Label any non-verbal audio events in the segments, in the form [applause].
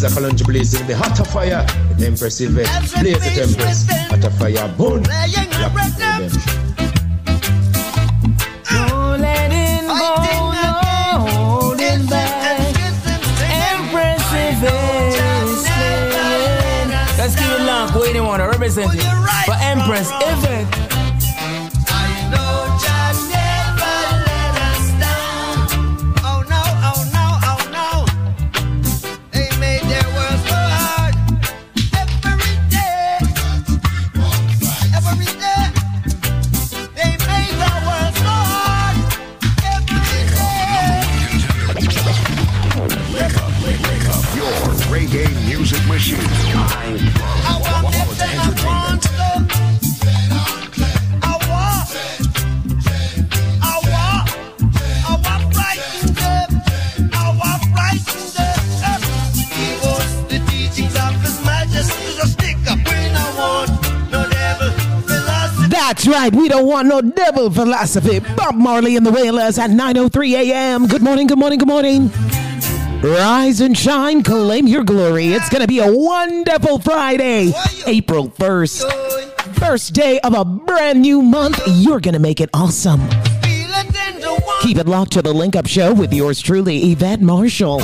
blaze, a colonge blazing the hotter fire. The Empress blaze the hotter fire, boom. Let's it long, to represent it. for Empress Yvette. Right. We don't want no devil philosophy. Bob Marley and the Wailers at 9:03 a.m. Good morning. Good morning. Good morning. Rise and shine, claim your glory. It's going to be a wonderful Friday, April 1st. First day of a brand new month. You're going to make it awesome. Keep it locked to the link up show with yours truly, Yvette Marshall.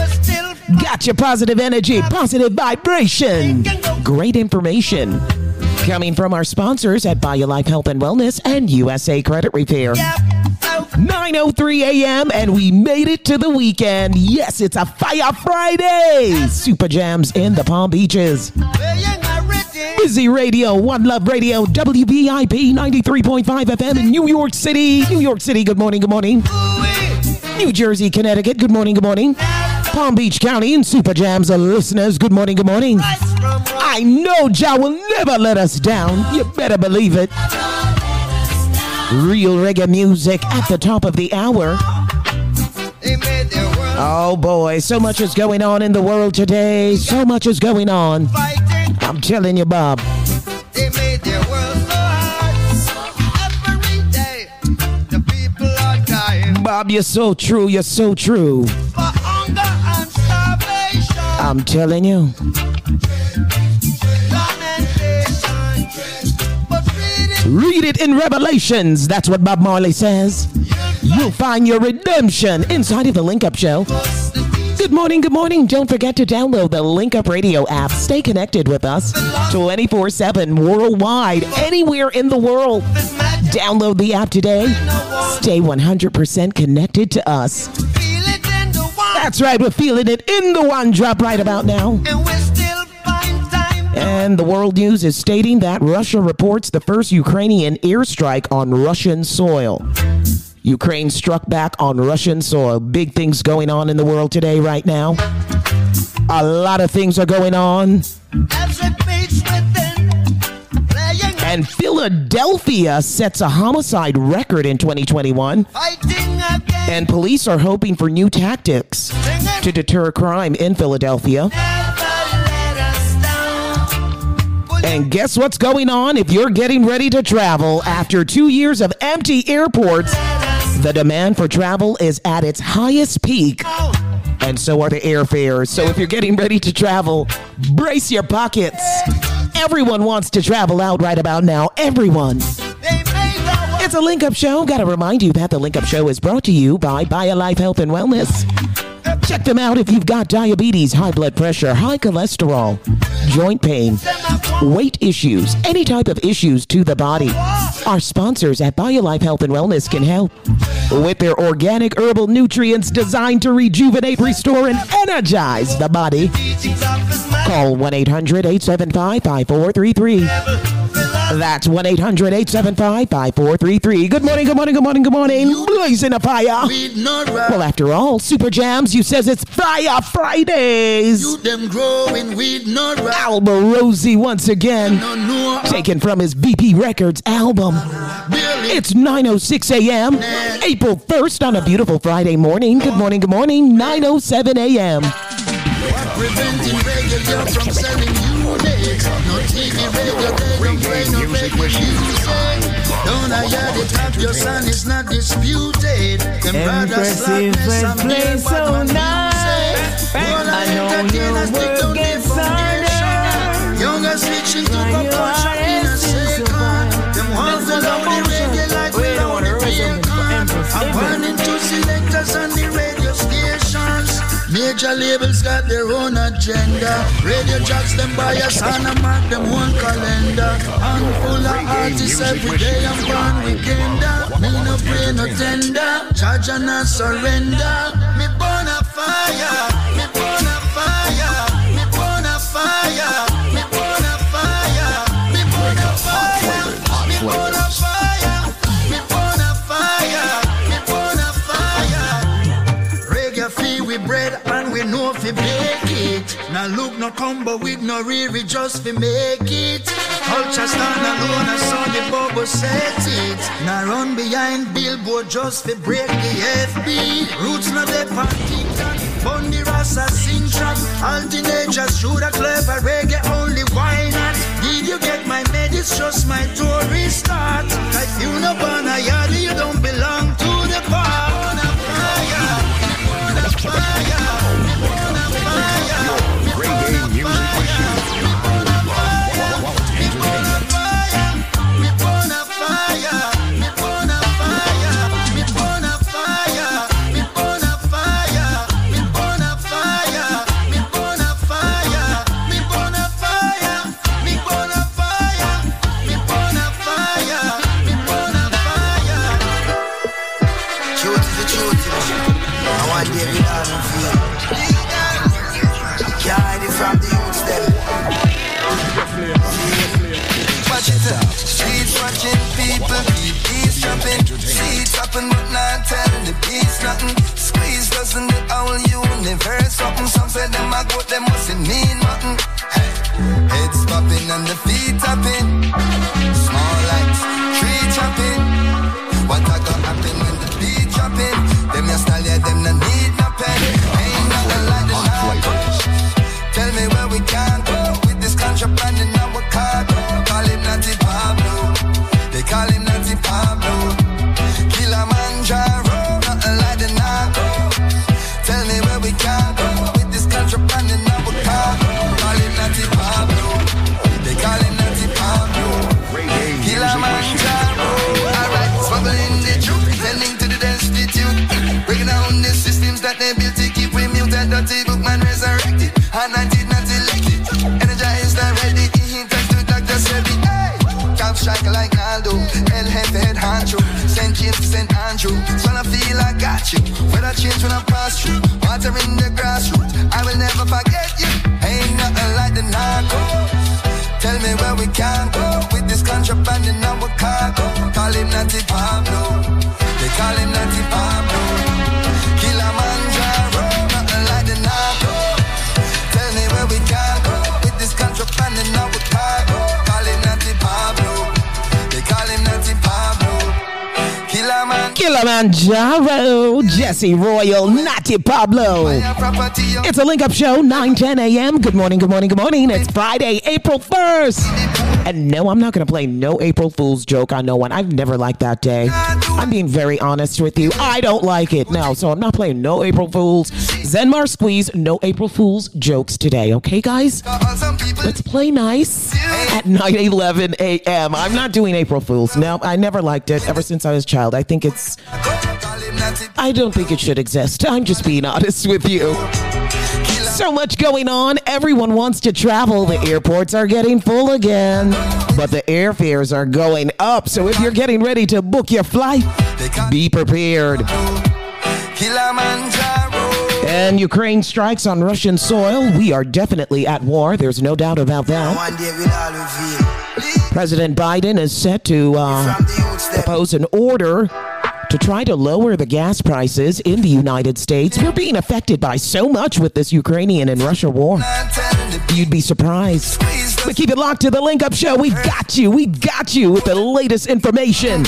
Got your positive energy, positive vibration, great information. Coming from our sponsors at BioLife Health and Wellness and USA Credit Repair. 9:03 a.m. and we made it to the weekend. Yes, it's a Fire Friday. Super Jams in the Palm Beaches. Busy Radio, One Love Radio, WVIP 93.5 FM in New York City. New York City, good morning, good morning. New Jersey, Connecticut, good morning, good morning. Palm Beach County and Super Jams uh, listeners, good morning, good morning. I know Jah will never let us down. You better believe it. Real reggae music at the top of the hour. Oh boy, so much is going on in the world today. So much is going on. I'm telling you, Bob. Are. Bob, you're so true. You're so true. I'm telling you. Read it in Revelations. That's what Bob Marley says. You'll find your redemption inside of the Link Up Show. Good morning, good morning. Don't forget to download the Link Up Radio app. Stay connected with us 24 7 worldwide, anywhere in the world. Download the app today. Stay 100% connected to us. That's right, we're feeling it in the one drop right about now. And we still find time. And the world news is stating that Russia reports the first Ukrainian airstrike on Russian soil. Ukraine struck back on Russian soil. Big things going on in the world today, right now. A lot of things are going on. And Philadelphia sets a homicide record in 2021. And police are hoping for new tactics to deter crime in Philadelphia. Never let us down. Will you And guess what's going on if you're getting ready to travel after two years of empty airports? The demand for travel is at its highest peak, and so are the airfares. So if you're getting ready to travel, brace your pockets. Everyone wants to travel out right about now. Everyone. It's a link up show. Got to remind you that the link up show is brought to you by BioLife Health and Wellness. Check them out if you've got diabetes, high blood pressure, high cholesterol, joint pain, weight issues, any type of issues to the body. Our sponsors at BioLife Health and Wellness can help with their organic herbal nutrients designed to rejuvenate, restore, and energize the body. Call 1 800 875 5433. That's 1 800 875 5433. Good morning, good morning, good morning, good morning. Blazing a fire. Weed no rap. Well, after all, Super Jams, you says it's Fire Fridays. You them growing weed no rap. Alborosie once again, taken from his BP Records album. It's 9.06 a.m., April 1st on a beautiful Friday morning. Good morning, good morning, 9.07 a.m lyrics up, no TV, radio, they don't play no music. Don't I hear it? top, your son is not disputed. Them brothers I'm here, but my. All I labels got their own agenda. Radio jocks them bias and I mark them one calendar. Handful of artists every day I'm born weekender. Me no pray no tender. Judge and I surrender. Me burn a fire. No combo with no riri just fi make it. Culture stand alone and saw the bubble set it. Now run behind billboard just fi break the FB. Roots no dey on TikTok. Bun the rasa sing track. All teenagers shoot a clever reggae only why not? Did you get my med? Just my tourist start. If you no born a yard, you don't belong to the park. Fire. Fire. Squeeze doesn't the whole universe something. Some say them a go, them mustn't mean nothing. Hey. Heads popping and the feet tapping. Andrew. When I feel I got you, Weather change when I pass you, water in the grassroots. I will never forget you. Ain't nothing like the narco. Tell me where we can go with this contraband in our cargo. Call him Natty Pablo. They call him Natty Pablo. Kilimanjaro, oh, Jesse Royal, Natty Pablo. It's a link up show, 9 10 a.m. Good morning, good morning, good morning. It's Friday, April 1st. And no, I'm not going to play no April Fool's joke on no one. I've never liked that day. I'm being very honest with you. I don't like it. No, so I'm not playing no April Fools. Zenmar Squeeze, no April Fool's jokes today. Okay, guys? Let's play nice at 9 11 a.m. I'm not doing April Fools. No, I never liked it ever since I was a child. I think it's. I don't think it should exist. I'm just being honest with you. So much going on. Everyone wants to travel. The airports are getting full again, but the airfares are going up. So if you're getting ready to book your flight, be prepared. And Ukraine strikes on Russian soil. We are definitely at war. There's no doubt about that. President Biden is set to uh, propose an order to try to lower the gas prices in the United States. We're being affected by so much with this Ukrainian and Russia war. You'd be surprised. We keep it locked to the link up show. We've got you. We've got you with the latest information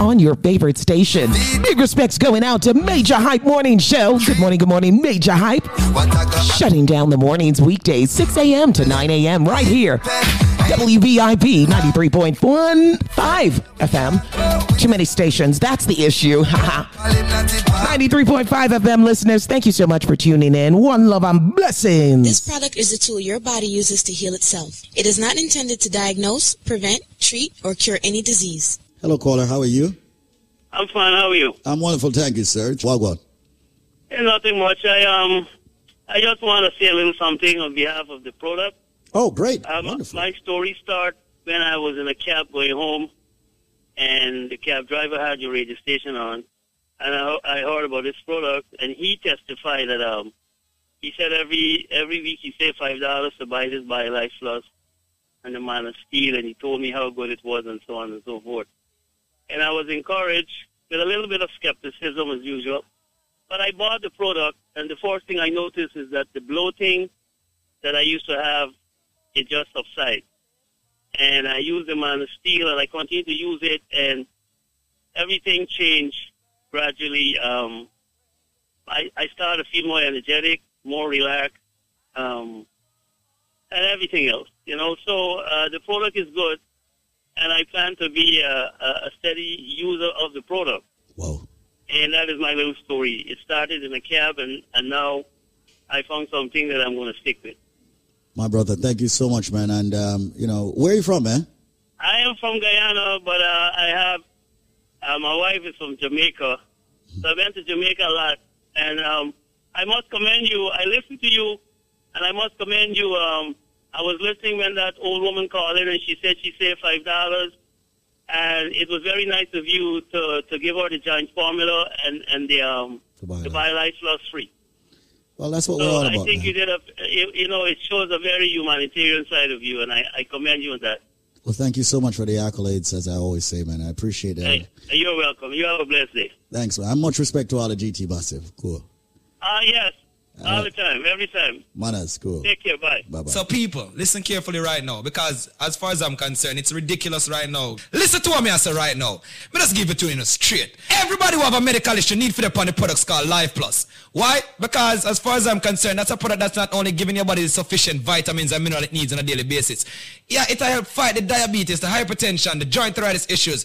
on your favorite station. Big respects going out to Major Hype Morning Show. Good morning, good morning, Major Hype. Shutting down the mornings weekdays, 6 a.m. to 9 a.m. right here. WVIP 93.15 FM. Too many stations. That's the issue. [laughs] 93.5 FM listeners, thank you so much for tuning in. One love and blessings. This product is a tool your body uses to heal itself. It is not intended to diagnose, prevent, treat, or cure any disease. Hello, caller. How are you? I'm fine. How are you? I'm wonderful. Thank you, sir. Wagwan. Eh, Nothing much. I um, I just want to say a little something on behalf of the product. Oh, great. Um, wonderful. my story start when I was in a cab going home, and the cab driver had your radio station on, and I, I heard about this product, and he testified that um, he said every every week he saved five dollars to buy this BioLife Plus, and the man of steel, and he told me how good it was, and so on and so forth. And I was encouraged with a little bit of skepticism as usual, but I bought the product, and the first thing I noticed is that the bloating that I used to have it just subside. And I use them on the steel and I continue to use it and everything changed gradually. Um, I, I started to feel more energetic, more relaxed, um, and everything else, you know. So uh, the product is good and I plan to be a, a steady user of the product. Whoa. And that is my little story. It started in a cab and, and now I found something that I'm going to stick with. My brother, thank you so much, man. And, um, you know, where are you from, man? I am from Guyana, but uh, I have uh, my wife is from Jamaica, so I've been to Jamaica a lot, and um, I must commend you. I listen to you, and I must commend you. Um, I was listening when that old woman called in, and she said she saved five dollars, and it was very nice of you to to give her the giant formula and and the um To buy the that. BioLife Plus free. Well, that's what So we're all about. I think man. you did a you, you know it shows a very humanitarian side of you, and I, I commend you on that. Well, thank you so much for the accolades, as I always say, man. I appreciate that. Hey, you're welcome. You have a blessed day. Thanks, man. And much respect to all the GT massive. Cool. Ah, yes. All Uh, the time, every time. Manners, cool. Take care. Bye. Bye bye. So people, listen carefully right now because as far as I'm concerned, it's ridiculous right now. Listen to what me I say right now. Me just give it to you in a straight. Everybody who have a medical issue need for the upon the products called Life Plus. Why? Because as far as I'm concerned, that's a product that's not only giving your body the sufficient vitamins and mineral it needs on a daily basis. Yeah, it'll help fight the diabetes, the hypertension, the joint arthritis issues.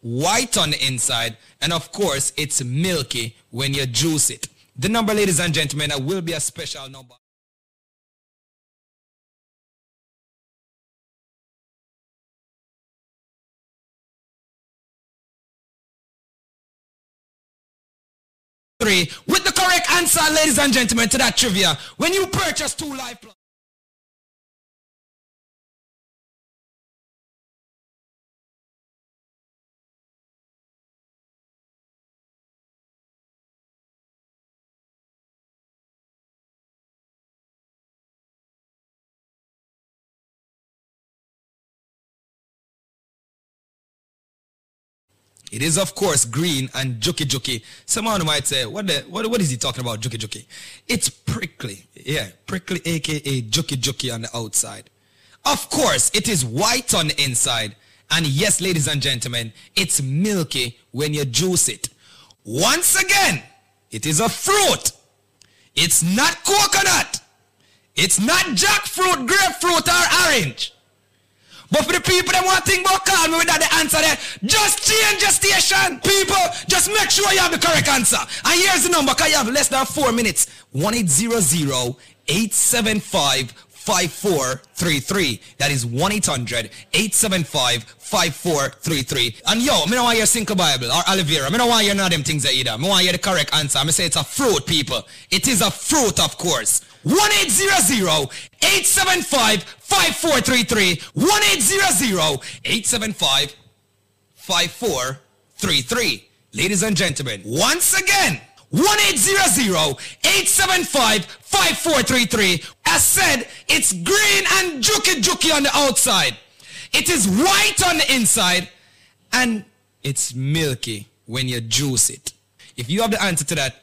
white on the inside, and of course it's milky when you juice it. The number, ladies and gentlemen, will be a special number. Three with the correct answer, ladies and gentlemen, to that trivia. When you purchase two Life It is, of course, green and juky juky. Someone might say, what, the, what, what is he talking about, juky juky? It's prickly. Yeah, prickly, aka juky juky on the outside. Of course, it is white on the inside. And yes, ladies and gentlemen, it's milky when you juice it. Once again, it is a fruit. It's not coconut. It's not jackfruit, grapefruit, or orange. But for the people that want to think about call me without the answer there, just change your station. People, just make sure you have the correct answer. And here's the number, because you have less than four minutes. 1-800-875-5433. That is 1-800-875-5433. And yo, me don't want your sinkle bible or aloe vera. Me don't want your none of them things either. Me want you the correct answer. Me say it's a fruit, people. It is a fruit, of course. 1-800-875-5433. 1-800-875-5433. Ladies and gentlemen, once again, 1-800-875-5433. As said, it's green and juky juky on the outside. It is white on the inside. And it's milky when you juice it. If you have the answer to that,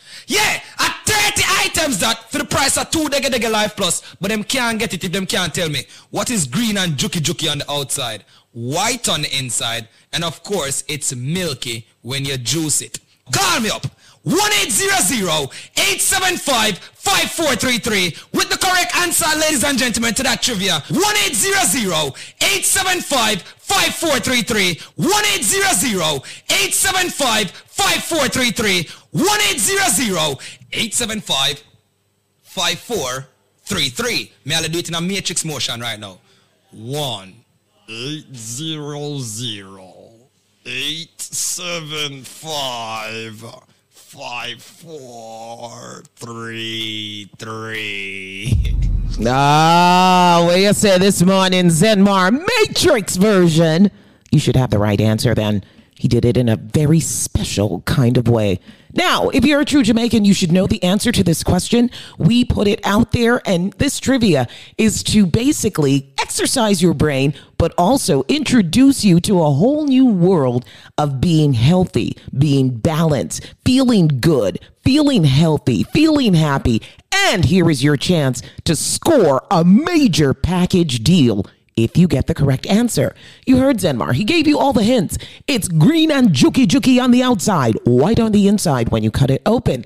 Yeah, at 30 items that for the price of two Dega Dega Life Plus, but them can't get it if them can't tell me what is green and juky juky on the outside, white on the inside, and of course it's milky when you juice it. Call me up. 1-800-875-5433 with the correct answer, ladies and gentlemen, to that trivia. 1-800-875-5433. 1-800-875-5433. 1-800-875-5433. May I do it in a matrix motion right now? One. Eight zero zero eight seven five five four three three. Ah, well, you say this morning, Zenmar Matrix version. You should have the right answer then. He did it in a very special kind of way. Now, if you're a true Jamaican, you should know the answer to this question. We put it out there, and this trivia is to basically exercise your brain, but also introduce you to a whole new world of being healthy, being balanced, feeling good, feeling healthy, feeling happy. And here is your chance to score a major package deal if you get the correct answer. You heard Zenmar. He gave you all the hints. It's green and juky juky on the outside, white on the inside when you cut it open.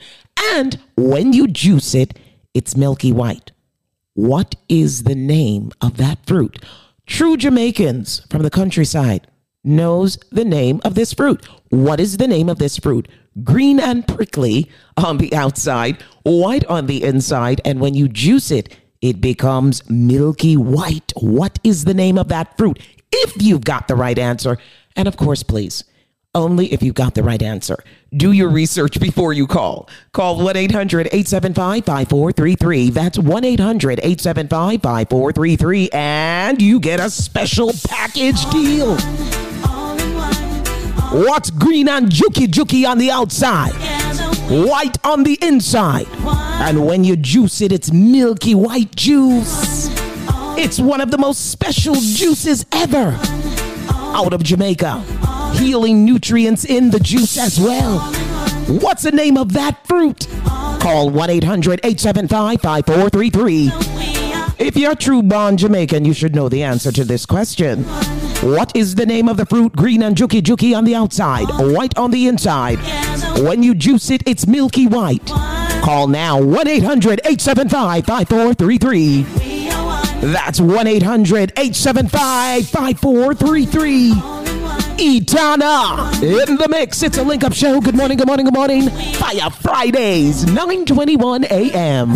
And when you juice it, it's milky white. What is the name of that fruit? True Jamaicans from the countryside knows the name of this fruit. What is the name of this fruit? Green and prickly on the outside, white on the inside, and when you juice it, it becomes milky white. What is the name of that fruit? If you've got the right answer. And of course, please, only if you've got the right answer. Do your research before you call. Call 1 800 875 5433. That's 1 800 875 5433. And you get a special package deal. What's green and juky juky on the outside? white on the inside. And when you juice it, it's milky white juice. It's one of the most special juices ever out of Jamaica. Healing nutrients in the juice as well. What's the name of that fruit? Call 1 800 875 5433. If you're a true born Jamaican, you should know the answer to this question. What is the name of the fruit? Green and juki juki on the outside, white on the inside. When you juice it, it's milky white. Call now 1 800 875 5433. That's 1 800 875 5433. Etana in the mix. It's a link up show. Good morning, good morning, good morning. Fire Fridays, 9 21 a.m.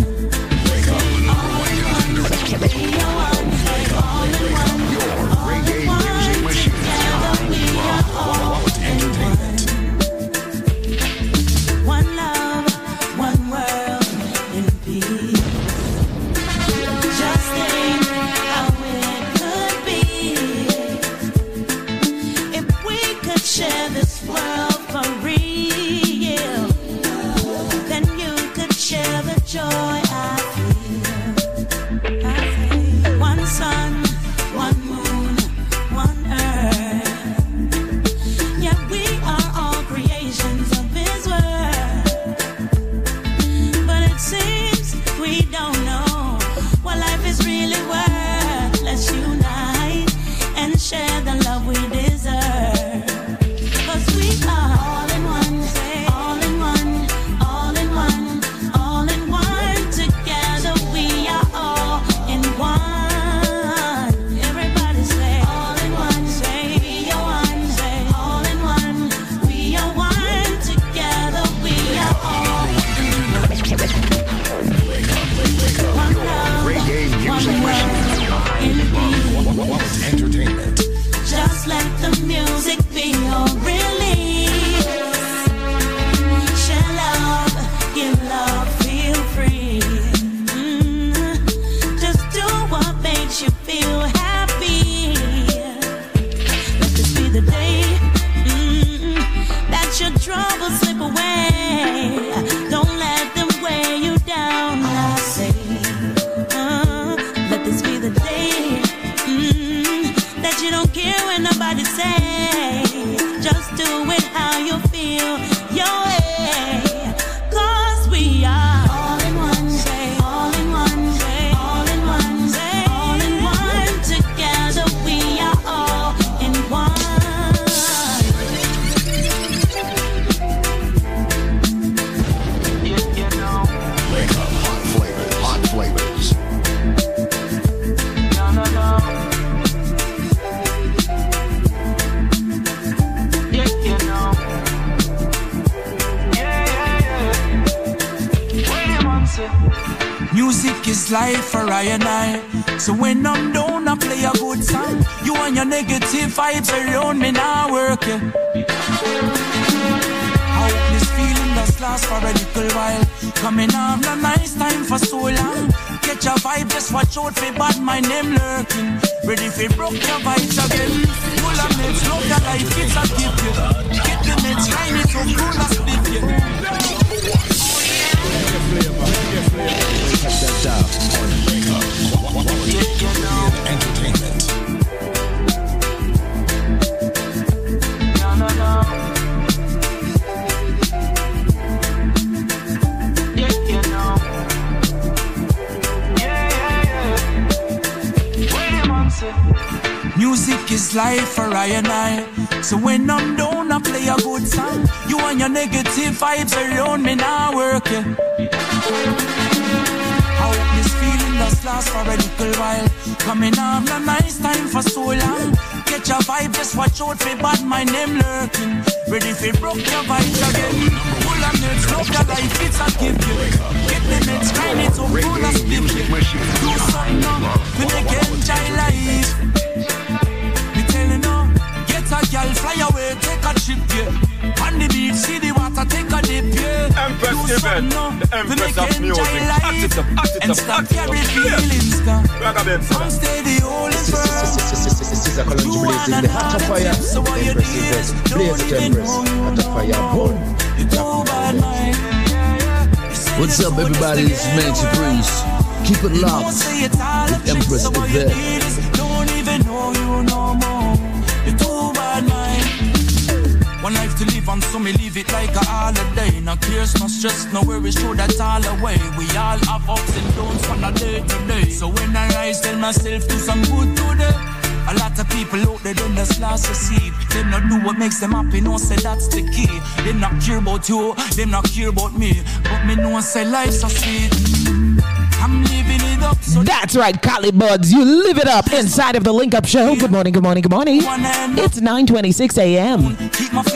say life's sweet. I'm living it up so That's right, Collie Buddz. You live it up inside of the Link Up Show. Good morning, good morning, good morning. It's 9:26 a.m.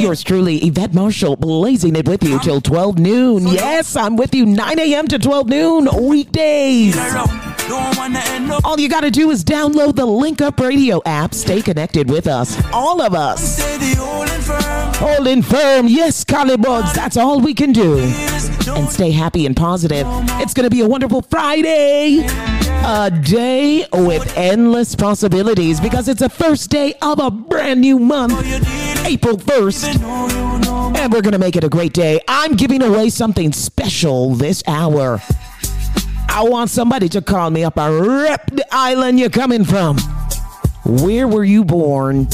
Yours truly, Yvette Marshall, blazing it with you till 12 noon. Yes, I'm with you 9 a.m. to 12 noon weekdays. don't wanna end up All you got to do is download the Link Up Radio app. Stay connected with us, all of us. steady, holding firm. Holding firm, yes, Collie Buddz. That's all we can do. And stay happy and positive. It's going to be a wonderful Friday. A day with endless possibilities because it's the first day of a brand new month, April 1st. And we're going to make it a great day. I'm giving away something special this hour. I want somebody to call me up and rep the island you're coming from. Where were you born?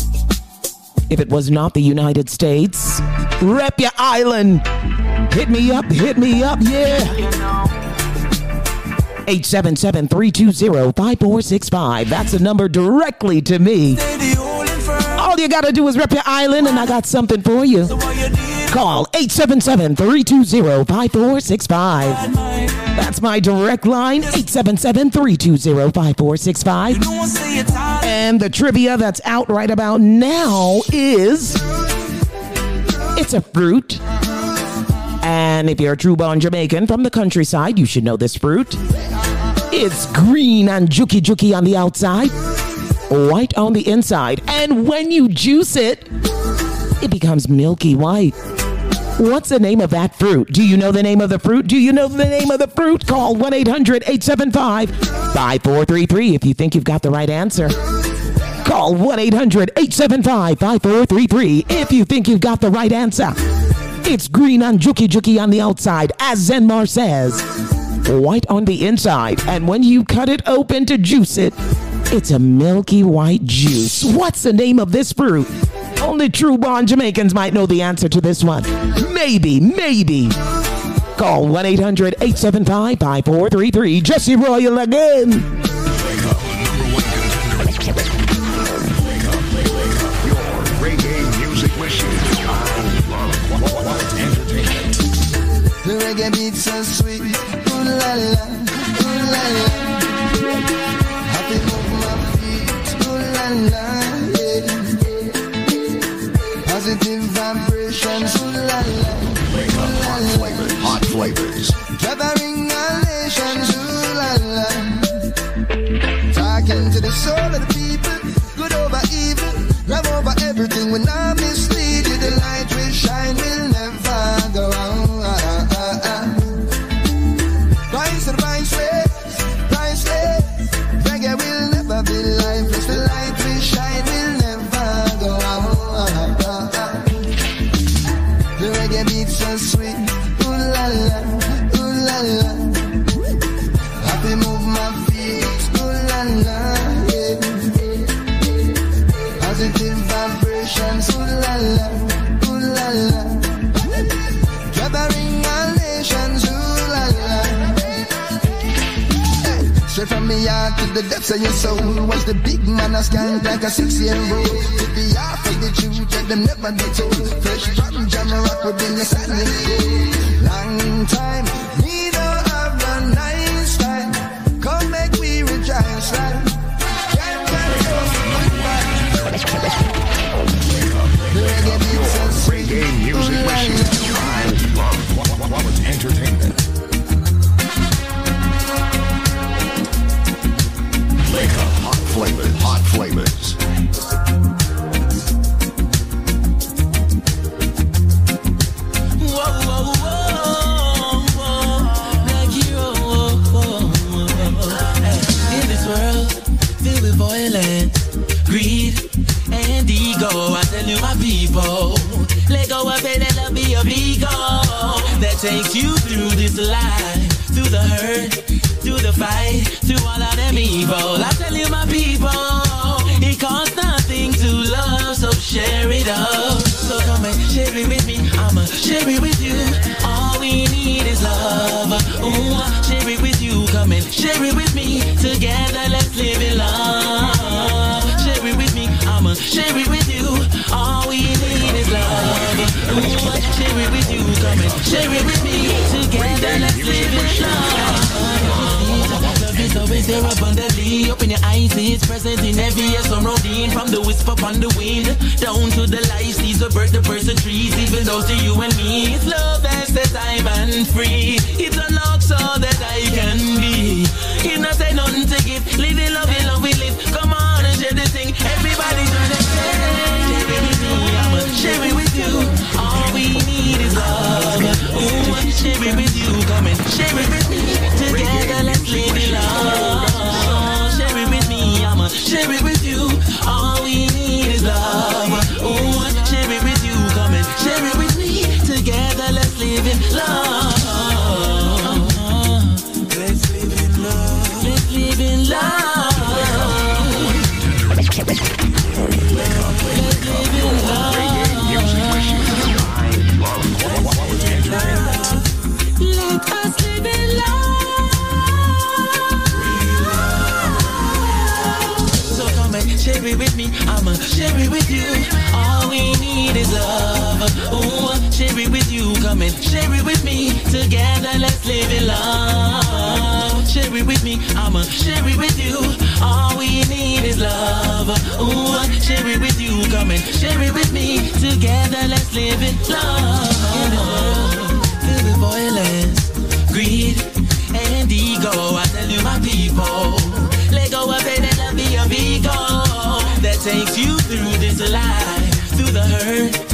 If it was not the United States, rep your island. Hit me up, hit me up, yeah. 877-320-5465. That's the number directly to me. All you gotta do is rep your island and I got something for you. Call 877-320-5465. That's my direct line, 877-320-5465. And the trivia that's out right about now is it's a fruit. And if you're a true born Jamaican from the countryside, you should know this fruit. It's green and juki juki on the outside, white on the inside. And when you juice it, it becomes milky white. What's the name of that fruit? Do you know the name of the fruit? Do you know the name of the fruit? Call 1 800 875 5433 if you think you've got the right answer. Call 1 800 875 5433 if you think you've got the right answer. It's green and juki juki on the outside, as Zenmar says, white on the inside. And when you cut it open to juice it, it's a milky white juice. What's the name of this fruit? Only true born Jamaicans might know the answer to this one. Maybe, maybe. Call 1 800 875 5433. Jesse Royal again. Reggae beat so sweet. Ooh la la, ooh la la. Happy move my feet. Ooh la la, yeah. Positive vibrations. Ooh la la, Wake up, hot flavors. Hot flavors. gathering nations. Ooh la la. Talking to the soul of the people. Good over evil. Love over everything. When I mislead heart to the depths of your soul. Was the big man a scan like a six-year-old. To be half of the truth that them never be told. Fresh from Jamrock within your cold Long time, me takes you through this life, through the hurt, through the fight, through all of them evil. I tell you, my people, it costs nothing to love, so share it up. So come and share it with me, I'ma share it with you. All we need is love. Ooh, share it with you, come and share it with me. Together, share it with you, come and share it with me. Together, let's live in love. Is always there abundantly. Open your eyes, it's present in every surrounding. From the whisper on the wind, down to the life sees the bird, the the trees, even those to you and me. It's love the time and free. It's unlocked so that I can be. It not say nothing to give. Live in love, love. Share it with you. Come and share it with me. Together, let's live in you. Share it with me. Together, let's live in love. Share it with me. I'ma share it with you. All we need is love. Ooh, share it with you. Come and share it with me. Together, let's live in love. In a world filled violence, greed, and ego. I tell you, my people, let go of it and love be your ego. That takes you through this life, through the hurt,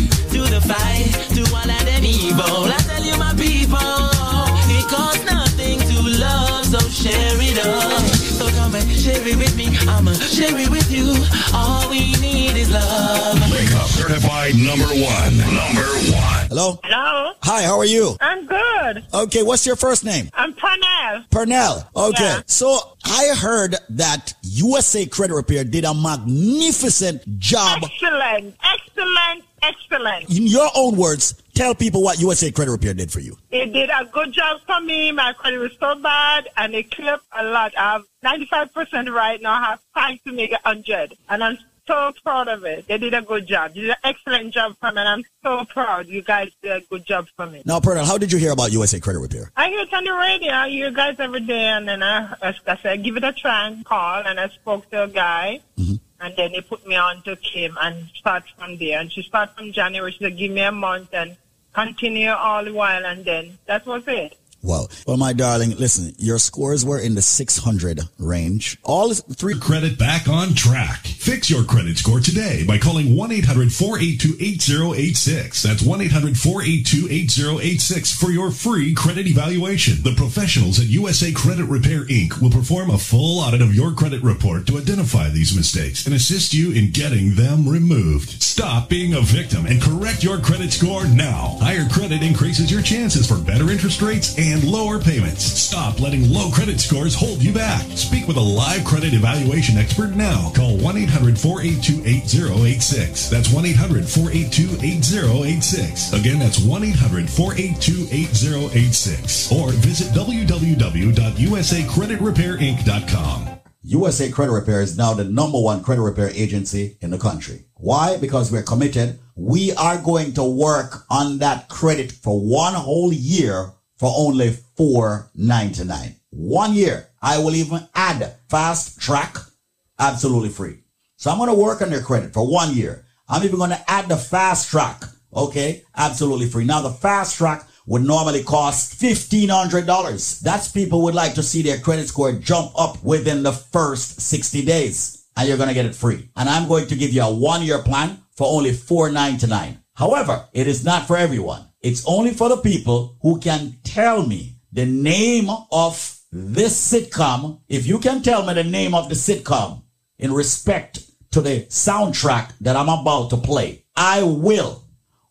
Hello? Hello. Hi, how are you? I'm good. Okay, what's your first name? I'm Pernell. Pernell. Okay. Yeah. So I heard that USA Credit Repair did a magnificent job. Excellent. Excellent. Excellent. In your own words, tell people what USA Credit Repair did for you. It did a good job for me. My credit was so bad and it cleared a lot. I have 95% right now. I have time to make it 100. And I'm so proud of it. They did a good job. They did an excellent job for me and I'm so proud. You guys did a good job for me. Now, Pernell, how did you hear about USA Credit Repair? I hear it on the radio. I hear you guys every day, and then I, I, I said, give it a try and call, and I spoke to a guy, mm-hmm. and then they put me on to Kim and start from there. And she start from January. She said, give me a month and continue all the while, and then that was it. Wow. Well, my darling, listen, your scores were in the 600 range. All three credit back on track. Fix your credit score today by calling 1-800-482-8086. That's 1-800-482-8086 for your free credit evaluation. The professionals at USA Credit Repair Inc. will perform a full audit of your credit report to identify these mistakes and assist you in getting them removed. Stop being a victim and correct your credit score now. Higher credit increases your chances for better interest rates and lower payments. Stop letting low credit scores hold you back. Speak with a live credit evaluation expert now. Call 1-800-482-8086. That's 1-800-482-8086. Again, that's 1-800-482-8086. Or visit www.usacreditrepairinc.com. USA Credit Repair is now the number one credit repair agency in the country. Why? Because we're committed. We are going to work on that credit for one whole year for only four ninety nine. One year. I will even add fast track absolutely free. So I'm going to work on your credit for one year. I'm even going to add the fast track. Okay. Absolutely free. Now the fast track would normally cost $1,500. That's people would like to see their credit score jump up within the first 60 days and you're going to get it free. And I'm going to give you a one year plan for only 499. However, it is not for everyone. It's only for the people who can tell me the name of this sitcom. If you can tell me the name of the sitcom in respect to the soundtrack that I'm about to play, I will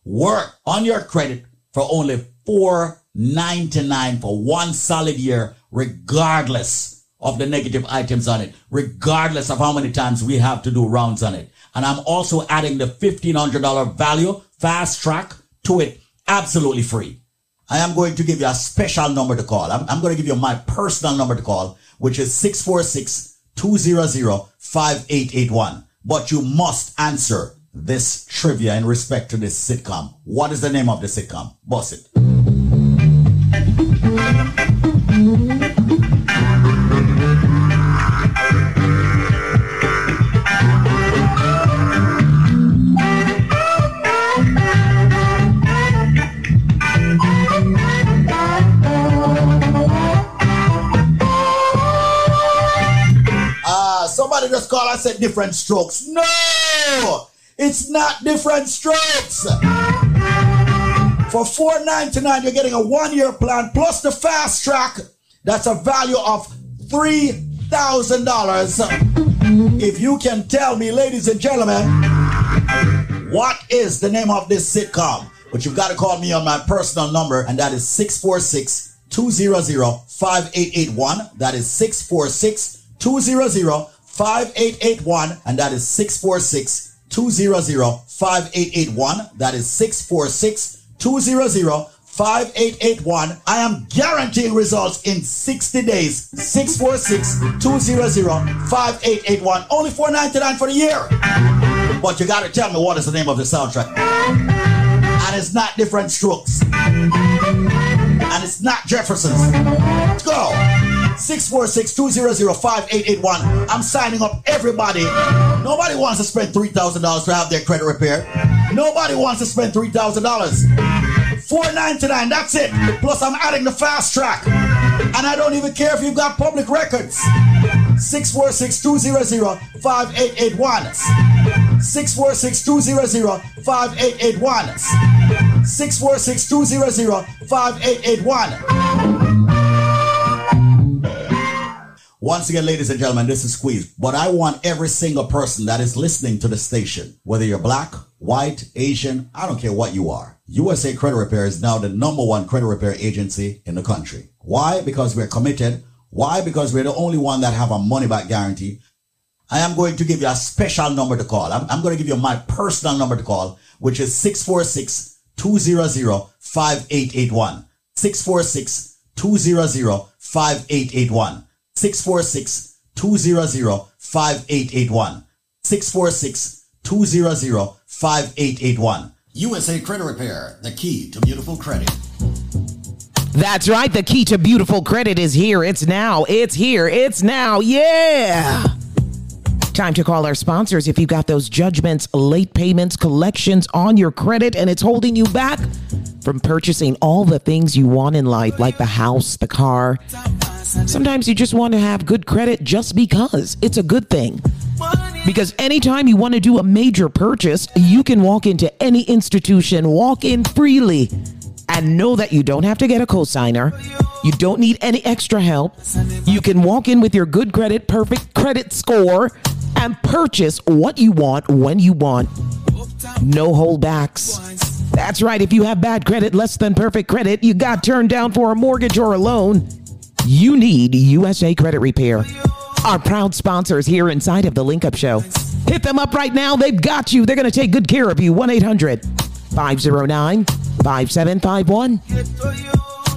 work on your credit for only four 99 for one solid year, regardless of the negative items on it, regardless of how many times we have to do rounds on it. And I'm also adding the $1,500 value fast track to it absolutely free. I am going to give you a special number to call. I'm, I'm going to give you my personal number to call, which is 646-200-5881. But you must answer this trivia in respect to this sitcom. What is the name of the sitcom? Boss it. And said different strokes. No! It's not different strokes. For four ninety nine, you're getting a one year plan plus the fast track. That's a value of three thousand dollars. If you can tell me, ladies and gentlemen, what is the name of this sitcom? But you've got to call me on my personal number, and that is 646 200 5881. That is 646 200 5881. And that is 646 200 5881. That is 646 200 5881. I am guaranteeing results in 60 days. 646 200 5881. Only 499 for the year. But you got to tell me what is the name of the soundtrack. And it's not different strokes. And it's not Jefferson's. Let's go. 646-200-5881. I'm signing up everybody. Nobody wants to spend $3,000 to have their credit repaired. Nobody wants to spend $3,000. 499, that's it. Plus I'm adding the fast track. And I don't even care if you've got public records. 646-200-5881. 646-200-5881. 646-200-5881. Once again, ladies and gentlemen, this is Squeeze. But I want every single person that is listening to the station, whether you're black, white, Asian, I don't care what you are. USA Credit Repair is now the number one credit repair agency in the country. Why? Because we're committed. Why? Because we're the only one that have a money back guarantee. I am going to give you a special number to call. I'm, I'm going to give you my personal number to call, which is 646-200-5881. 646-200-5881. 646-200-5881. 646-200-5881. USA Credit Repair, the key to beautiful credit. That's right. The key to beautiful credit is here. It's now. It's here. It's now. Yeah. Time to call our sponsors. If you've got those judgments, late payments, collections on your credit, and it's holding you back from purchasing all the things you want in life, like the house, the car. Sometimes you just want to have good credit just because it's a good thing. Because anytime you want to do a major purchase, you can walk into any institution, walk in freely, and know that you don't have to get a cosigner. You don't need any extra help. You can walk in with your good credit, perfect credit score, and purchase what you want when you want. No holdbacks. That's right. If you have bad credit, less than perfect credit, you got turned down for a mortgage or a loan, you need USA Credit Repair. Our proud sponsors here inside of the Link Up Show. Hit them up right now. They've got you. They're going to take good care of you. 1 800 509 5751.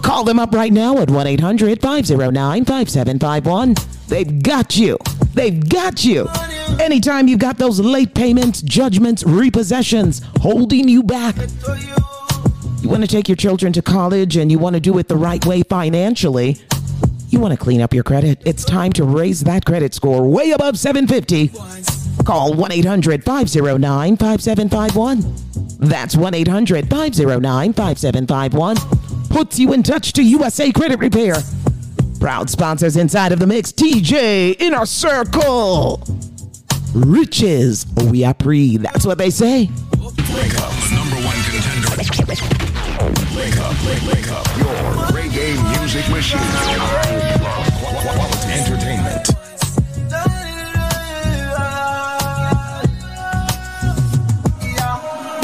Call them up right now at 1 800 509 5751. They've got you. They've got you. Anytime you've got those late payments, judgments, repossessions holding you back, you want to take your children to college and you want to do it the right way financially, you want to clean up your credit. It's time to raise that credit score way above 750. Call 1 800 509 5751. That's 1 800 509 5751. Puts you in touch to USA Credit Repair. Proud sponsors inside of the mix TJ Inner Circle. Riches we are pre. That's what they say. Wake up, the number one contender. Wake up, wake, wake up, your reggae music machine. Quality entertainment.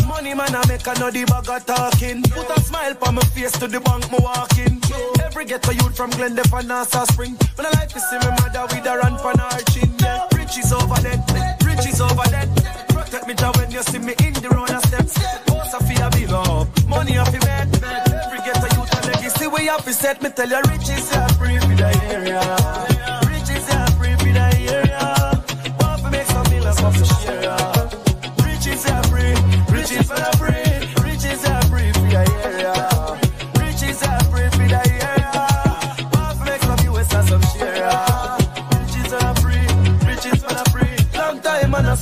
Money man I make make I know bag of talking. Put a smile on my face to the bank me walking. Every ghetto youth from Glendale and Nassau Spring. When I like to see my mother with her hand on her chin. Yeah, riches over there, riches over there. Protect me job when you see me in the road steps. Boss a fee a big up, money off the bed. Every ghetto youth a legacy we have to set. Me tell you riches are free for the area.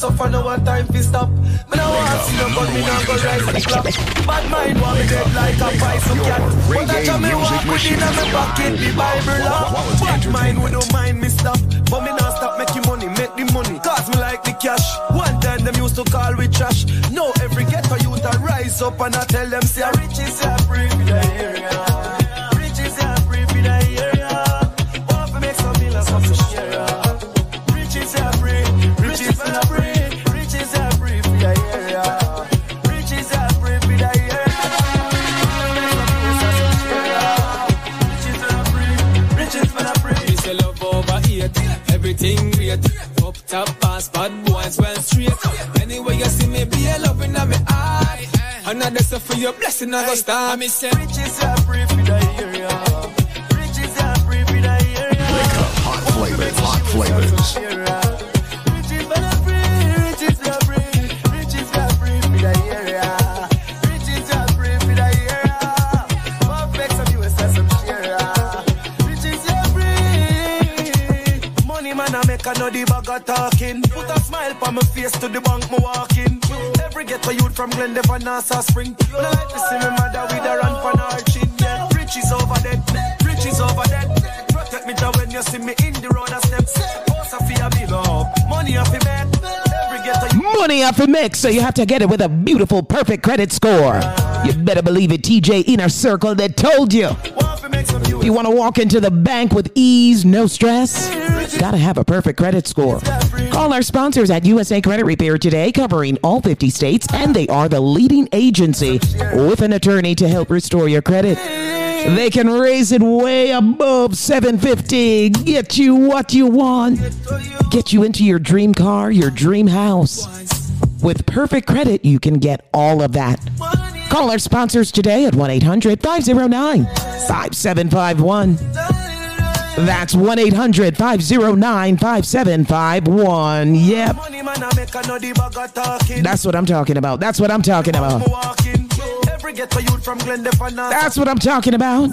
I suffer, no one time fi stop. Me no want see no gun, me no go rise the clock. Bad mind want me dead like a bison cat. But I tell me walk within a me pocket, the Bible law. Bad mind we don't mind me stop, but me not stop making money, make the money. Cause me like the cash. One time them used to call we trash. Now every ghetto youth a rise up and I tell them say riches are free everything great. Up top pass, bad boys well straight. Anyway you see me, be a loving in me eye. Another stuff for your blessing, I go start. Me say riches are free for the area. Riches are free for the area. Hot flavors, hot flavors. Make I know the bag of talking. Put a smile on my face to the bank me walking. Every ghetto youth from Glendale and Nassau Spring. When I like to see my mother with her hand on her chin. Yeah, riches over there, riches over there. Protect me job when you see me in the road. Boss a fee a big up, money off the bed. Money off the mix, so you have to get it with a beautiful, perfect credit score. You better believe it, TJ Inner Circle that told you. If you want to walk into the bank with ease, no stress, gotta have a perfect credit score. Call our sponsors at USA Credit Repair today, covering all 50 states, and they are the leading agency with an attorney to help restore your credit. They can raise it way above 750, get you what you want, get you into your dream car, your dream house. With perfect credit, you can get all of that. Call our sponsors today at 1 800 509 5751. That's 1 800 509 5751. Yep. That's what I'm talking about. That's what I'm talking about. That's what I'm talking about.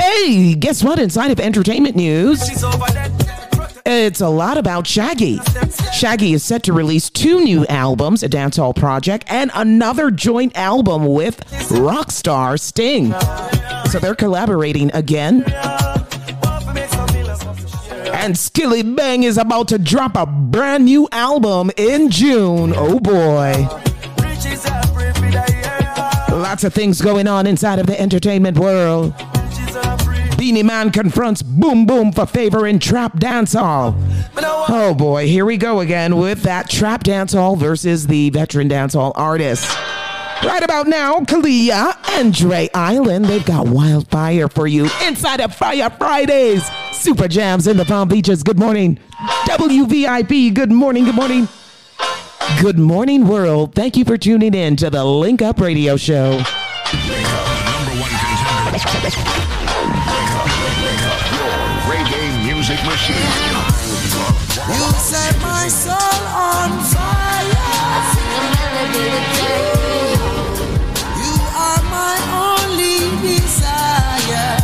Hey, guess what? Inside of entertainment news. It's a lot about Shaggy. Shaggy is set to release two new albums, a dancehall project, and another joint album with rock star Sting. So they're collaborating again. And Skillibeng is about to drop a brand new album in June. Oh boy. Lots of things going on inside of the entertainment world. Beenie Man confronts Boom Boom for favor in trap dancehall. Oh boy, here we go again with that trap dancehall versus the veteran dancehall artist. Right about now, Kalia and Dre Island, they've got wildfire for you inside of Fire Fridays. Super jams in the Palm Beaches. Good morning. WVIP, good morning, good morning. Good morning, world. Thank you for tuning in to the Link Up Radio Show. You set my soul on fire. You are my only desire.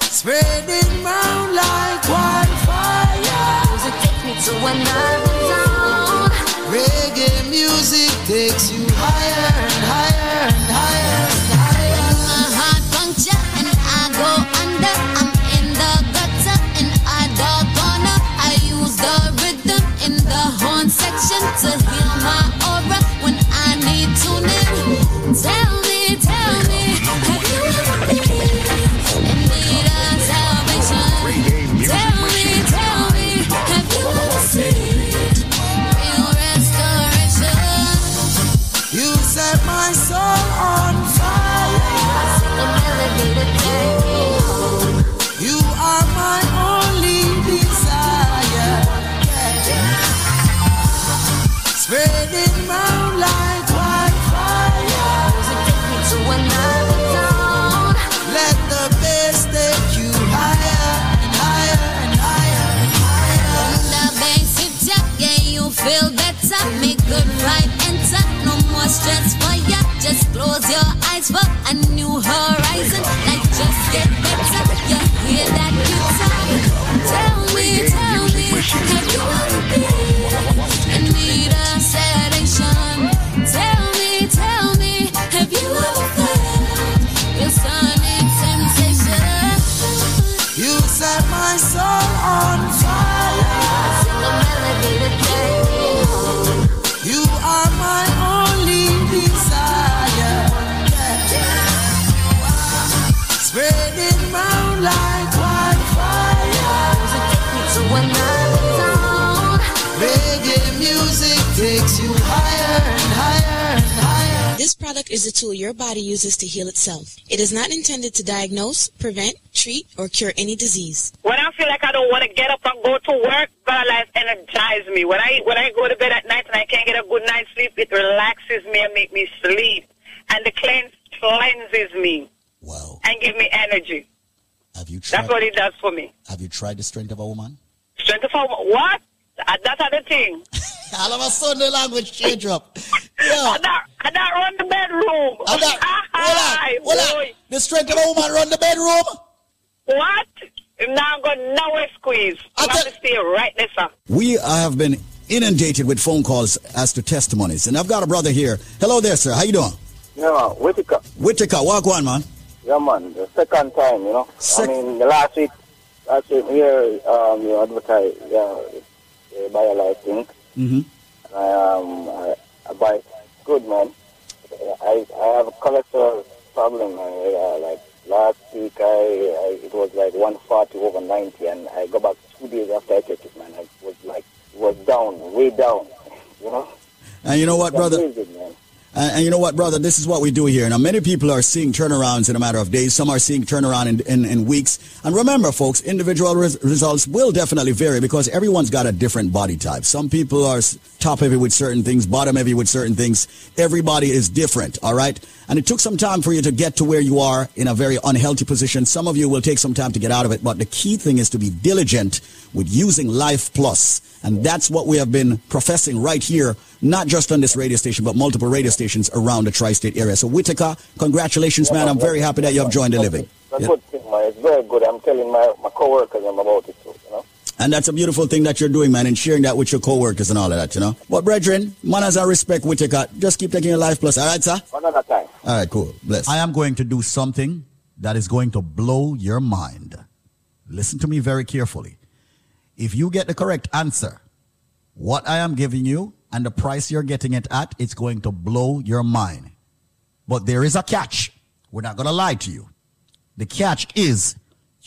Spreading round like wildfire. Music takes me to another close your eyes for a new horizon. Like just get better. You hear that This is a tool your body uses to heal itself. It is not intended to diagnose, prevent, treat, or cure any disease. When I feel like I don't want to get up and go to work, God Life energize me. When I when I go to bed at night and I can't get a good night's sleep, it relaxes me and make me sleep. And the cleanse cleanses me. Wow. And give me energy. Have you tried? That's what it does for me. Have you tried the strength of a woman? Strength of a woman? what? Uh, That's other thing. [laughs] All of a sudden, the language change up. [laughs] Yeah. I not, I not run the bedroom. And that, [laughs] hold on, hold on. The strength of a woman run the bedroom. What? Now I'm going nowhere squeeze. I have to stay right there, sir. We have been inundated with phone calls as to testimonies, and I've got a brother here. Hello there, sir. How you doing? Yeah, Whitaker. Whitaker, walk on, man. Yeah, man. The second time, you know. Sec- I mean, the last week, last week here, um, you advertise, yeah, buy a thing. Mm-hmm. I, um, I, I buy good, man. I, I have a cholesterol problem. Uh, like last week, I, I it was like 140 over 90, and I go back two days after I took it, man. I was like, it was down, way down, [laughs] you know. And you know what, It's brother? amazing, man. And, and you know what, brother? This is what we do here. Now, many people are seeing turnarounds in a matter of days. Some are seeing turnaround in, in, in weeks. And remember, folks, individual res- results will definitely vary because everyone's got a different body type. Some people are top heavy with certain things, bottom heavy with certain things. Everybody is different, all right? And it took some time for you to get to where you are in a very unhealthy position. Some of you will take some time to get out of it, but the key thing is to be diligent with using Life Plus. And that's what we have been professing right here, not just on this radio station, but multiple radio stations around the tri-state area. So Whitaker, congratulations, man. I'm very happy that you have joined the living. That's Yeah. good thing, man. It's very good. I'm telling my, my coworkers I'm about it. And that's a beautiful thing that you're doing, man, and sharing that with your co-workers and all of that, you know. But brethren, manners and respect, with your Whitaker. Just keep taking your life plus. All right, sir? Another time. All right, cool. Bless. I am going to do something that is going to blow your mind. Listen to me very carefully. If you get the correct answer, what I am giving you and the price you're getting it at, it's going to blow your mind. But there is a catch. We're not going to lie to you. The catch is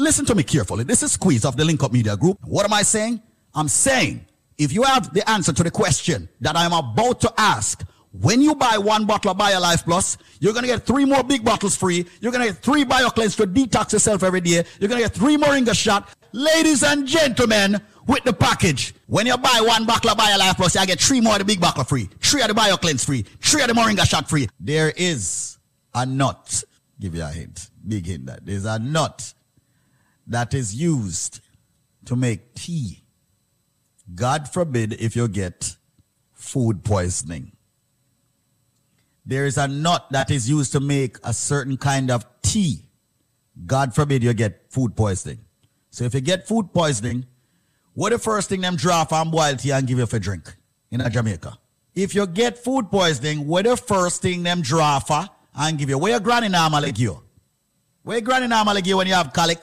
Listen to me carefully. This is Squeeze of the Link Up Media Group. What am I saying? I'm saying, if you have the answer to the question that I'm about to ask, when you buy one bottle of BioLife Plus, you're going to get three more big bottles free. You're going to get three BioCleanse to detox yourself every day. You're going to get three Moringa shot. Ladies and gentlemen, with the package, when you buy one bottle of BioLife Plus, you get three more of the big bottle free, three of the BioCleanse free, three of the Moringa shot free. There is a nut. Give you a hint. Big hint that there's a nut that is used to make tea. God forbid if you get food poisoning. There is a nut that is used to make a certain kind of tea. God forbid you get food poisoning. So if you get food poisoning, what the first thing them draw from boil tea and give you for drink in Jamaica? If you get food poisoning, what the first thing them draw for and give you? Where your granny normally give you? Where your granny normally give you when you have colic,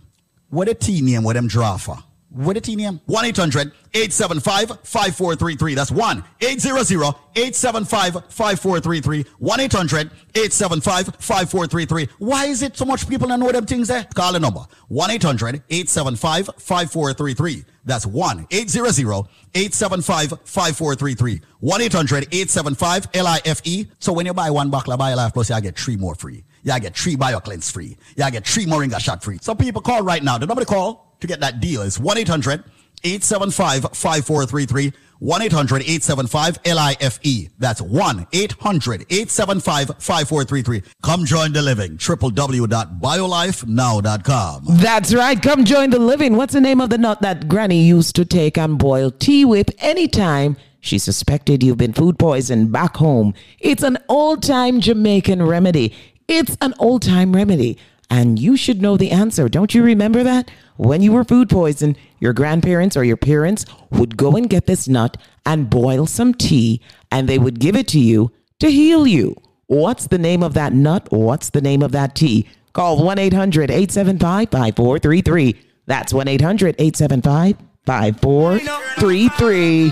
What a tea name, what them draw for? What a tea name? 1 800 875 5433. That's 1 800 875 5433. 1 800 875 5433. Why is it so much people don't know them things there? Call the number 1 800 875 5433. That's 1 800 875 5433. 1 800 875 LIFE. So when you buy one bottle of BioLife Plus, you get three more free. You get three BioCleanse free. Y'all get three Moringa shot free. So people call right now. The number to call to get that deal is 1 800 875 5433. 1 800 875 LIFE. E. That's 1 800 875 5433. Come join the living. www.biolifenow.com. That's right. Come join the living. What's the name of the nut that Granny used to take and boil tea with anytime she suspected you've been food poisoned back home? It's an old time Jamaican remedy. It's an old time remedy. And you should know the answer. Don't you remember that? When you were food poisoned, your grandparents or your parents would go and get this nut and boil some tea, and they would give it to you to heal you. What's the name of that nut? What's the name of that tea? Call 1 800 875 5433. That's 1 800 875 5433.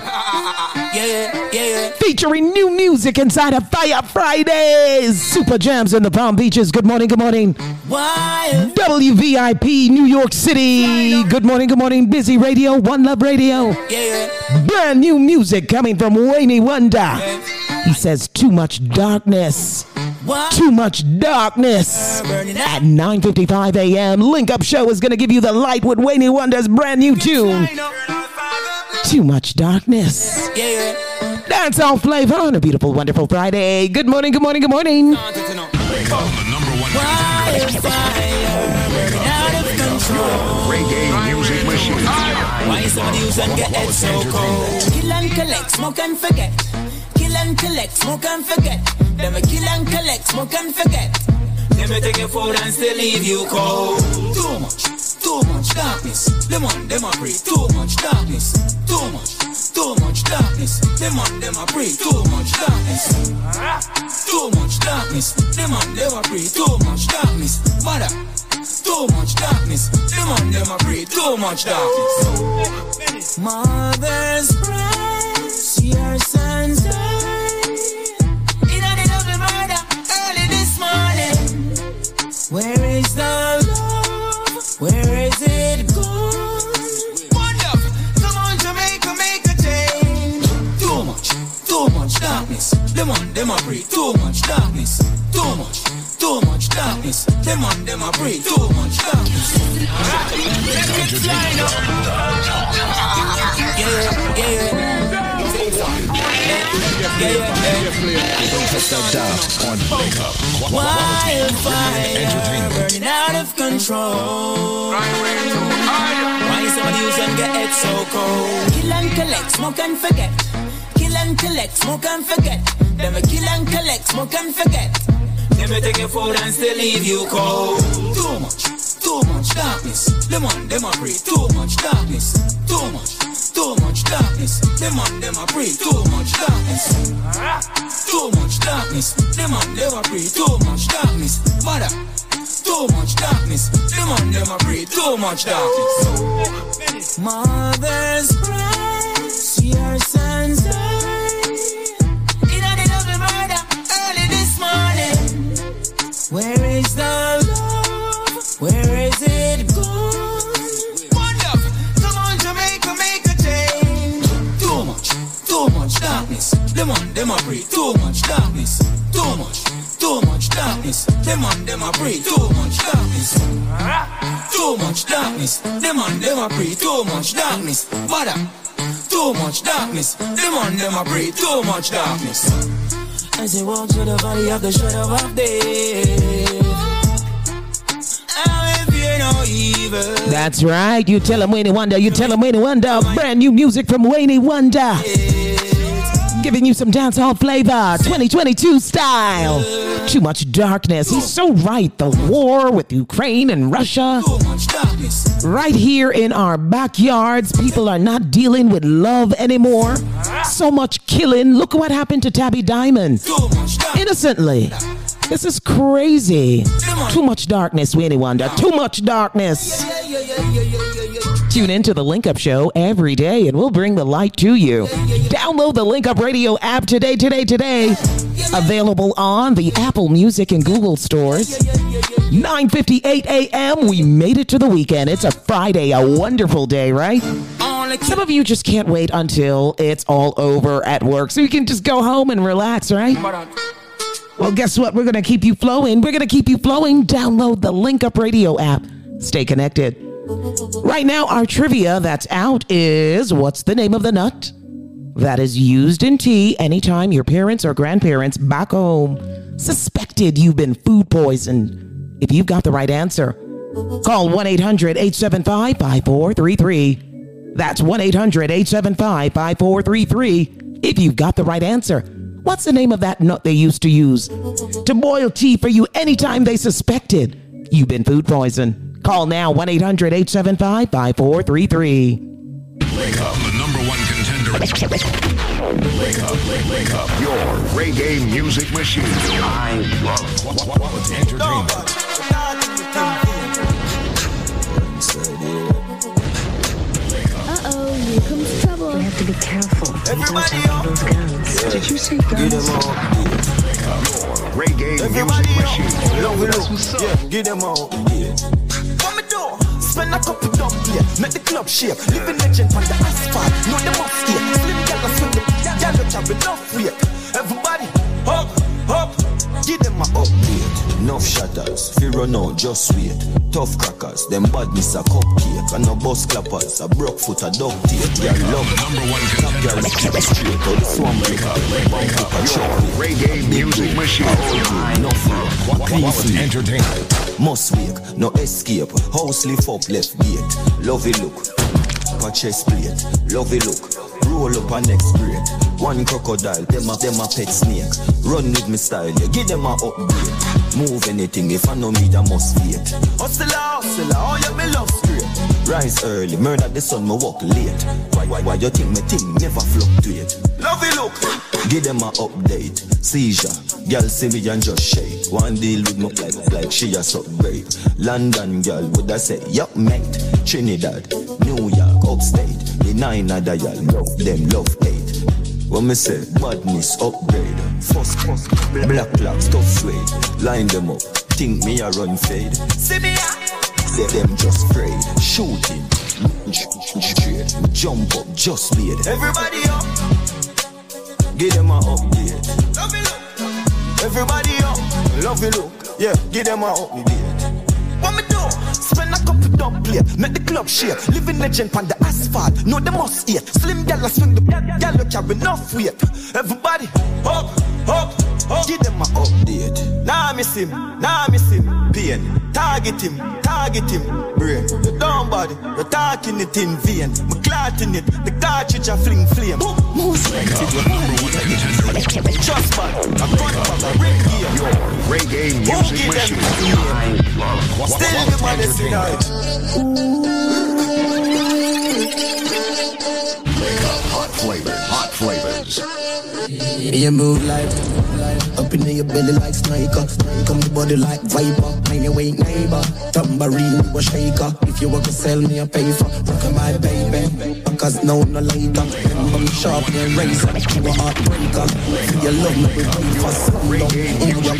Yeah, yeah. Featuring new music inside of Fire Fridays. Super jams in the Palm Beaches. Good morning, good morning. Why? WVIP, New York City. Good morning, good morning. Busy Radio, One Love Radio. Brand new music coming from Wayne Wonder. He says, Too much darkness. Too much darkness. At 9.55 a.m., Link Up Show is going to give you the light with Wayne Wonder's brand new tune. Too much darkness. yeah. Dance all flavor on a beautiful, wonderful Friday. Good morning, good morning, good morning. Reggae music machine. Why some of you and get head so cold? Kill and collect, smoke and forget. And collect, smoke and forget. Then we kill and collect, smoke and forget. Then we take your food and still leave you cold. Too much, too much darkness. Them on them a breathe. Too much darkness. Too much, too much darkness. Them on them a breathe. Too much darkness. Too much darkness. Them on them a breathe. Too much darkness. Mother. Too much darkness. Them on them a breathe. Too much darkness. Mother's breast, your son's died. Where is the love? Where is it gone? One come on Jamaica, make a change. Too much, too much darkness. Them on them a breathe. Too much darkness. Too much, too much darkness. Them on them a breathe. Too yeah, Wildfire burning out of control. Why some of you some get it so cold? Kill and collect, smoke and forget. Kill and collect, smoke and forget. Then we kill and collect, smoke and forget. Then we take your food and still leave you cold. Too much, too much darkness. On them a breathe. Too much darkness. Too much, much darkness. Them on them a breathe. Too much darkness. Too much darkness. Them on them a breathe. Too much darkness. Mother. Too much darkness. Them on them a breathe. Too much darkness. Mothers cry. See our sons Them on them a breathe. Too much darkness. Too much, too much darkness. Them on them a breathe. Too much darkness. Too much darkness. Them on them a breathe. Too much darkness. Mother. Too much darkness. Them on them a breathe. Too much darkness. As they walk through the valley of the shadow of death. I will fear no evil. That's right. You tell him Wayne Wonder. You tell him Wayne Wonder. Brand new music from Wayne Wonder. Giving you some dancehall flavor, 2022 style. Too much darkness. He's so right. The war with Ukraine and Russia. Right here in our backyards, people are not dealing with love anymore. So much killing. Look what happened to Tabby Diamond. Innocently. This is crazy. Too much darkness, Wayne Wonder. Too much darkness. Tune into the Link Up Show every day and we'll bring the light to you. Download the Link Up Radio app today, today, today. Available on the Apple Music and Google stores. 9:58 a.m. We made it to the weekend. It's a Friday, a wonderful day, right? Some of you just can't wait until it's all over at work so you can just go home and relax, right? Well, guess what? We're going to keep you flowing. We're going to keep you flowing. Download the Link Up Radio app. Stay connected. Right now, our trivia that's out is what's the name of the nut that is used in tea anytime your parents or grandparents back home suspected you've been food poisoned? If you've got the right answer, call 1 800 875 5433. That's 1 800 875 5433 if you've got the right answer. What's the name of that nut they used to use to boil tea for you anytime they suspected you've been food poisoned? Call now 1 800 875 5433. Wake up, the number one contender. Wake up, wake up, your reggae music machine. I love quality entertainment. Uh-oh, here comes trouble. We have to be careful. Everybody those guns. Did you say guns? Reggae Everybody music up. machine. Look, look. Yeah, give them all. Yeah. What me do? Spend a couple dumb yeah. Make the club shake. Living legend on the asphalt. Know them up here. Slim gal a swing the gal don't have enough weight. Everybody up, up. Give them a update. Enough shatters. Fear run out, just wait. Tough crackers. Them badness a cupcake. And no bus clappers. A broke foot a duct tape. Girl love. Number one Top girl keep it straight. The swamp break up. Bump up a chocolate. Reggae music machine. No fear. Clean Quality sleep. entertainment. Must wake, no escape. House lift up left gate. Lovey look, a chest plate. Lovey look, roll up a next grade. One crocodile, them a them a pet snake. Run with me style, yeah. give them a upgrade. Move anything if I know me, I must fear. Hustle, hustle, oh yeah, me love straight. Rise early, murder the sun, me walk late. Why, why, why you think me think never fluctuate? Lovey look, give them a update. Seizure, girl see me and just shake. One deal with me like like she a brave. London girl would I say, yup mate. Trinidad, New York, upstate. The nine other y'all love them love hate. When me say badness upgrade, first first black clocks tough suede. Line them up, think me a run fade. See me ah. Say them just afraid, shooting, straight, jump up, just made. Everybody up, give them a update. Love look, everybody up, love it look, yeah, give them a update. What me do? Spend a couple fi dump plate. Make the club shake. Living legend on the asphalt. No, they must eat. Slim gal a swing the gal you carry enough weight. Everybody, up, up, up. Give them a update. Nah, I miss him. Nah, I miss him. Pain. Target him. Target him. Brain. You down body. You're talking it in vain. Me clotting it. The cartridge a fling flame. Most Trust man. A gunpowder. Ring gear. Reggae music give them machine. the name? Still the man is in up, hot flavors, hot flavors. You move like up in your belly like sniper. Come the body like viper. Mind your way neighbor. Tambourine you a shaker. If you want to sell me a paper, rock my baby. Because now no later. Me sharp and razor. You a heartbreaker. If you love me, we wait for some love. You up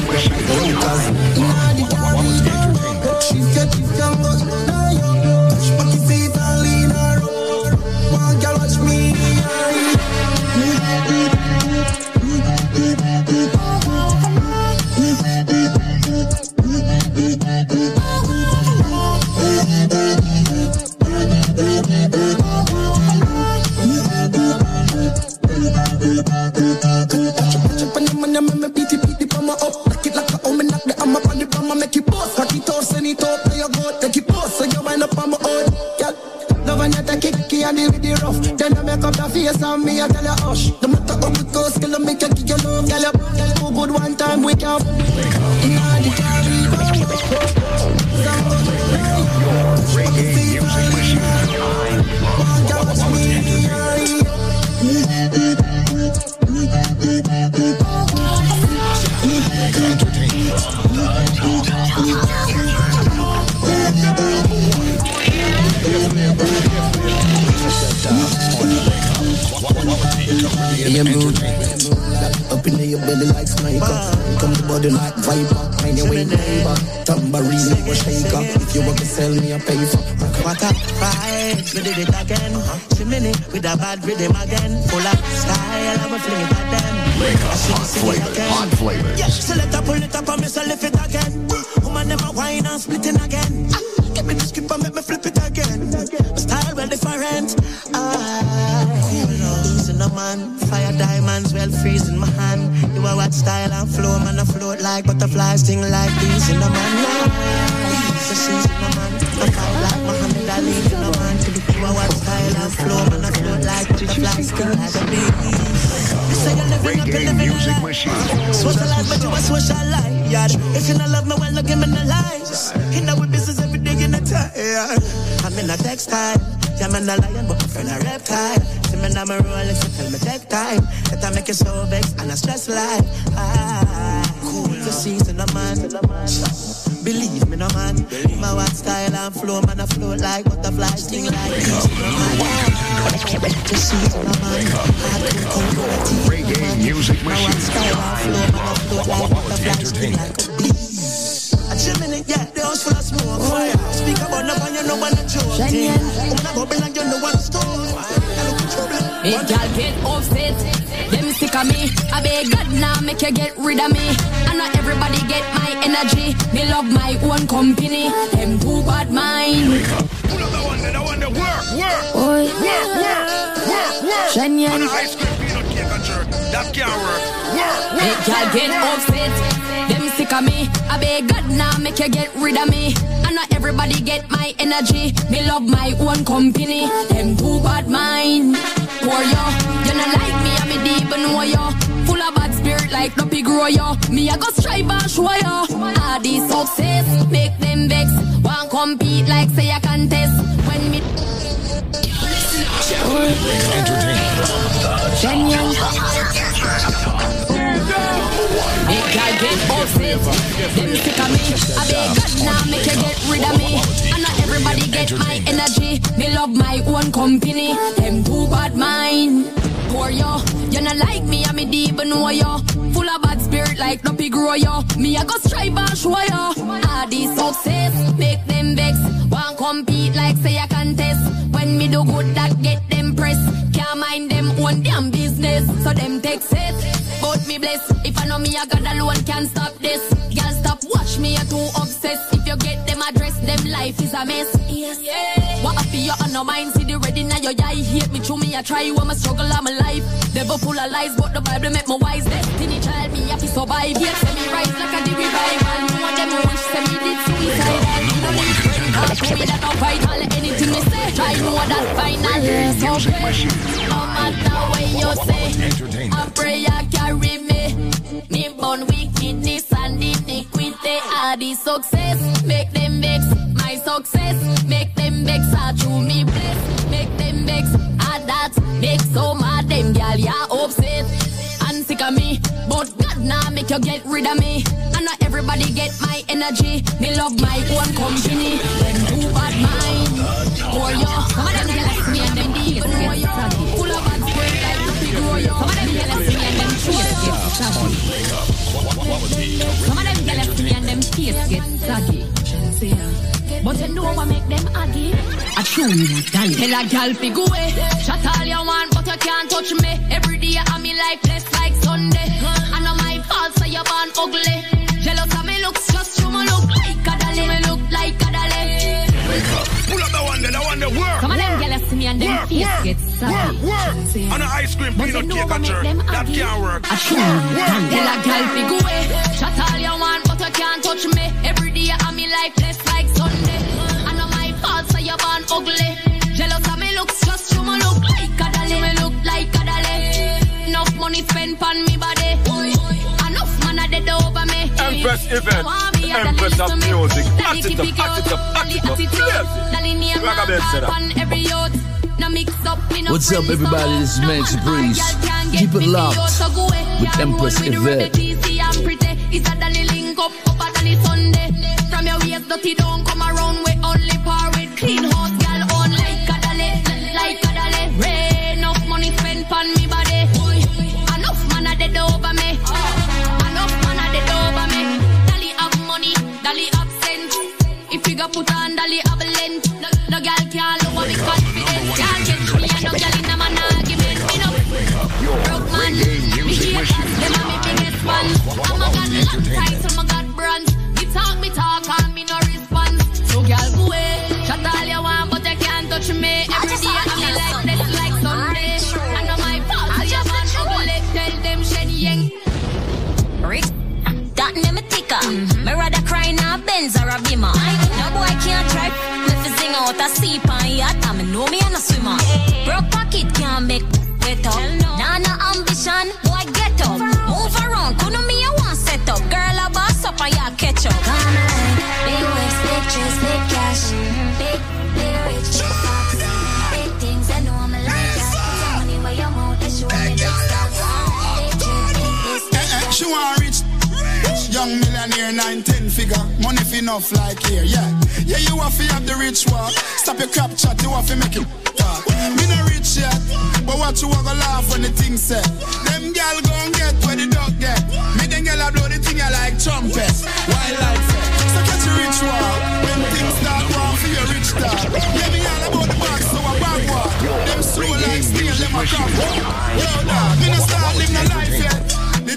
y'all get upset. Them sick of me. I beg God now make you get rid of me. And not everybody get my energy. Me love my own company. Them too bad mind. Poor yo, you not like me, I me deep and know yo. Full of bad spirit like no pig grow yo. Me I go strive and show yo. All this success make them vex. Want compete like say I contest. When me. Make y'all get upset. Them sick of me. I beg God now make you get rid of me. And not everybody get my energy. Me love my own company. Them too bad mind. Poor yo, you not like me, I me deep and know yo. Full of bad spirit like no pig grow yo. Me I go strive and show yo. All this success make them vex. Want compete like say I contest. When me do good that get them press. Can't mind them own damn business. So them take set. But me bless. If I know me, I got alone, can't stop life is a mess. Yes. Yeah. What up you on no mind? See the ready now your eye hate me, chew me, I try when my struggle of my life. Devil full of lies, but the Bible make me wise. Destiny child me happy survive. Yes, send me rise like a the revival. No one them wish send me did suicide. Number one contender. Tell me that I'm vital. Anything me say, try know that final. So no matter what you say, I pray I carry me. Me born wickedness and iniquity are the success. Get rid of me. And not everybody get my energy. Me love my own company. Them too bad mind. For you, some of them jealous me and them deep. For you, full of bad spirit like the big grow you. Some of them jealous me and them face get saggy. Some of them jealous me and them face get saggy. But you know what make them aggy? I show you gal. Tell a gal fi go away. Shut all you want, but you can't touch me. Every day I'm in life fault, so you born ugly. Jealous of me looks, just you me look like a dolly. Me look like a dolly. Pull up the one, there, the one that work. Some of them jealous to me and them Work, face work, get saggy. work, work. On an ice cream peanut you know cake and jerk. That can't work. I show you gal. Tell a gal fi go away. Shut all you want, but you can't touch me. Every day I'm in life less like Sunday. I know my fault, so you born ugly. Jealous of me looks, just you me look like a dolly. Me look like a dolly. Enough money spent on me body. A dead over me. Empress event. Want me a dolly Empress of music. Dolly Act it up, typical. act it up, act it up. attitude. Yes. Dolly name Rock a and bell, call set up. on every youth. Now mix up, me no What's up, everybody? This is No Mancy man, Breeze. y'all can't get Keep it me, me locked out, so go away. with Empress roll with the Yvette. rebel, easy and pretty. It's a dolly link up, up a dolly Sunday. From your waist, dirty don't come around with only par with clean house, So go away, shut all you want, but you can't touch me. Every day I'm like this, like Sunday. I know my fault, so you want ugly. Tell them shen yang. Rick, that name a ticker. Me rather cry a Benz or a Beamer. No boy can't drive me fi sing out a seep and yacht. And me know me and a swimmer. Broke pocket can't make it better. Nah, no ambition, boy get up. Move around, couldn't me a one set up. Girl a boss up and ya catch up. Come Millionaire, nine, ten figure. Money fi enough like here, yeah. Yeah, you have to have the rich walk. Stop your crap chat, you have to make it talk. Me no rich yet, but what you want to laugh when the thing set. Them gal gon' get where the dog get. Me them gal a blow the thing I like trumpets. Wildlife. So catch a rich walk. When things start wrong for your rich dog. Yeah, me all about the box, so I bag walk. Them slow like steel, them a crop walk. Yo, dog, me no start living no life yet.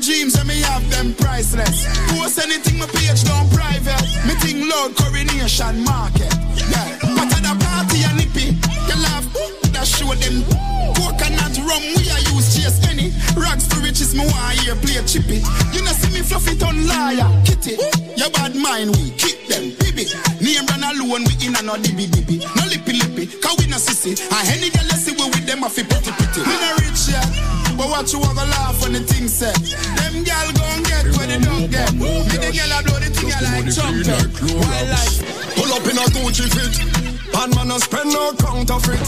Dreams that me have them priceless. Post anything my page down private. Me think loud coronation market. Yeah, but at That show them coconut rum we are use chase any rags to riches. Me want hear play chippy. You know see me fluffy ton liar kitty. Your bad mind we keep them baby. Name run alone we in a no dibby dibby. No lippy lippy, cause we no sissy. And any girl you see we with them a fi pretty pretty. Me no rich yet. But what you want to laugh when the thing said? Them gal gon' get where they don't get. Me the gal a blow the thing I like trumpet. Wildlife. Pull up in a Gucci fit. Bad man a spend no counterfeit.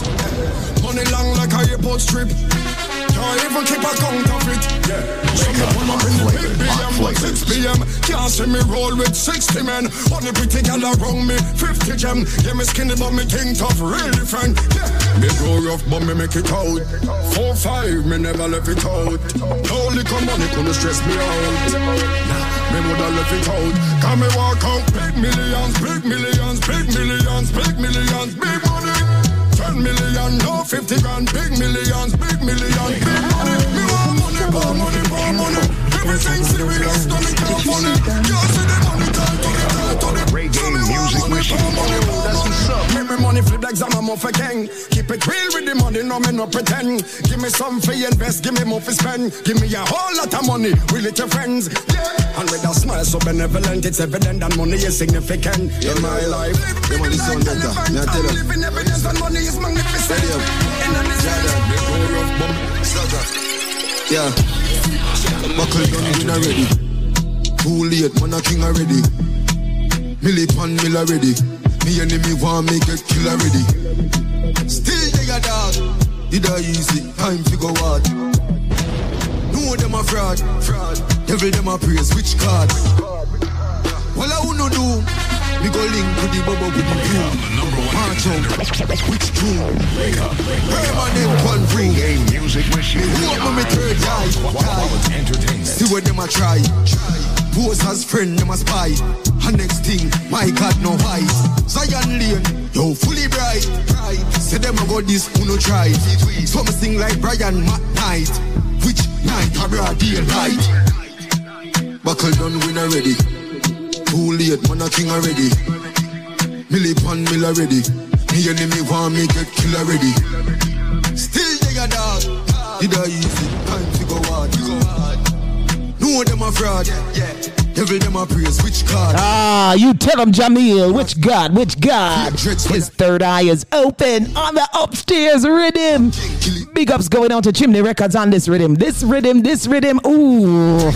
Money long like a airport strip. Can't even keep a counterfeit. Yeah. So me pull up in the big BM, 6 p.m. Can't see me roll with 60 men. Only pretty gal around me, 50 gem. Yeah, me skinny but me think tough, really different. Yeah. Me grow rough but me make it out. Four five, me never left it out. No liquor money couldn't stress me out. Nah, me woulda left it out. Can me walk out big millions, big millions, big millions, big millions, big money. 10 million, no 50 grand, big millions, big millions, big money. Me want money, more money, more money. Everything serious, don't it count funny. Can't see the money, time to the time to the. Reggae music machine. more for gang. Keep it real with the money, no me no pretend. Give me some for invest, give me more for spend. Give me a whole lot of money, we let your friends. Yeah. And with a smile so benevolent, it's evident that money is significant in my life. The money sound better. Me I tell you. Living evidence that money is magnificent. Ready up. In the Yeah. Buckle down, win already. Too late, man, a king already. Millie pan mill already. Me enemy want me get kill already. Still they a dog. Did I easy? Time to go hard. Know them a fraud. Fraud. Devil them a praise. Which card? Well, I wanna do. We go link to the bubble with the crew. March out. Which crew? Permanent one crew. Reggae music machine. Me hope me third eye. See what them a try. Pose as friend, them a spy. And next thing, my God, no white. Zion Lane, yo, fully bright. Say them a go this, who no try. So me sing like Brian McKnight. Which night, a broad daylight. Buckle down, win already. Too late, man, a king already. Millie pan mill already. Me enemy want me get kill already. Still they a dog. Did I easy? Time to go hard. Know them a fraud. Devil them a praise. Which card? Ah, you tell him, Jahmiel. Which God? Which God? His third eye is open on the upstairs rhythm. Big ups going on to Chimney Records on this rhythm. This rhythm, this rhythm. Ooh.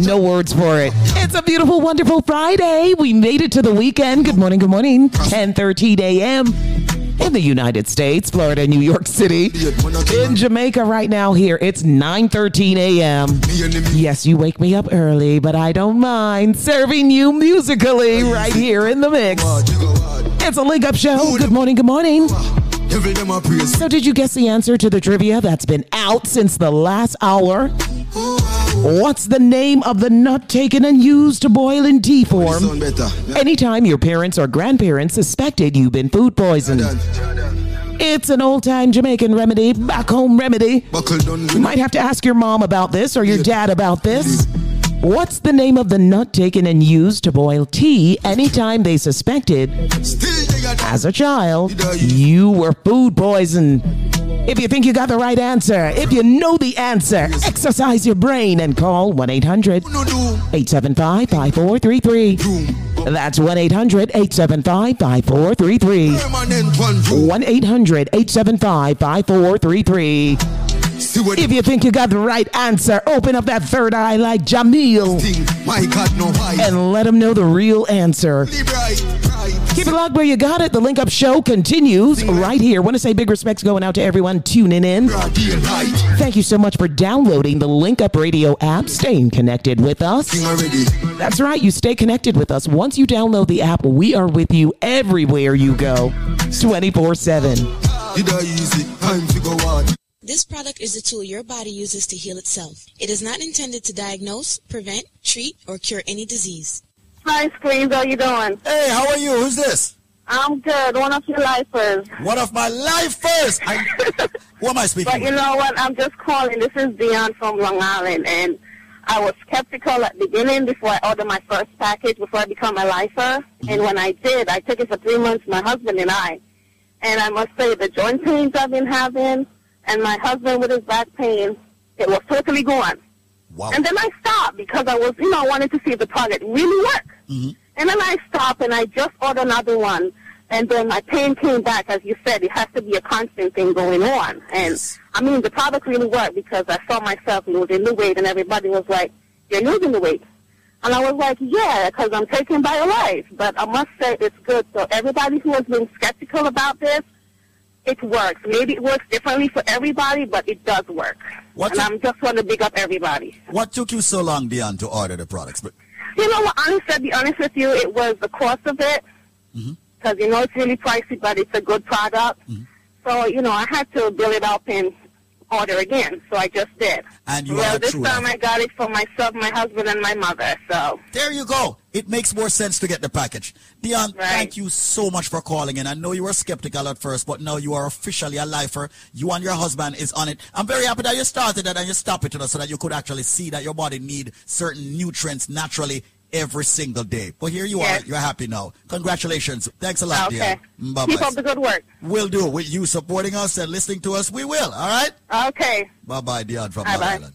No words for it. It's a beautiful, wonderful Friday. We made it to the weekend. Good morning, good morning. 10:13 a.m. in the United States, Florida, New York City. In Jamaica right now here, it's 9:13 a.m. Yes, you wake me up early, but I don't mind serving you musically right here in the mix. It's a link up show. Good morning, good morning. Devil them a praise. So, did you guess the answer to the trivia that's been out since the last hour? What's the name of the nut taken and used to boil in tea form? Anytime your parents or grandparents suspected you've been food poisoned. It's an old time Jamaican remedy, back home remedy. You might have to ask your mom about this or your dad about this. What's the name of the nut taken and used to boil tea anytime they suspected, as a child, you were food poisoned? If you think you got the right answer, if you know the answer, exercise your brain and call 1 800 875 5433. That's 1 800 875 5433. 1 800 875 5433. If you think you got the right answer, open up that third eye like Jahmiel God, no and let him know the real answer. Keep it locked where you got it. The link up show continues right here. Want to say big respects going out to everyone tuning in. Thank you so much for downloading the Link Up Radio app, staying connected with us. That's right, you stay connected with us. Once you download the app, we are with you everywhere you go, 24 7. Did I easy? Time to go hard. This product is a tool your body uses to heal itself. It is not intended to diagnose, prevent, treat, or cure any disease. Hi, Screens. How you doing? Hey, how are you? Who's this? I'm good. One of your lifers. One of my lifers. I, [laughs] who am I speaking But you know what? I'm just calling. This is Dion from Long Island, and I was skeptical at the beginning before I ordered my first package before I become a lifer. Mm-hmm. And when I did, I took it for three months, my husband and I. And I must say, the joint pains I've been having, and my husband with his back pain, it was totally gone. Wow. And then I stopped because I was, you know, I wanted to see if the product really worked. Mm-hmm. And then I stopped and I just ordered another one. And then my pain came back. As you said, it has to be a constant thing going on. And I mean, the product really worked because I saw myself losing the weight and everybody was like, you're losing the weight. And I was like, yeah, because I'm taking BioLife. But I must say it's good. So everybody who has been skeptical about this, it works. Maybe it works differently for everybody, but it does work. What and I'm just want to big up everybody. What took you so long, Dion, to order the products? But You know what? Honestly, to be honest with you, it was the cost of it. Mm-hmm. Because, you know, it's really pricey, but it's a good product. So, you know, I had to build it up and order again. So I just did. And you well, this time. I got it for myself, my husband, and my mother. So there you go. It makes more sense to get the package. Dion, thank you so much for calling in. I know you were skeptical at first, but now you are officially a lifer. You and your husband is on it. I'm very happy that you started it and you stopped it so that you could actually see that your body need certain nutrients naturally every single day. But here you Yes. are. You're happy now. Congratulations. Thanks a lot, Okay. dear. Mm, bye Keep up the good work. We'll do. With you supporting us and listening to us, we will. All right. Okay. Bye bye, Dion from Bye-bye. Island.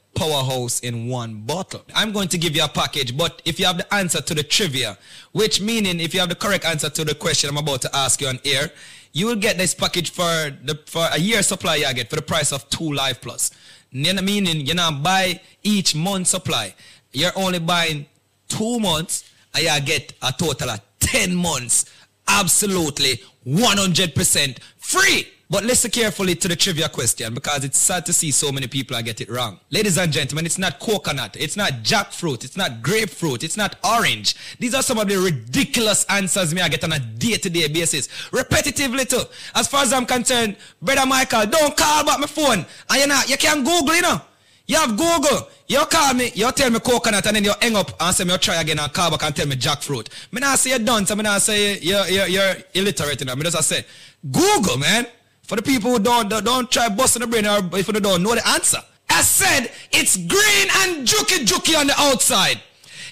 powerhouse in one bottle. I'm going to give you a package, but if you have the answer to the trivia, which meaning if you have the correct answer to the question I'm about to ask you on air, you will get this package for the for a year supply you get for the price of two Life Plus. Meaning you're not buy each month supply. You're only buying two months and you get a total of 10 months absolutely 100% free. But listen carefully to the trivia question because it's sad to see so many people I get it wrong. Ladies and gentlemen, it's not coconut, it's not jackfruit, it's not grapefruit, it's not orange. These are some of the ridiculous answers me I get on a day-to-day basis. Repetitively too. As far as I'm concerned, brother Michael, don't call back my phone. And you know, you can Google, you know. You have Google. You call me, you tell me coconut, and then you hang up and say me you try again and call back and tell me jackfruit. Me not say you're done, so me not say you're, you're, you're illiterate, you know. Me just say, Google, man. For the people who don't, don't, try busting the brain or if you don't know the answer. I said, it's green and juky juky on the outside.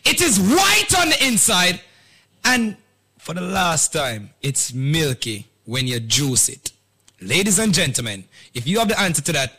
It is white on the inside. And for the last time, it's milky when you juice it. Ladies and gentlemen, if you have the answer to that,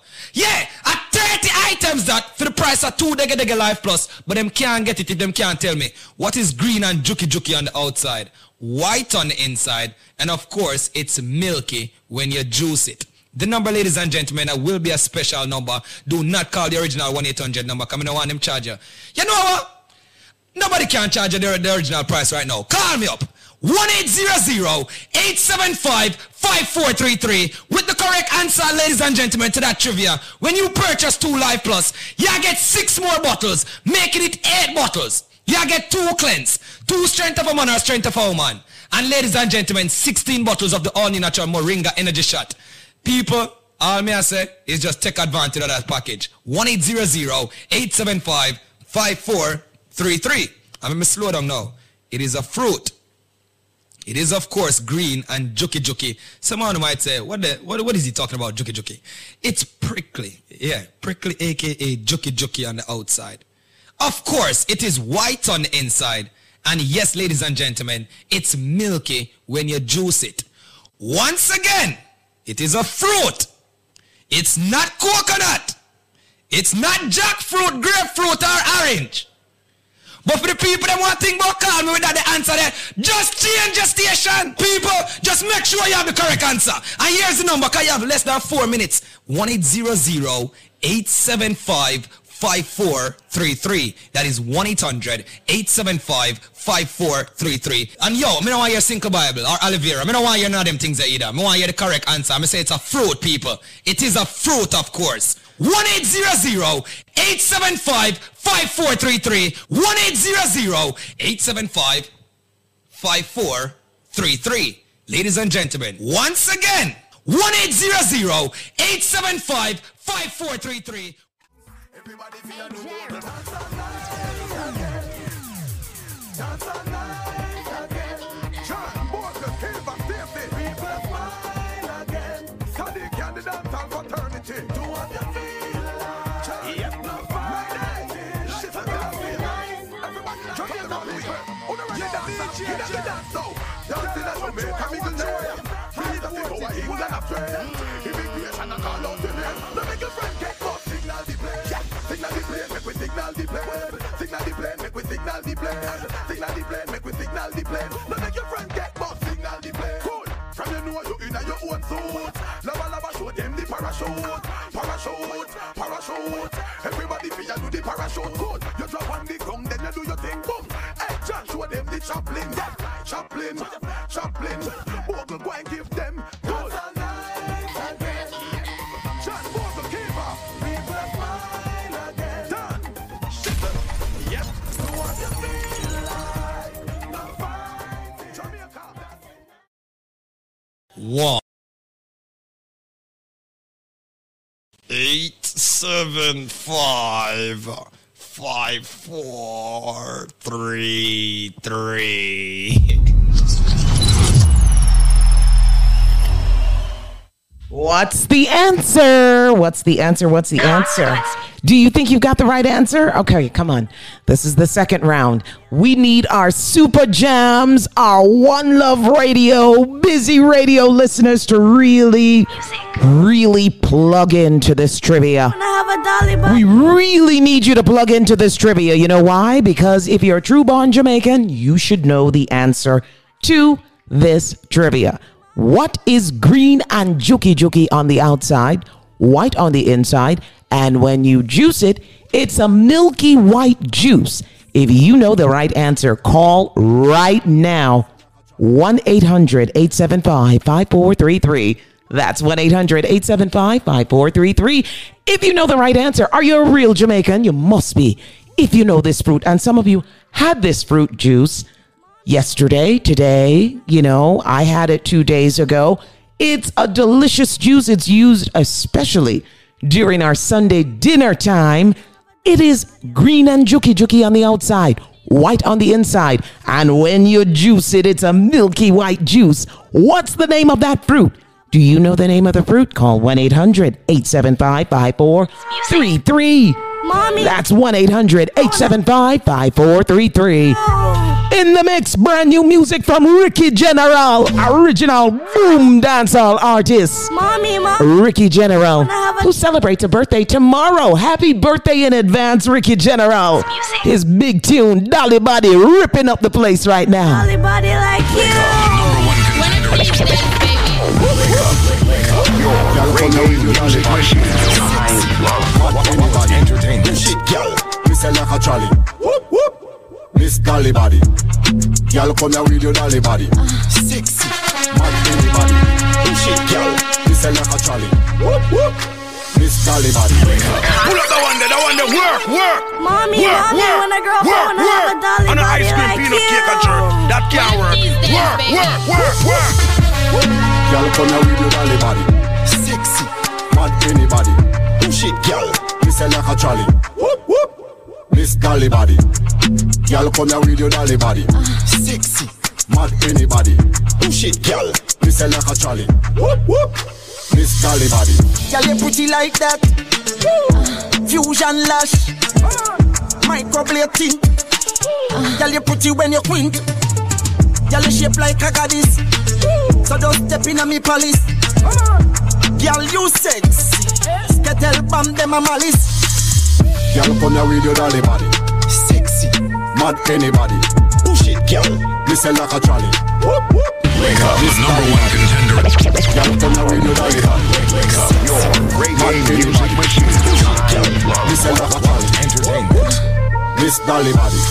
Yeah, at 30 items that for the price of two Dega Dega Life Plus, but them can't get it if them can't tell me what is green and juky juky on the outside, white on the inside, and of course it's milky when you juice it. The number, ladies and gentlemen, will be a special number. Do not call the original 1-800 number, come I don't want them charge you. You know what? Nobody can charge you the, the original price right now. Call me up. 1-800-875-5433 with the correct answer, ladies and gentlemen, to that trivia. When you purchase two Life Plus, you get six more bottles, making it eight bottles. You get two cleanse, two strength of a man or strength of a woman. And ladies and gentlemen, 16 bottles of the all natural Moringa energy shot. People, all me I say is just take advantage of that package. 1-800-875-5433. I'm going to slow down now. It is a fruit. It is of course green and juky juky. Someone might say, what, the, what, what is he talking about, juky juky? It's prickly. Yeah, prickly aka juky juky on the outside. Of course, it is white on the inside. And yes, ladies and gentlemen, it's milky when you juice it. Once again, it is a fruit. It's not coconut. It's not jackfruit, grapefruit, or orange. But for the people that want to think about call me without the answer there, just change your station. People, just make sure you have the correct answer. And here's the number, because you have less than four minutes. 1-800-875-5433. That is 1-800-875-5433. And yo, me don't want your sinkle bible or aloe vera. Me don't want your none of them things either. Me want you the correct answer. Me say it's a fruit, people. It is a fruit, of course. 1-800-875-5433. 1-800-875-5433. Ladies and gentlemen, once again, 1-800-875-5433. Signal signal the plane. Signal the plane, make we signal the plane. No make your friend get bust, signal the plane. Cool, from you know you in your own suit. Lava lava show them the parachute, parachute, parachute. Everybody feel do the parachute good. You drop on the ground, then you do your thing, boom. Hey, John, show them the Chaplin, yeah. Chaplin, Chaplin. Bogle, go and give them One. Eight seven five five four three three. [laughs] What's the answer? What's the answer? What's the answer? Do you think you've got the right answer? Okay, come on. This is the second round. We need our super jams, our One Love Radio, busy radio listeners to really, really plug into this trivia. We really need you to plug into this trivia. You know why? Because if you're a true born Jamaican, you should know the answer to this trivia. What is green and juki juki on the outside, white on the inside, and when you juice it, it's a milky white juice? If you know the right answer, call right now 1 800 875 5433. That's 1 800 875 5433. If you know the right answer, are you a real Jamaican? You must be. If you know this fruit, and some of you had this fruit juice yesterday, today, you know, I had it two days ago. It's a delicious juice. It's used especially during our Sunday dinner time. It is green and juki juki on the outside, white on the inside. And when you juice it, it's a milky white juice. What's the name of that fruit? Do you know the name of the fruit? Call 1 800 875 5433. Mommy. That's 1 800 875 5433. In the mix, brand new music from Ricky General, original boom dancehall artist. Mommy, Mom. Ricky General, who celebrates a birthday tomorrow. Happy birthday in advance, Ricky General. His big tune, Dolly Body, ripping up the place right now. Dolly body like you. Reggae music machine. Anybody entertainment. Shit, girl. Me say like a trolley. Whoop whoop. Miss Dolly body. Girl, come here with your dolly body. Sexy. Mad anybody. Shit, girl. Me say like a trolley. Whoop whoop. Miss Dolly body. Pull up the one there, the one there. Work, work. Mommy, work, mommy, work, when I grow up, I work, wanna have a dolly On an ice cream like peanut cake you. and jerk. That can't work. Work, work, work, work. Girl, come here with your dolly body. Sexy. Mad anybody. Push it, girl. Say like a trolley. Whoop whoop. Miss Dolly body. Girl, come here with your dolly body. Ah. Sexy. Mad anybody. Push it, girl. Me say like a trolley. Whoop whoop. Miss Dolly body. Girl, you pretty like that. Ah. Fusion lash. Ah. Microblading. Girl, you pretty when you quint. Girl, you shape like a goddess. So don't step in a me palace. Girl, you sexy. Skettle bam them a malice. Girl, come here with your dolly body. Sexy. Mad anybody. Push it, girl. Me say like a trolley. Whoop whoop. Wake up, the number one contender. Girl, come here with your dolly body. Wake up, your reggae music machine. Me say like a trolley. Entertainment. Miss Dolly body.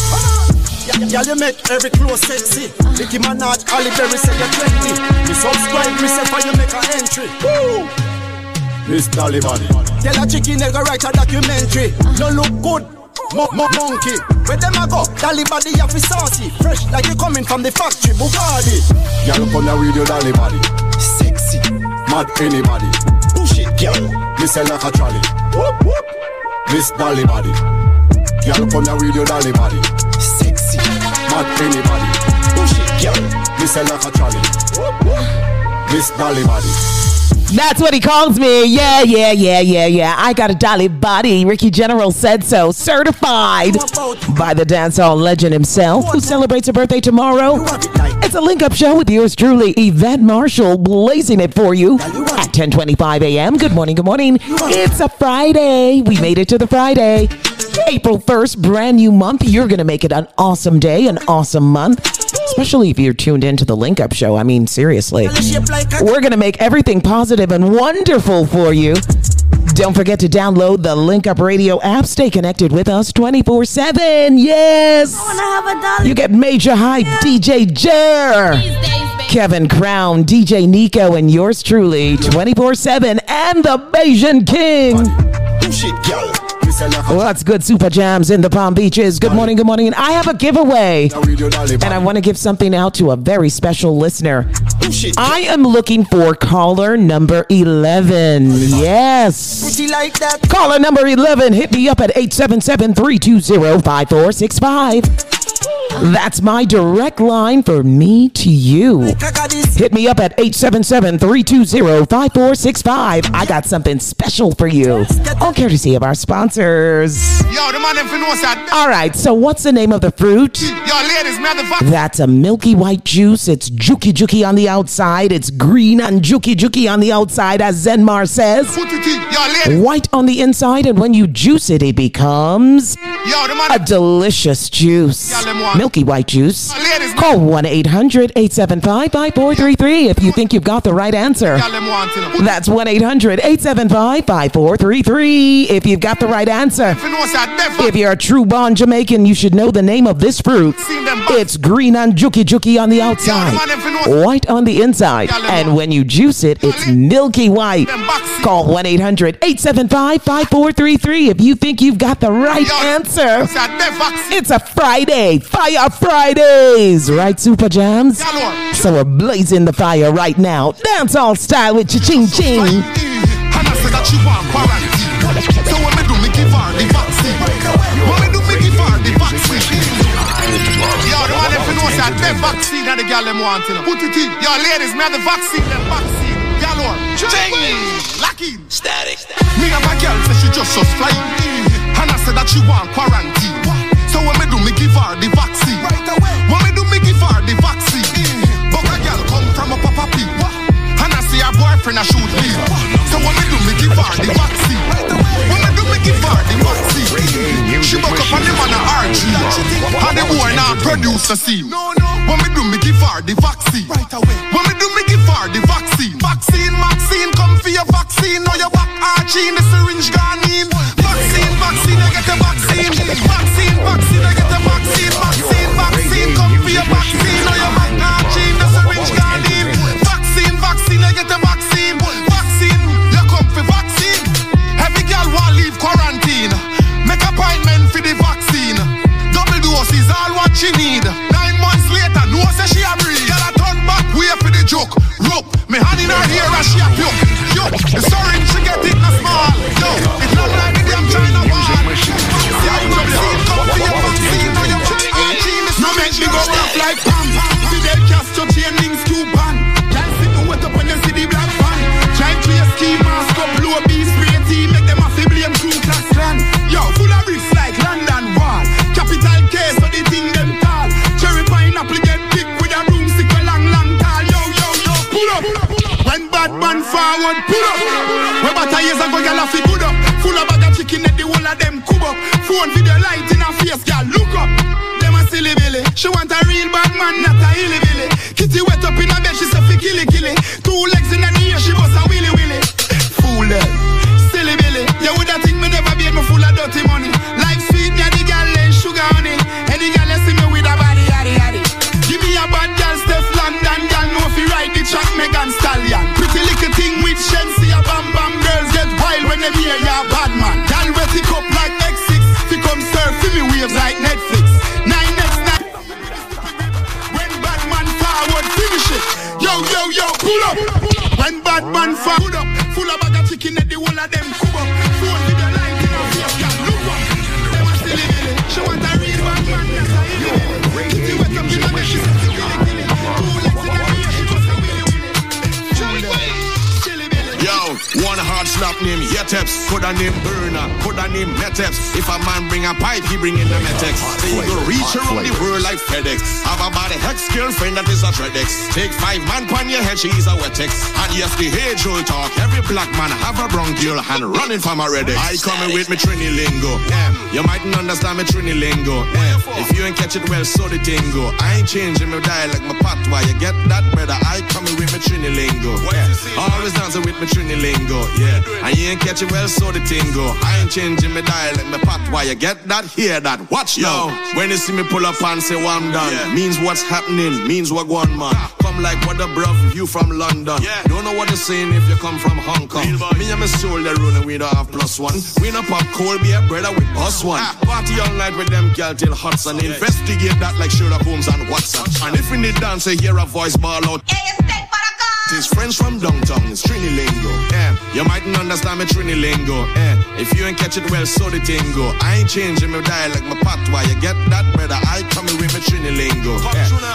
Girl, you make every clothes sexy. Nicki Minaj, Halle Berry say you're trendy. Me subscribe, me say for you make a entry. Woo! Miss Dolly body. Tell a chicken go write a documentary. No look good, mo mo monkey. Where them a go? Body have fi saucy, fresh like you coming from the factory. Bugatti. Girl, come here with your dolly body. Sexy. Mad anybody. Push it, girl. Me say like a trolley. Whoop whoop. Miss Dolly body. Girl, come here with your dolly body. Sexy. Mad anybody. Push it, girl. Me say like a trolley. Whoop whoop. Miss Dolly body. That's what he calls me. Yeah, yeah, yeah, yeah, yeah. I got a dolly body. Ricky General said so. Certified by the dancehall legend himself, who celebrates a birthday tomorrow. It's a link-up show with yours truly, Yvette Marshall, blazing it for you at 10:25 a.m. Good morning, good morning. It's a Friday. We made it to the Friday. April 1st, brand new month. You're going to make it an awesome day, an awesome month, especially if you're tuned into the Link Up Show. I mean, seriously. We're going to make everything positive and wonderful for you. Don't forget to download the Link Up Radio app. Stay connected with us 24 7. Yes. You get major hype, DJ Jer. Kevin Crown, DJ Nico, and yours truly 24 7 and the Bayesian King. What's good, Super Jams in the Palm Beaches? Good morning, good morning. And I have a giveaway. And I want to give something out to a very special listener. I am looking for caller number 11. Yes. Caller number 11, hit me up at 877 320 5465. That's my direct line for me to you. Hit me up at 877-320-5465. I got something special for you. All courtesy of our sponsors. Yo, the man them fin know say All right, so what's the name of the fruit? Yo, ladies, me the vaccine. That's a milky white juice. It's juki juki on the outside. It's green and juki juki on the outside, as Zenmar says. White on the inside, and when you juice it, it becomes Yo, the man a delicious juice. Yeah, them want- Milky white juice. Call 1 800 875 5433 if you think you've got the right answer. Y'all them want to know. That's 1 800 875 5433 if you've got the right answer. Fin know say deaf. If you're a true born Jamaican, you should know the name of this fruit. Seen them back. It's green and juki juki on the outside, man, if you know- white on the inside, and when you juice it, it's milky white. Call 1 800 875 5433 if you think you've got the right answer. Say deaf vaccine. It's a Friday, Fire Fridays, right, Super Jams? So we're blazing the fire right now. Dance all style with cha-ching ching. And I said that she want quarantine. So when me do, me give her the vaccine. When me do, me give her the vaccine. Yo, the man them fin know say deaf vaccine and the girl them want to know. Put it in. Yo, ladies, have the vaccine, them vaccine. Y'all Lord. Ching. Lock. Static. Me and my girl say she just just fly. And I said that she want quarantine. So when me do, me give her the vaccine. Right away. When me do, me give her the vaccine. But a girl come from a papa pee. And I see her boyfriend a shoot me. So when me do, me give her the vaccine. When me do, me give her the vaccine. She buck up on the man a RG. And the boy now produce a scene. When me do, me give her the vaccine. Right away. When me do, me give her the vaccine. Vaccine, vaccine, come for your vaccine. Now your back arching, the syringe gone in. Vaccine, vaccine, I get the vaccine. Vaccine, vaccine, I get the vaccine. Vaccine, vaccine, come for your vaccine. What she need. Nine months later, no say she a breathe. Girl a turn back, wait for the joke. Rope, me hand in her ear and she a puke. Yo, the syringe she get it na small. Yo, it look like the damn China wall. Vaccine, vaccine, come for your vaccine. Now arching, the No make me go off like pam. Forward, pull up. When better years ago, gyal a fi good up. Full of bag of chicken, at the whole of them cub up. Phone video light in her face, gyal look up. Them a silly billy. She want a real bad man, not a hilly billy. Kitty wet up in her bed, she say fi killy killy. Two legs in the ear, she bust a willy willy. Fool them. Silly billy. You woulda think me never be me full of dirty money. Them hear ya bad man. Gyal wet it up like X6, fi come surf fi me waves like Netflix. Nine X nine. When bad man forward, finish it. Yo yo yo, pull up. When bad man forward up, full of bag of chicken at the whole of them slap name Yeteps, could a name Burner, could a name Meteps. If a man bring a pipe, he bring in the Metex. Say you go reach around the world like FedEx. Have a body hex girlfriend that is a Tredex. Take five man pan your head, she's a Wetex. And yes, the age old talk. Every black man have a bronchial and running from a Redex. I coming with me Trini lingo. Yeah, you mightn't understand me Trini lingo. Yeah, if you ain't catch it well, so the tingo. I ain't changing my dialect, my patois. You get that, brother? I coming with me Trini lingo. Yeah, always dancing with me Trini lingo. Yeah, and And you ain't catch it well, so the thing go. I ain't changing my dialect, my path. Why you get that? Hear that? Watch now. When you see me pull up and say, well, I'm done. Means what's happening, means what going man. Come like what the bruv, you from London. Yeah. Don't know what you're saying if you come from Hong Kong. Me and my soul, they rule and we don't have plus one. We no pop cold beer, brother, with us one. Party all night with them girl till hot and investigate that like Sherlock Holmes and Watson. And if we need dance, I hear a voice ball out. It's friends from downtown, it's Trini lingo. Yeah, you mightn't understand me Trini lingo. Yeah, if you ain't catch it well, so the tingo. I ain't changing my dialect, my patois. You get that, brother? I coming with my Trini lingo.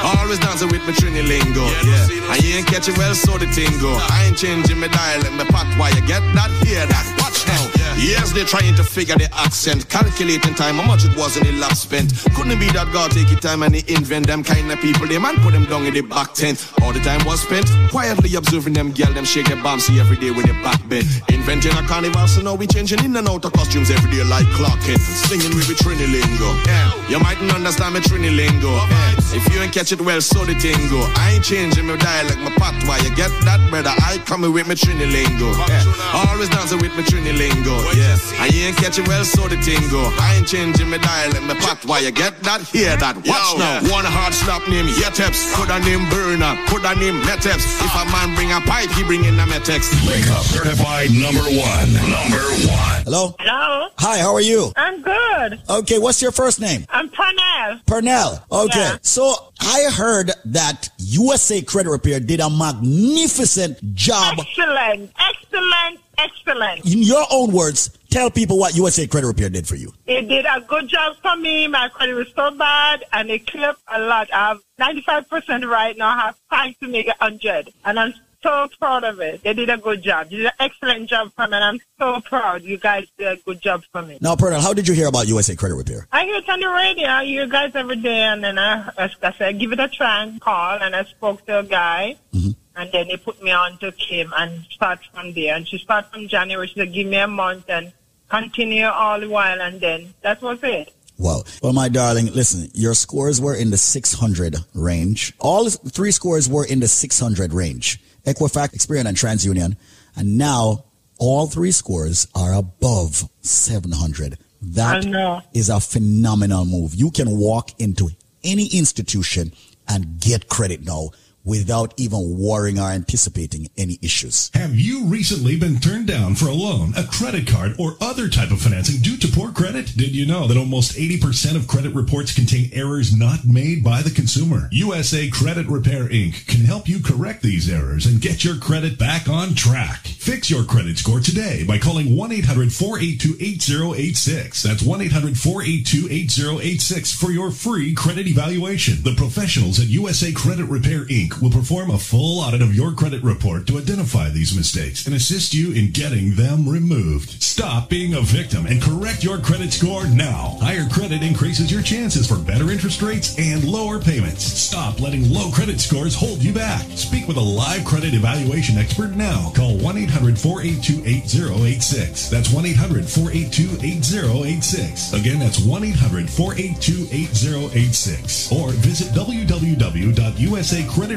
Always dancing with my Trini lingo. Yeah, and you ain't catch it well, so the tingo. I ain't changing my dialect, my patois. You get that? Hear that? Watch now. Yes, they're trying to figure the accent, calculating time, how much it was in the last spent. Couldn't be that God take your time and he invent them kind of people. They man put them down in the back tent. All the time was spent quietly observing them girl, them shake their see every day with their back bent. Inventing a carnival, so now we changing in and out of costumes every day like clocking. Singing with the Trini lingo. Yeah, you mightn't understand me Trini lingo. Yeah. If you ain't catch it well, so the tingo. I ain't changing my dialect, my patois. You get that, brother? I coming with my Trini lingo. Yeah. Always dancing with my Trini lingo. Yeah, and you ain't catching well, so the tingo. I ain't changing my dialect, my Why You get that? Hear that? Watch now. One hard slap name Yeteps. Put a name Burner. Put a name Meteps. If a man bring a pipe, he bring in a Metex. Wake up, certified number one. Number one. Hello? Hello. Hi, how are you? I'm good. Okay, what's your first name? I'm Pernell. Pernell. Okay. Yeah. So I heard that USA Credit Repair did a magnificent job. Excellent. Excellent. Excellent. In your own words, tell people what USA Credit Repair did for you. It did a good job for me. My credit was so bad and it clipped a lot. I have 95% right now. I have time to make it 100. And I'm so proud of it. They did a good job. They did an excellent job for me and I'm so proud. You guys did a good job for me. Now, Pernell, how did you hear about USA Credit Repair? I hear it on the radio. I hear you guys every day, and then I, I, I said, give it a try and call, and I spoke to a guy, mm-hmm. And then they put me on to Kim and start from there. And she started from January. She said, give me a month and continue all the while, and then that was it. Wow. Well, my darling, listen, your scores were in the 600 range. All three scores were in the 600 range. Equifax, Experian, and TransUnion. And now all three scores are above 700. That is a phenomenal move. You can walk into any institution and get credit now without even worrying or anticipating any issues. Have you recently been turned down for a loan, a credit card, or other type of financing due to poor credit? Did you know that almost 80% of credit reports contain errors not made by the consumer? USA Credit Repair Inc. can help you correct these errors and get your credit back on track. Fix your credit score today by calling 1-800-482-8086. That's 1-800-482-8086 for your free credit evaluation. The professionals at USA Credit Repair Inc. will perform a full audit of your credit report to identify these mistakes and assist you in getting them removed. Stop being a victim and correct your credit score now. Higher credit increases your chances for better interest rates and lower payments. Stop letting low credit scores hold you back. Speak with a live credit evaluation expert now. Call 1-800-482-8086. That's 1-800-482-8086. Again, that's 1-800-482-8086. Or visit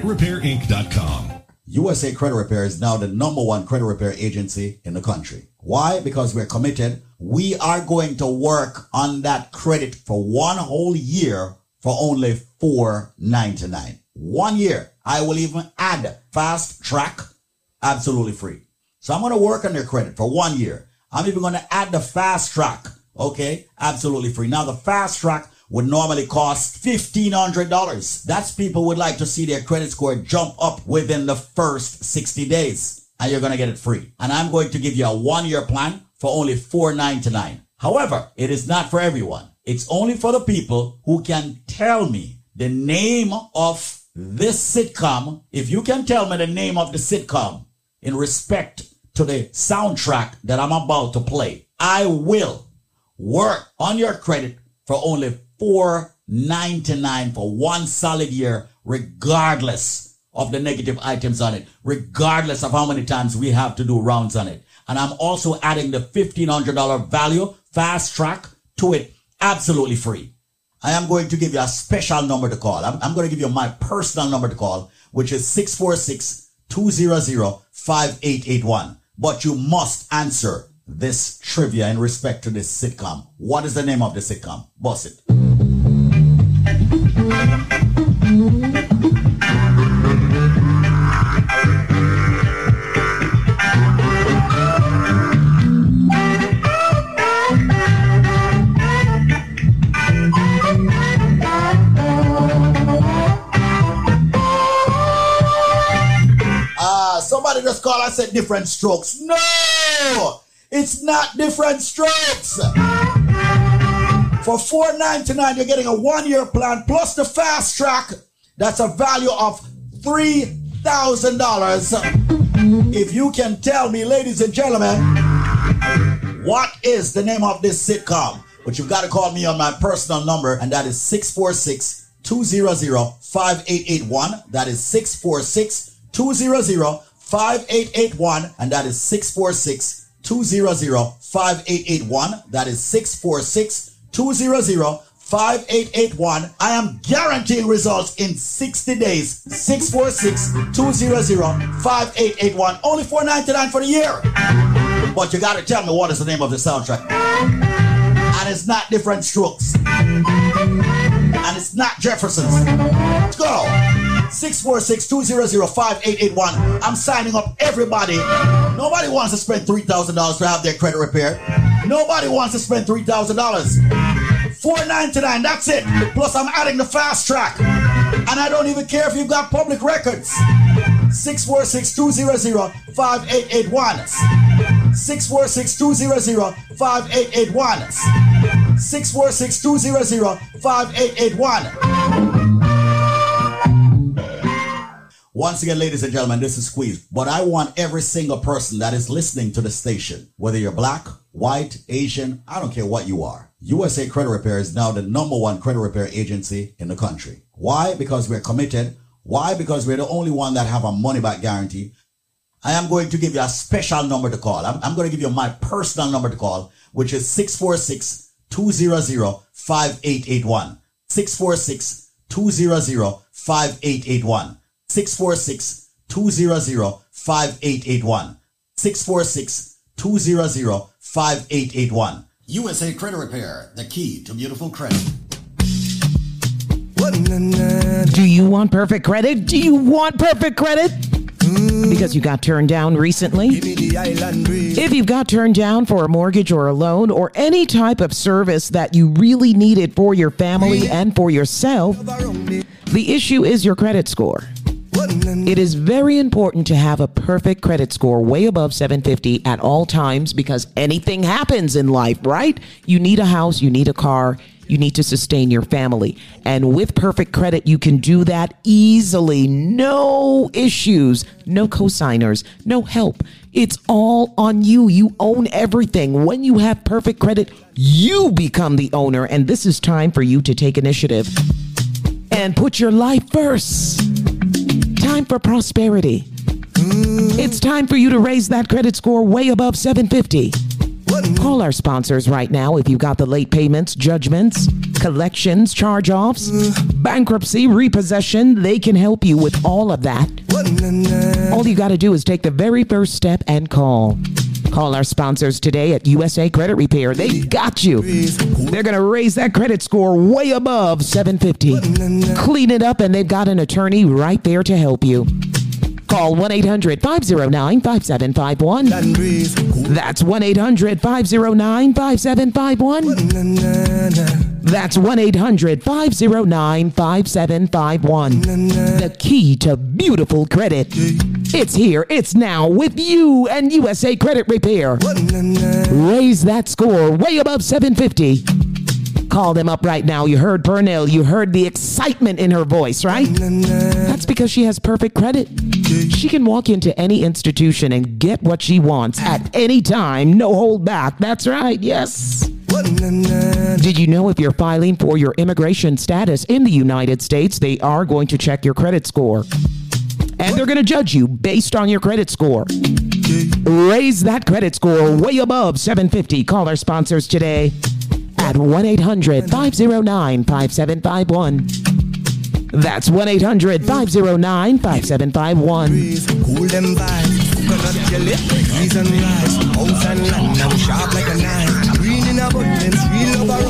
www.usacreditrepairinc.com. USA Credit Repair is now the number one credit repair agency in the country. Why? Because we're committed. We are going to work on that credit for one whole year for only four ninety nine. One year. I will even add fast track absolutely free. So I'm going to work on your credit for one year. I'm even going to add the fast track. Okay. Absolutely free. Now the fast track would normally cost $1,500. That's people would like to see their credit score jump up within the first 60 days and you're going to get it free. And I'm going to give you a one year plan for only 499. However, it is not for everyone. It's only for the people who can tell me the name of this sitcom. If you can tell me the name of the sitcom in respect to the soundtrack that I'm about to play, I will work on your credit for only $4.99 for one solid year, regardless of the negative items on it, regardless of how many times we have to do rounds on it. And I'm also adding the $1,500 value fast track to it absolutely free. I am going to give you a special number to call. I'm, I'm going to give you my personal number to call, which is 646 200 5881. but you must answer this trivia in respect to this sitcom. What is the name of the sitcom? Boss it. Ah, somebody just called and said different strokes. No, it's not different strokes. For four ninety nine, you're getting a one year plan plus the fast track. That's a value of three thousand dollars. If you can tell me, ladies and gentlemen, what is the name of this sitcom? But you've got to call me on my personal number, and that is 646 200 5881. That is 646 200 5881. And that is 646 200 5881. That is 646 200 5881. I am guaranteeing results in 60 days. 646 200 5881. Only 499 for the year. But you got to tell me what is the name of the soundtrack. And it's not different strokes. And it's not Jefferson's. Let's go. 646-200-5881. I'm signing up everybody. Nobody wants to spend $3,000 to have their credit repaired. Nobody wants to spend $3,000. 499, that's it. Plus I'm adding the fast track. And I don't even care if you've got public records. 646-200-5881. 646-200-5881. 646-200-5881. Once again, ladies and gentlemen, this is Squeeze. But I want every single person that is listening to the station, whether you're black, white, Asian, I don't care what you are. USA Credit Repair is now the number one credit repair agency in the country. Why? Because we're committed. Why? Because we're the only one that have a money back guarantee. I am going to give you a special number to call. I'm, I'm going to give you my personal number to call, which is 646 200 5881. 646 200 5881. 646 200 5881. 646 200 5881. USA Credit Repair, the key to beautiful credit. Do you want perfect credit? Do you want perfect credit? Because you got turned down recently? If you've got turned down for a mortgage or a loan or any type of service that you really needed for your family and for yourself, the issue is your credit score. It is very important to have a perfect credit score way above 750 at all times because anything happens in life, right? You need a house, you need a car, you need to sustain your family. And with perfect credit, you can do that easily. No issues, no cosigners, no help. It's all on you. You own everything. When you have perfect credit, you become the owner. And this is time for you to take initiative and put your life first. Time for prosperity. It's time for you to raise that credit score way above 750. Call our sponsors right now if you've got the late payments, judgments, collections, charge offs, bankruptcy, repossession. They can help you with all of that. All you got to do is take the very first step and call. Call our sponsors today at USA Credit Repair. They got you. They're going to raise that credit score way above 750. Clean it up, and they've got an attorney right there to help you. Call 1 800 509 5751. That's 1 800 509 5751. That's 1 800 509 5751. The key to beautiful credit. It's here, it's now with you and USA Credit Repair. Raise that score way above 750. Call them up right now. You heard Pernell. You heard the excitement in her voice, right? That's because she has perfect credit. She can walk into any institution and get what she wants at any time, no hold back. That's right, yes. Did you know if you're filing for your immigration status in the United States, they are going to check your credit score? And they're going to judge you based on your credit score. Raise that credit score way above 750. Call our sponsors today at 1 800 509 5751. That's 1 800 509 5751. coconut jelly, peas and sharp like a knife. Green in love.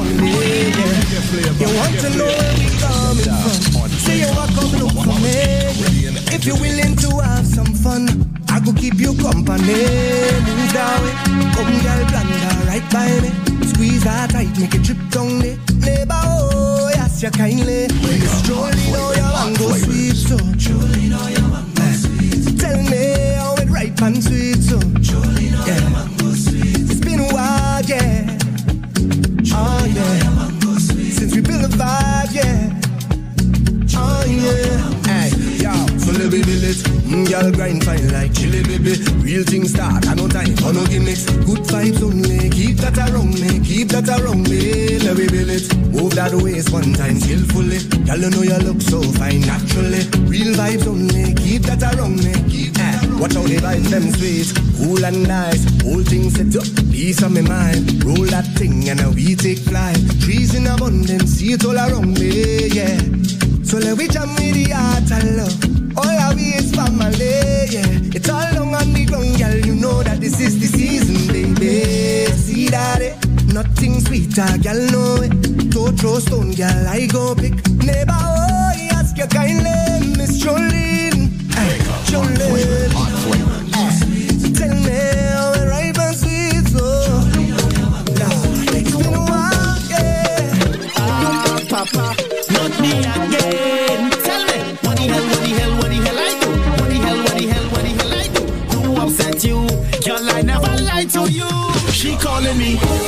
You want to know where we coming from? Say you walk come look for me. If you're willing to have some fun, I go keep you company. Move that way, come girl, blunder right by me. Squeeze that tight, make it trip down there. Neighbor, oh, yes, you kindly. It's strolling, oh, your mango sweet, so. Strolling, oh, your mango sweet. Tell me how it ripe and sweet, so. Strolling, oh, your mango sweet. It's been a while, yeah. Oh, yeah. Your mango sweet. Since we built a vibe, yeah. Oh, yeah. Hey, yo, so let me build it. Mm, girl grind fine like chili, baby. Real things start, I no time for no gimmicks. Good vibes only, keep that around me, keep that around me. Let me build it. Move that waist one time skillfully. Girl, you know you look so fine naturally. Real vibes only, keep that around me. Keep that around Watch how the vibes them sweet, cool and nice. Whole thing set up, peace on my mind. Roll that thing and we take flight. Trees in abundance, see it all around me, yeah. So let we jam with the heart love. All I we is family, yeah. It's all long on the ground, girl. You know that this is the season, baby. See that it? Nothing sweeter, girl, know it. Eh? Don't throw stone, girl. I go pick. Neighbor, oh, he ask you kindly, Miss Jolene. Hey, Jolene. Me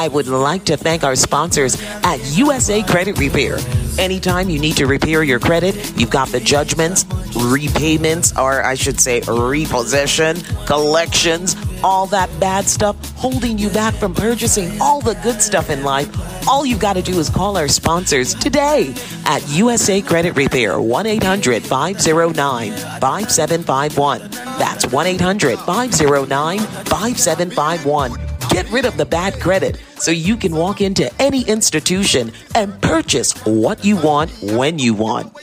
I would like to thank our sponsors at USA Credit Repair. Anytime you need to repair your credit, you've got the judgments, repayments, or I should say, repossession, collections, all that bad stuff holding you back from purchasing all the good stuff in life. All you've got to do is call our sponsors today at USA Credit Repair 1 800 509 5751. That's 1 800 509 5751. Get rid of the bad credit so you can walk into any institution and purchase what you want when you want.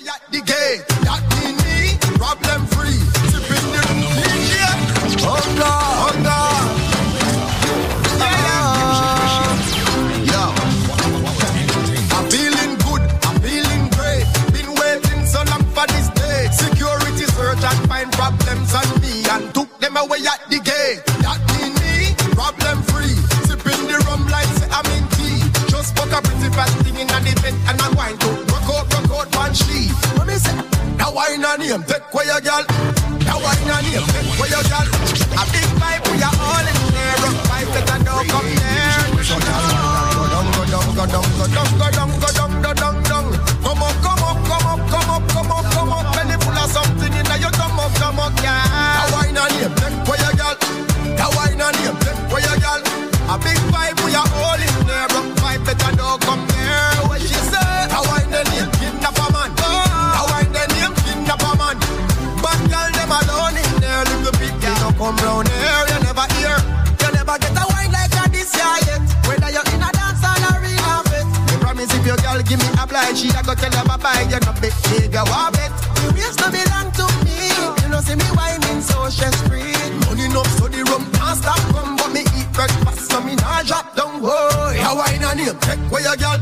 Give me a blind, she a go tell her bye bye. You know, big nigga, what bet? You used to belong to me. You know, see me whining so stress free. Money enough, so the rum can't stop come. But me eat breakfast, so me not drop down. Whoa, you wine on him, take where your girl.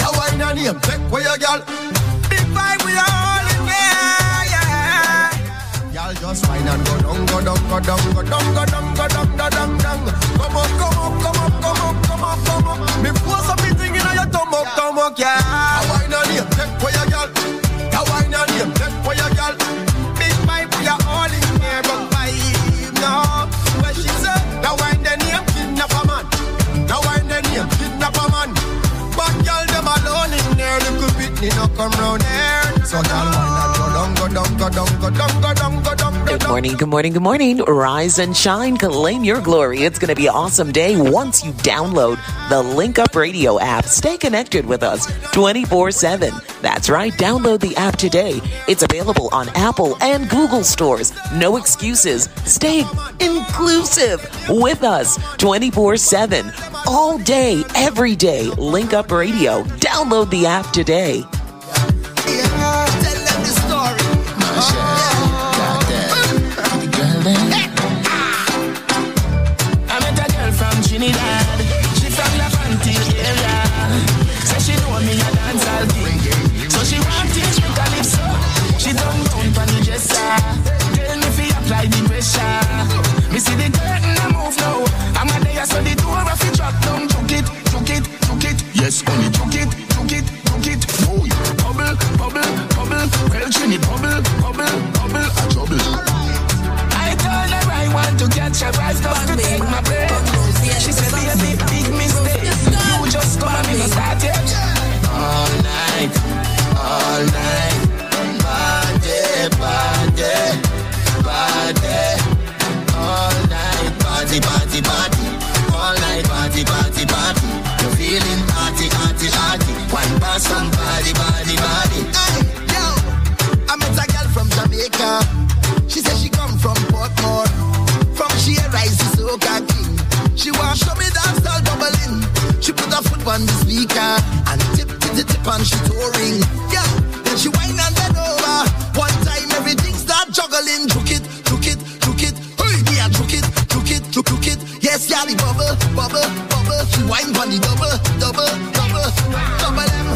You wine on him, take where your girl. Big vibe, we all in there, yeah. Y'all just wine and go down, go down, go down, go down, go down, go down, go down, down. Come up, come up, come up, come up, come up, come up. Me force up stomach, yeah. You wine on him, take where your girl. You wine on him, take where your girl. Big vibe, we are all in here, but vibe, no. Where she say, now wine the name, kidnap a man. Now wine the name, kidnap a man. But girl, them alone in there, little bit, they no come round here. So girl, wine and go down, go down, go down, go down, go down, go down, Good morning, good morning, good morning. Rise and shine, claim your glory. It's going to be an awesome day once you download the Link Up Radio app. Stay connected with us 24 7. That's right, download the app today. It's available on Apple and Google stores. No excuses. Stay inclusive with us 24 7. All day, every day. Link Up Radio. Download the app today. Yes, only on the speaker and tip, tip, tip, tip and she touring. Yo, then she whine and bend over. One time everything start juggling. Juke it, juke it, juke it. Hey, yeah, juke it, juke it, juke, juke it. Yes, yeah, the bubble, bubble, bubble. She whine on the double, double, double, double them.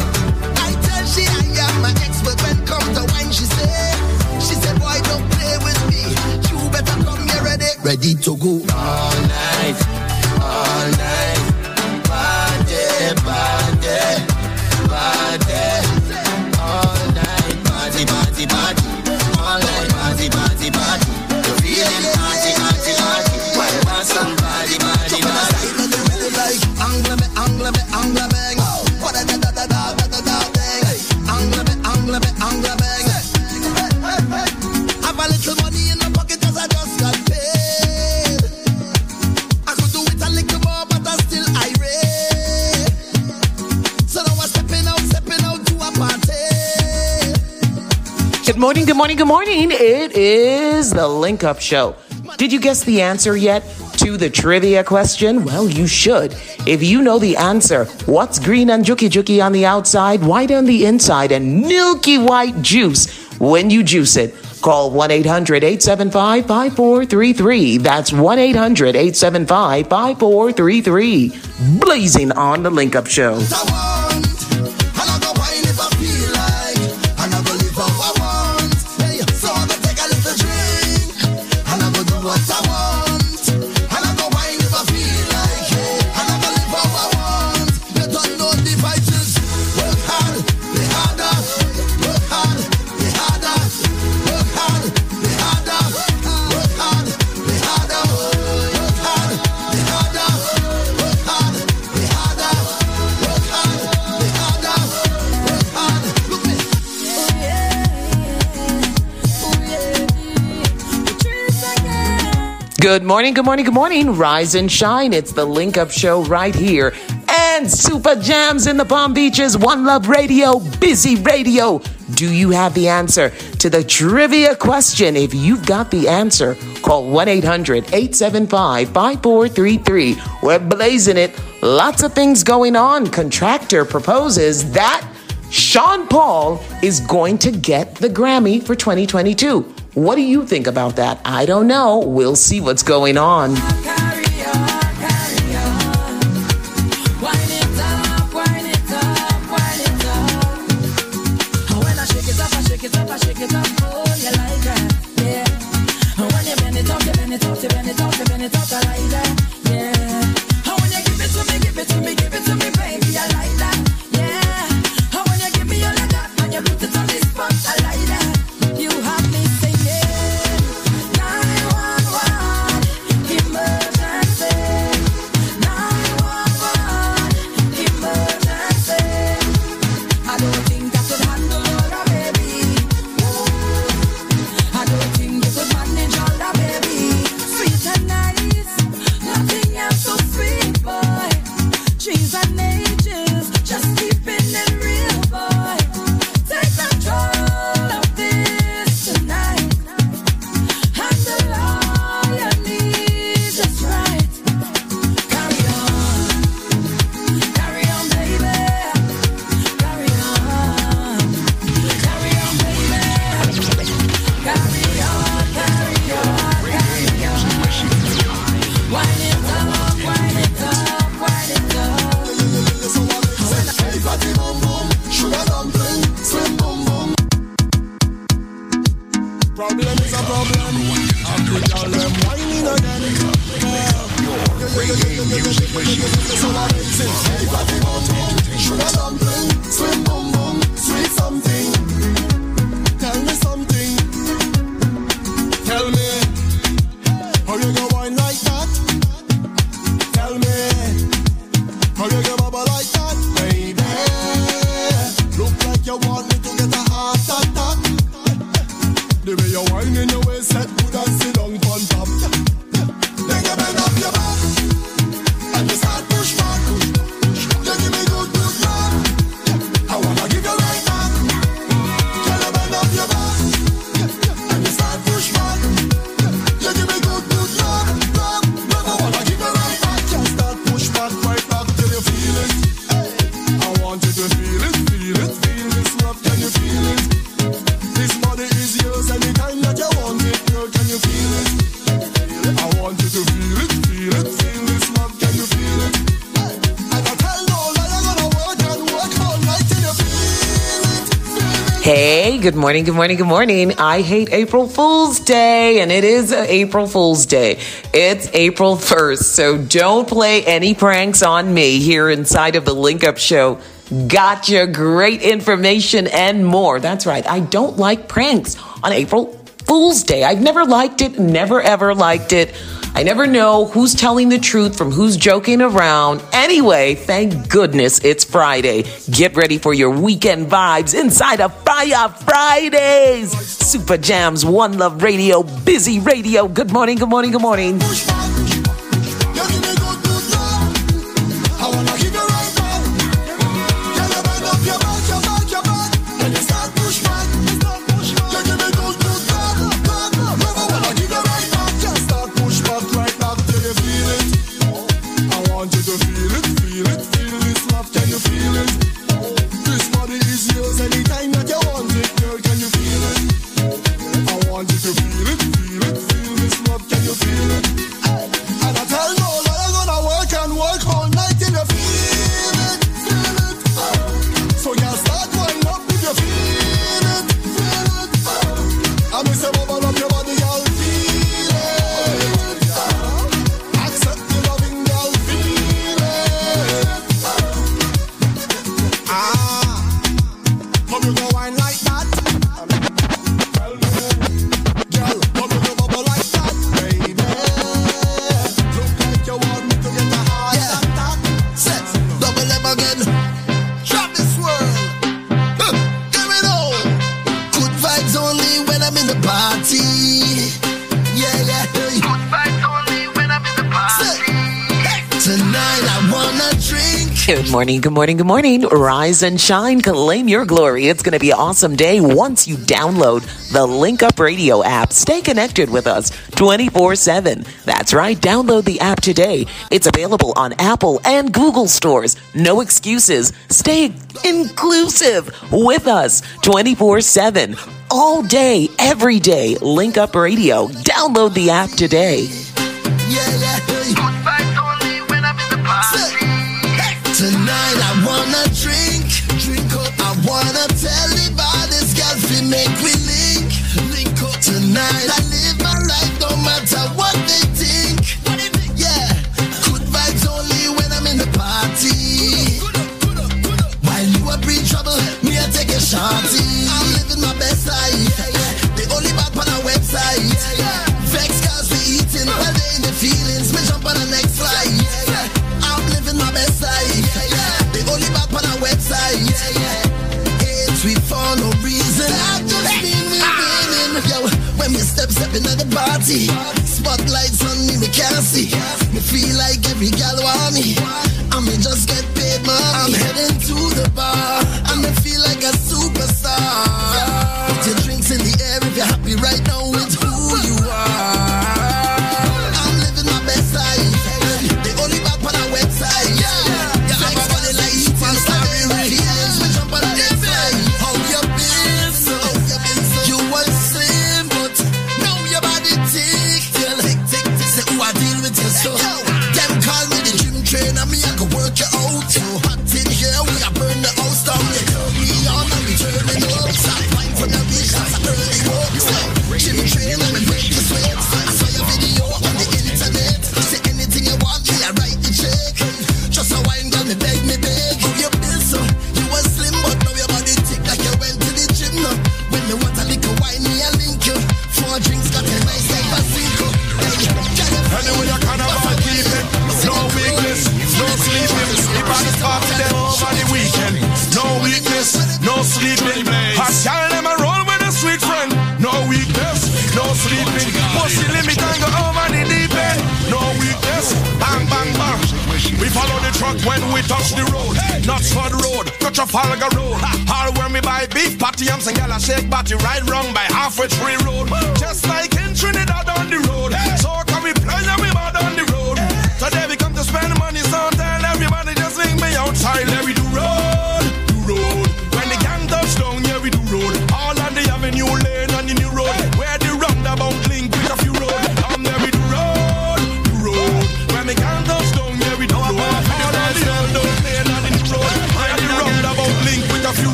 I tell she I am my expert when come to wine. She say, she said, boy, don't play with me. You better come here ready, ready to go. All night, all night. Morning, good morning, good morning. It is the Link Up Show. Did you guess the answer yet to the trivia question? Well, you should. If you know the answer, what's green and juki juki on the outside, white on the inside, and milky white juice when you juice it? Call 1 800 875 5433. That's 1 800 875 5433. Blazing on the Link Up Show. Good morning, good morning, good morning. Rise and shine. It's the Link Up Show right here. And Super Jams in the Palm Beaches. One Love Radio, Busy Radio. Do you have the answer to the trivia question? If you've got the answer, call 1 800 875 5433. We're blazing it. Lots of things going on. Contractor proposes that Sean Paul is going to get the Grammy for 2022. What do you think about that? I don't know. We'll see what's going on. Good morning, good morning, good morning. I hate April Fool's Day, and it is uh, April Fool's Day. It's April 1st, so don't play any pranks on me here inside of the Link Up Show. Gotcha, great information and more. That's right, I don't like pranks on April Fool's Day. I've never liked it, never ever liked it. I never know who's telling the truth from who's joking around. Anyway, thank goodness it's Friday. Get ready for your weekend vibes inside of Fire Fridays. Super Jams, One Love Radio, Busy Radio. Good morning, good morning, good morning. morning, good morning, good morning. Rise and shine, claim your glory. It's going to be an awesome day once you download the Link Up Radio app. Stay connected with us 24 7. That's right, download the app today. It's available on Apple and Google stores. No excuses. Stay inclusive with us 24 7. All day, every day, Link Up Radio. Download the app today. Spotlights on me, me can't see. Me feel like every gal want me. I me just get paid money. I'm heading to the bar. I me feel like a superstar. Put your drinks in the air if you're happy right now with who you are.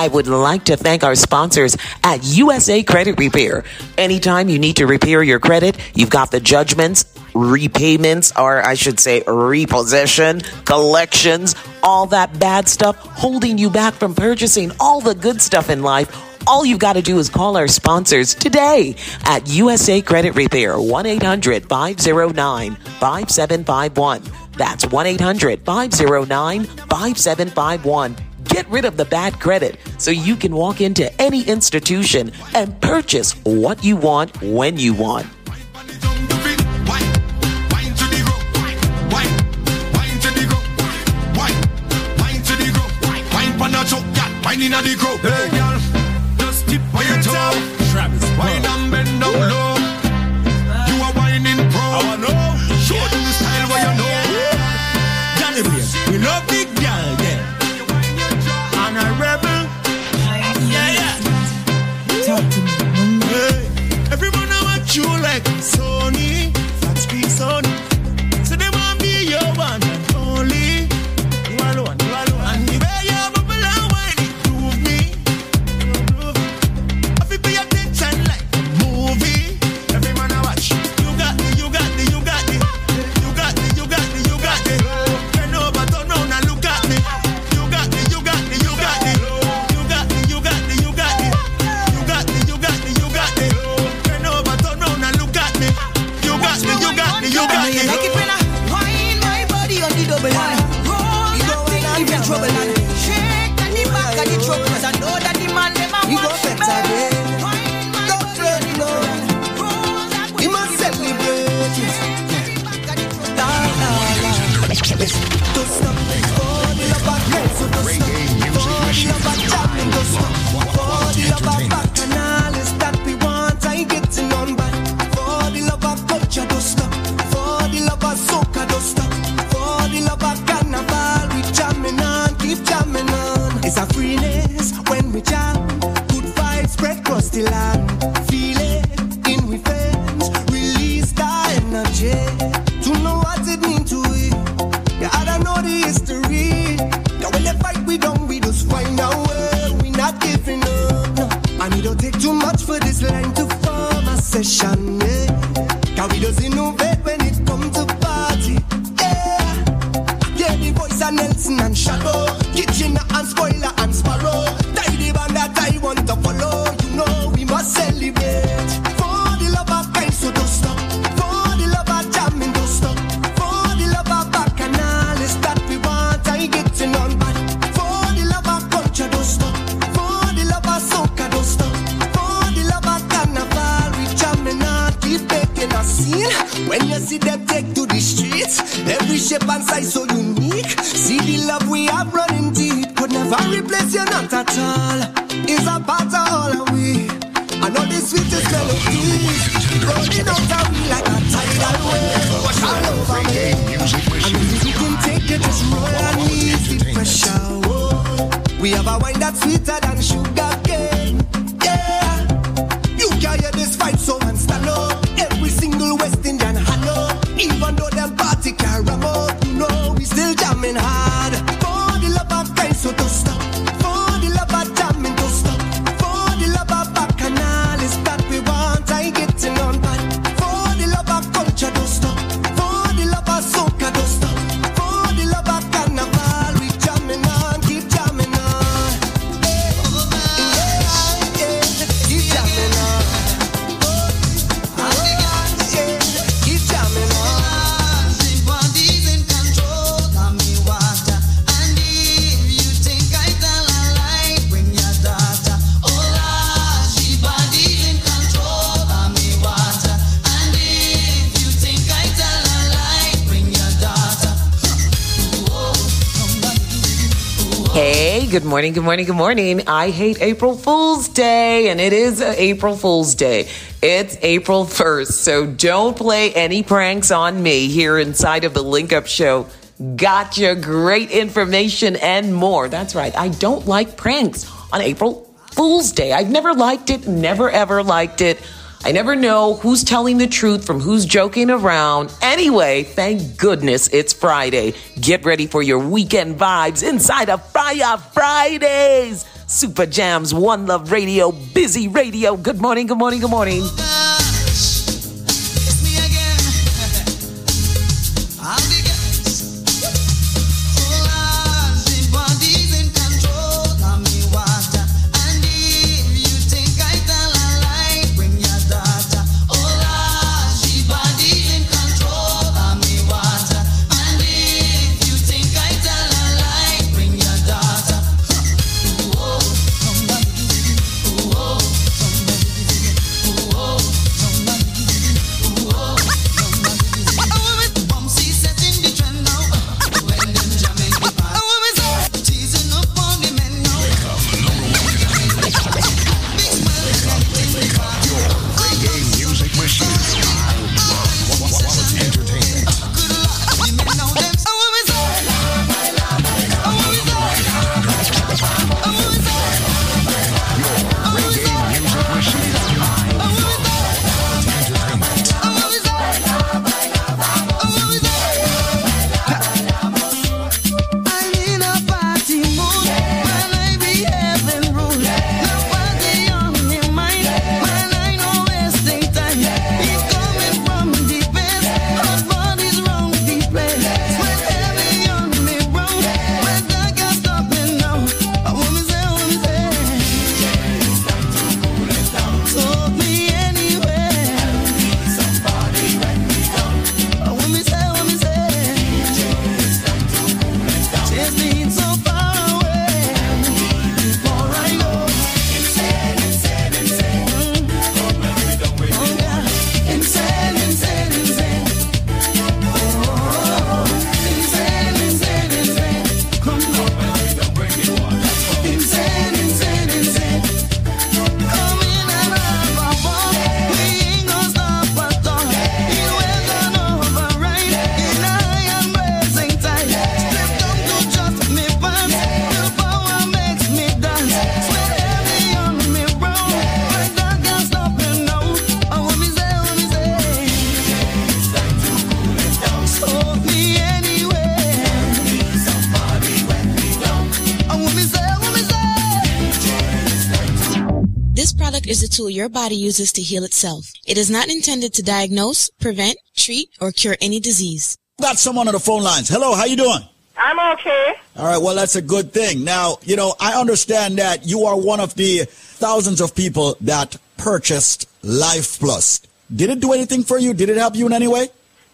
I would like to thank our sponsors at USA Credit Repair. Anytime you need to repair your credit, you've got the judgments, repayments, or I should say repossession, collections, all that bad stuff holding you back from purchasing all the good stuff in life. All you've got to do is call our sponsors today at USA Credit Repair 1 800 509 5751. That's 1 800 509 5751 Get rid of the bad credit so you can walk into any institution and purchase what you want when you want. Hey. We have a wine that's sweeter than sugar. Good morning. Good morning. Good morning. I hate April Fool's Day, and it is April Fool's Day. It's April 1st, so don't play any pranks on me here inside of the Link Up Show. Got your great information and more. That's right. I don't like pranks on April Fool's Day. I've never liked it, never ever liked it. I never know who's telling the truth from who's joking around. Anyway, thank goodness it's Friday. Get ready for your weekend vibes inside of Fire Fridays. Super Jams, One Love Radio, Busy Radio. Good morning, good morning, good morning. Your body uses to heal itself. It is not intended to diagnose, prevent, treat, or cure any disease. Got someone on the phone lines. Hello, how you doing? I'm okay. All right, well, that's a good thing. Now, you know, I understand that you are one of the thousands of people that purchased Life Plus. Did it do anything for you? Did it help you in any way?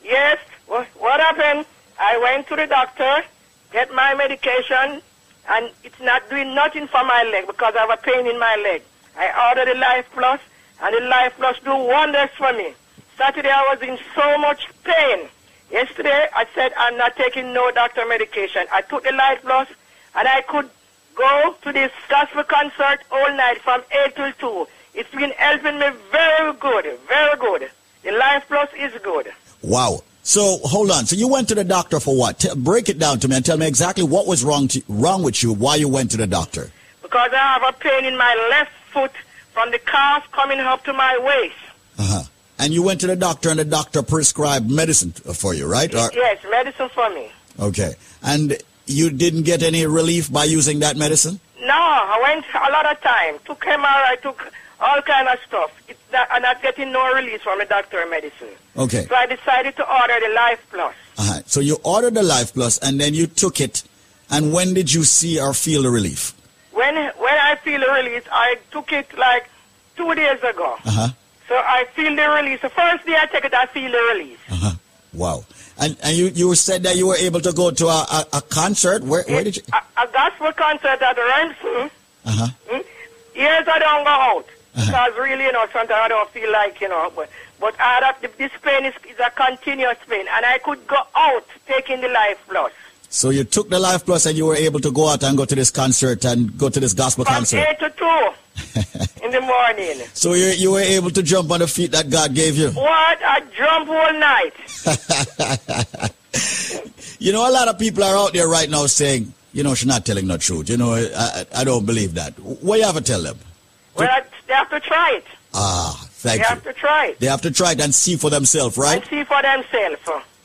Yes. What, what happened? I went to the doctor, get my medication, and it's not doing nothing for my leg because I have a pain in my leg. I ordered the Life Plus, and the Life Plus do wonders for me. Saturday I was in so much pain. Yesterday I said I'm not taking no doctor medication. I took the Life Plus, and I could go to this gospel concert all night from 8 till 2. It's been helping me very good, very good. The Life Plus is good. Wow. So hold on. So you went to the doctor for what? T- break it down to me and tell me exactly what was wrong to, wrong with you. Why you went to the doctor? Because I have a pain in my left foot from the calf coming up to my waist. Uh huh. And you went to the doctor and the doctor prescribed medicine for you, right? Or- Yes, medicine for me. okay. And you didn't get any relief by using that medicine? No, I went a lot of time. Took MRI, I took all kind of stuff. It's not, I'm not getting no release from the doctor medicine. Okay. So I decided to order the Life Plus. Uh-huh. So you ordered the Life Plus and then you took it. And when did you see or feel the relief? When when I feel the release, I took it like two days ago. Uh huh. So I feel the release. The first day I take it, I feel the release. Wow. And and you, you said that you were able to go to a, a, a concert. Where where did you? A, a gospel concert at Remsen. Uh huh. Hmm? Years I don't go out. Because really, you know, sometimes I don't feel like, you know, but, but I have, this pain is, is a continuous pain. And I could go out taking the Life Plus. So you took the Life Plus and you were able to go out and go to this concert and go to this gospel From concert. 8 to 2 [laughs] in the morning. So you you were able to jump on the feet that God gave you. What? I jump all night. [laughs] You know, a lot of people are out there right now saying, you know, she's not telling the truth. You know, I, I, don't believe that. What you have to tell them? Well, I, they have to try it. Ah, thank they you. They have to try it. They have to try it and see for themselves, right? And see for themselves.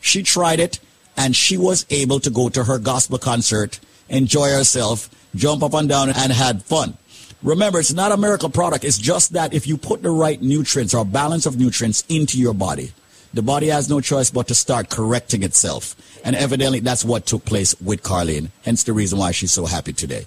She tried it, and she was able to go to her gospel concert, enjoy herself, jump up and down, and had fun. Remember, it's not a miracle product. It's just that if you put the right nutrients or balance of nutrients into your body, the body has no choice but to start correcting itself. And evidently, that's what took place with Carlene. Hence the reason why she's so happy today.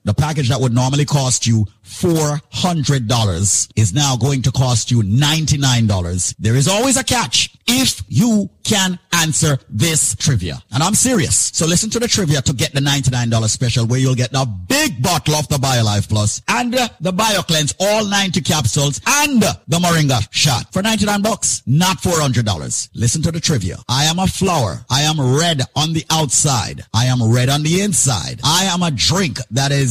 the package that would normally cost you $400 is now going to cost you $99. There is always a catch if you can answer this trivia. And I'm serious. So listen to the trivia to get the $99 special where you'll get the big bottle of the BioLife Plus and uh, the BioCleanse, all 90 capsules and uh, the Moringa shot for 99 bucks, not $400. Listen to the trivia. I am a flower. I am red on the outside. I am red on the inside. I am a drink that is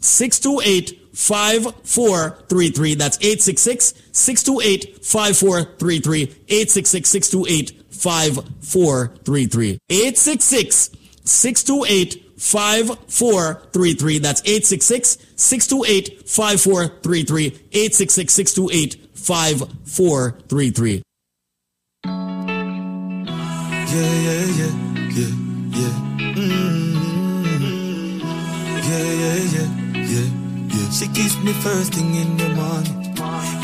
628 5433. That's 866 628 5433. 866 628 5433. 866 628 5433. That's 866 628 5433. 866 628 5433. Yeah, yeah, yeah, yeah, yeah. Mm-hmm. She kissed me first thing in the morning.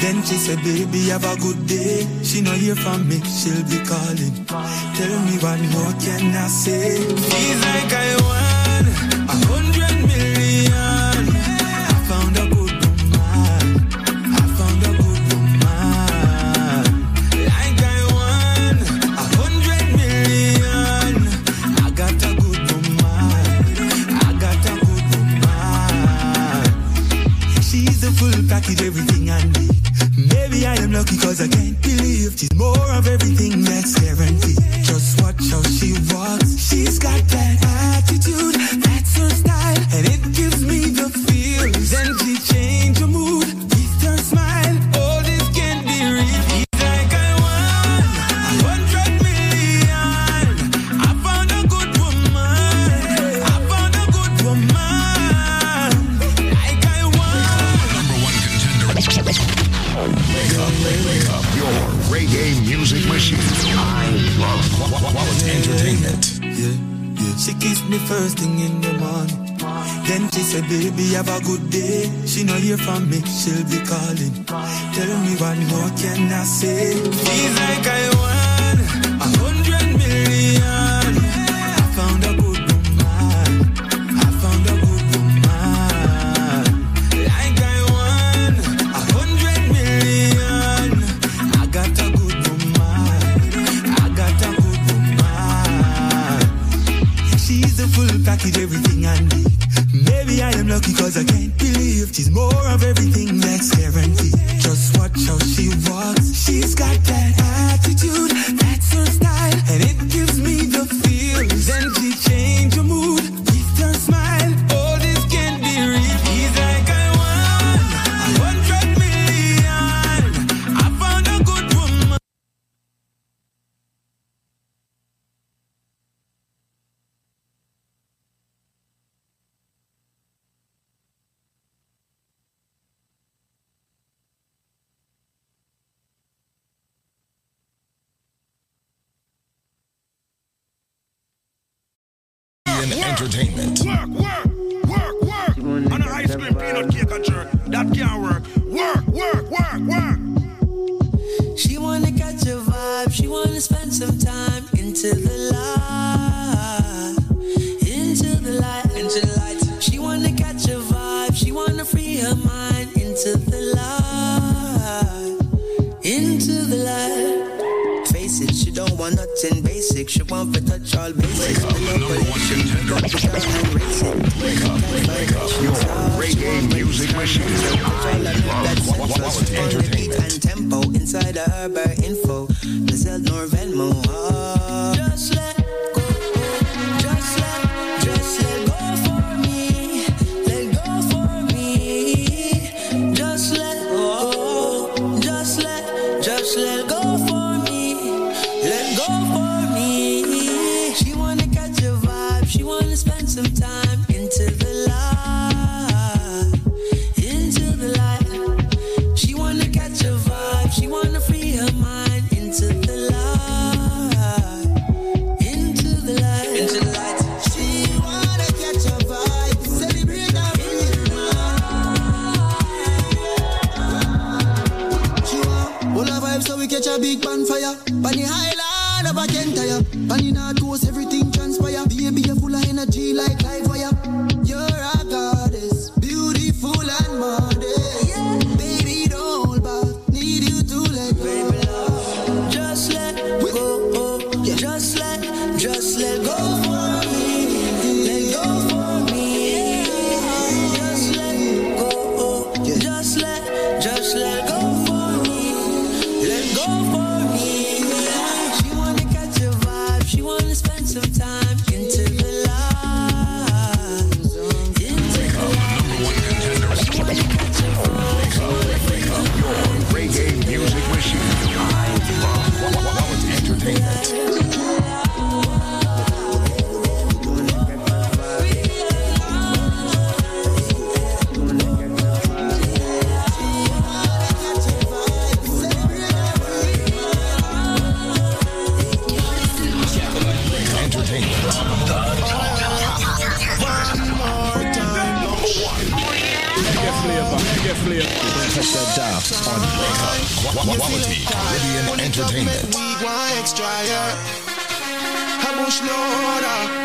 Then she said, baby, have a good day. She no hear from me, she'll be calling. Tell me what more can I say? Feels like I hundred full everything I need. Maybe I am lucky cause I can't believe she's more of everything that's guaranteed. Just watch how she walks. She's got that attitude, that's her style, and it gives me the feels. Then she change her mood with her smile. All music machine. I love qu- quality entertainment. Yeah, yeah. She kissed me first thing in the morning. Then she said, baby, have a good day. She no hear from me, she'll be calling. Tell me what more can I say? Feels like I won package everything I need. Maybe I am lucky cause I can't believe she's more of everything that's guaranteed. Just watch how she walks. She's got that attitude, that's her style. And it gives me the feels. And she changes mood with her smile.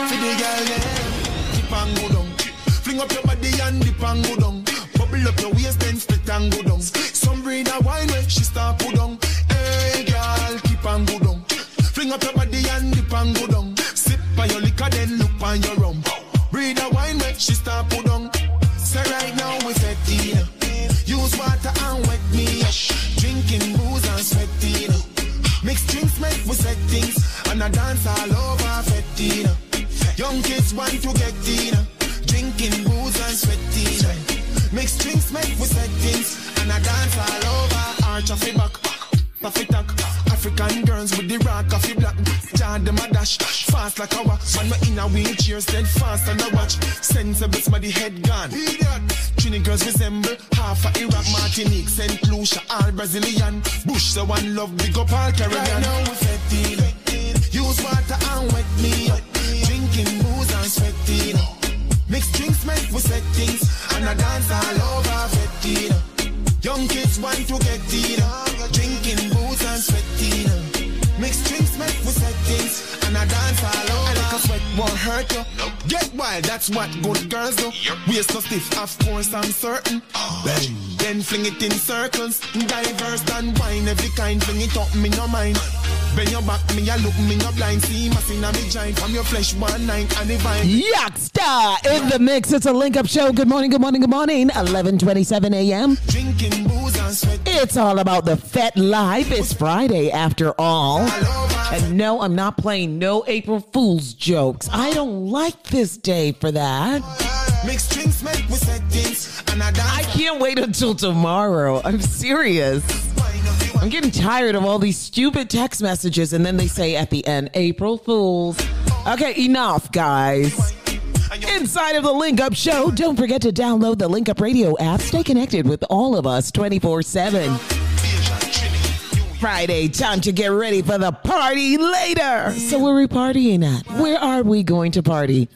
For the girl, yeah. Dip and go down. Fling up your body and dip and go down. Bubble up your waist then split and go down. Some breed a wine where she start put down. Hey girl, keep and go down. Fling up your body and dip and go down. Sip on your liquor then look on your rum. Breed a wine where she start put And I dance all over fetting. Young kids want to get in. Drinking booze and sweating. Mix drinks make we set things. And I dance all over. Arch it back. Coffee talk. African girls with the rock coffee black. Jar them a dash. Fast like a walk. Man, me in a wheelchair, steadfast and a watch. Sensible, somebody head gone. Trini girls resemble half of Iraq, Martinique, St. Lucia, all Brazilian. Bush, the one love, big up all Caribbean. Right now we fetting. Use water and wet me up. Drinking booze and sweating. Mix drinks make we set things. And I dance all over fetting. Young kids want to get in. Drinking booze and sweating. Mix drinks make we set things. And I dance all over. And like a sweat won't hurt you. Get wild, that's what good girls do. Waist so stiff, of course I'm certain. Ah. Bang. Then fling it in circles. Diverse and wine, every kind. Fling it up, me no mind. Bend your back, me a look, me no blind. See my in a me giant from your flesh one night and the vine. Yaksta in the mix. It's a link up show. Good morning, good morning, good morning. 11:27 a.m. Drinking booze and sweat. It's all about the Fet Life. It's Friday after all. And no, I'm not playing no April Fool's jokes. I don't like this day for that. Mix drinks make we set things. And I. I can't wait until tomorrow. I'm serious. I'm getting tired of all these stupid text messages and then they say at the end, April Fools. Okay, enough, guys. Inside of the Link Up Show, don't forget to download the Link Up Radio app. Stay connected with all of us 24 7. Friday. Time to get ready for the party later. So where are we partying at? Where are we going to party?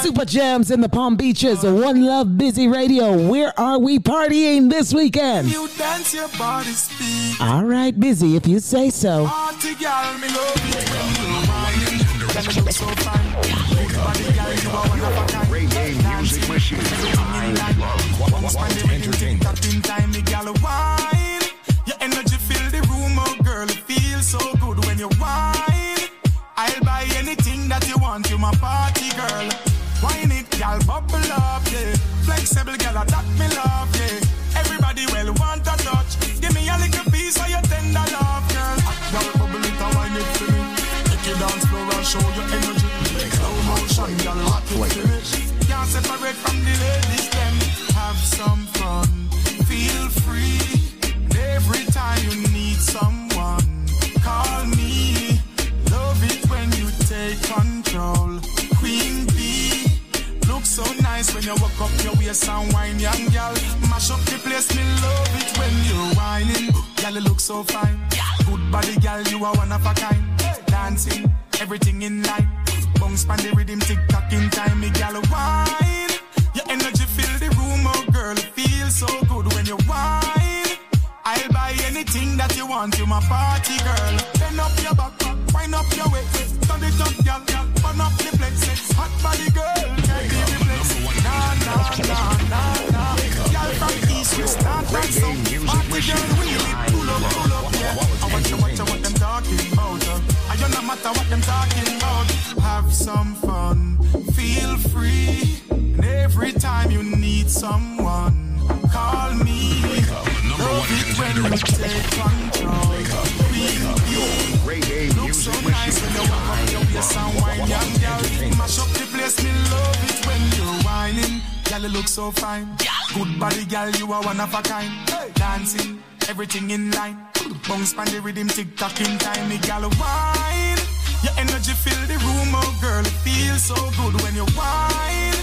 Super Jams in the Palm Beaches. One Love Busy Radio. Where are we partying this weekend? You dance your body speak. All right, busy if you say so. Party girl, me love it when you whining. Then my party girl. Wine it, gal, bubble up, yeah. Flexible gal, that me love, yeah. Everybody well want a touch. Give me a little piece of your tender love, girl. Girl, bubble it, wine it for me. Take your dance floor and show your energy. Slow motion, gal, hot it for me. Can't separate from the ladies, them. Have some fun, feel free. Every time you need someone, control. Queen bee, look so nice when you walk up your waist and wine, young gal. Mash up the place, me love it when you're whining. Gal, you look so fine. Good body, gal, you are one of a kind. Dancing, everything in line. Bounce pan the rhythm, tick tock in time, me gal wine. Your energy fill the room, oh girl, it feels so good when you wine. I'll buy anything that you want, you my party girl. Bend up your back, wind up your waist, turn it up, girl, girl, burn up the place. Hot body girl, can't be replaced. Nah, nah, nah, nah, nah. Girl from east. Party girl, we pull up, pull up, yeah. I you, you, them talking about. I don't no matter what them talking about. Have some fun, feel free. And every time you need someone, call me. Love it when you take control. Queen bee. Look so nice when you walk up your waist and wine, young girl. Mash up the place, me love it when you're whining. Girl, you look so fine. Good body, girl, you are one of a kind. Dancing, everything in line. Bounce pan the rhythm, tick tock in time, me gal wine. Your energy fill the room, oh girl, it feels so good when you wine.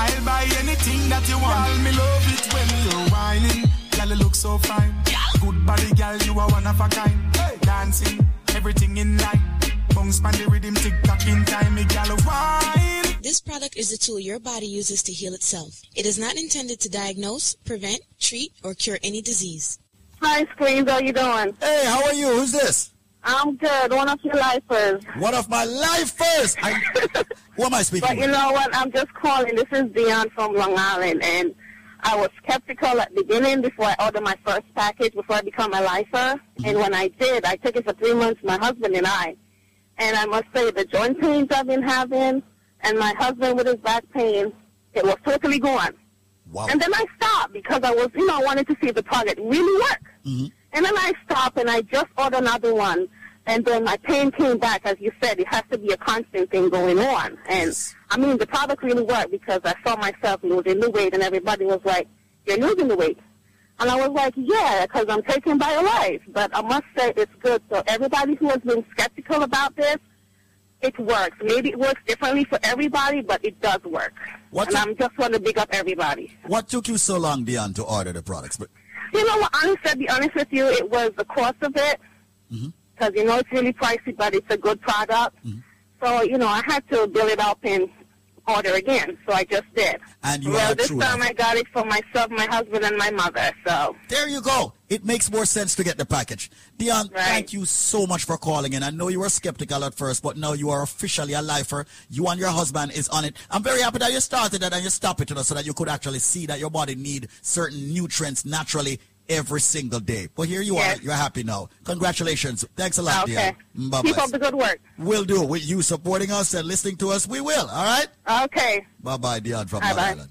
I'll buy anything that you want. Girl, me love it when you're whining. Girl, you look so fine. Good body, girl, you are one of a kind. Dancing, everything in line. Bounce pan the rhythm, tick tock in time, me gal wine. This product is a tool your body uses to heal itself. It is not intended to diagnose, prevent, treat, or cure any disease. Hi, Screens. How you doing? Hey, how are you? Who's this? I'm good. One of your lifers. One of my lifers. I, [laughs] who am I speaking But you with? know what? I'm just calling. This is Dion from Long Island, and I was skeptical at the beginning before I ordered my first package, before I become a lifer. Mm-hmm. And when I did, I took it for three months, my husband and I. And I must say, the joint pains I've been having, and my husband with his back pain, it was totally gone. Wow. And then I stopped because I was, you know, I wanted to see if the product really worked. Mm-hmm. And then I stopped and I just ordered another one. And then my pain came back. As you said, it has to be a constant thing going on. And I mean, the product really worked because I saw myself losing the weight and everybody was like, you're losing the weight. And I was like, yeah, because I'm taking BioLife. But I must say it's good. So everybody who has been skeptical about this, it works. Maybe it works differently for everybody, but it does work. What and I'm just want to big up everybody. What took you so long, Dion, to order the products? But You know what? Honestly, to be honest with you, it was the cost of it. Mm-hmm. Because, you know, it's really pricey, but it's a good product. Mm-hmm. So, you know, I had to build it up and order again. So I just did. And you well, this time. I got it for myself, my husband, and my mother. So there you go. It makes more sense to get the package. Dion, thank you so much for calling in. I know you were skeptical at first, but now you are officially a lifer. You and your husband is on it. I'm very happy that you started it and you stopped it you know, so that you could actually see that your body need certain nutrients naturally every single day. But here you are. You're happy now. Congratulations. Thanks a lot, Okay. Dion. Bye keep up the good work. We'll do. With you supporting us and listening to us, we will. All right? Okay. Bye-bye, Dion from Long Island.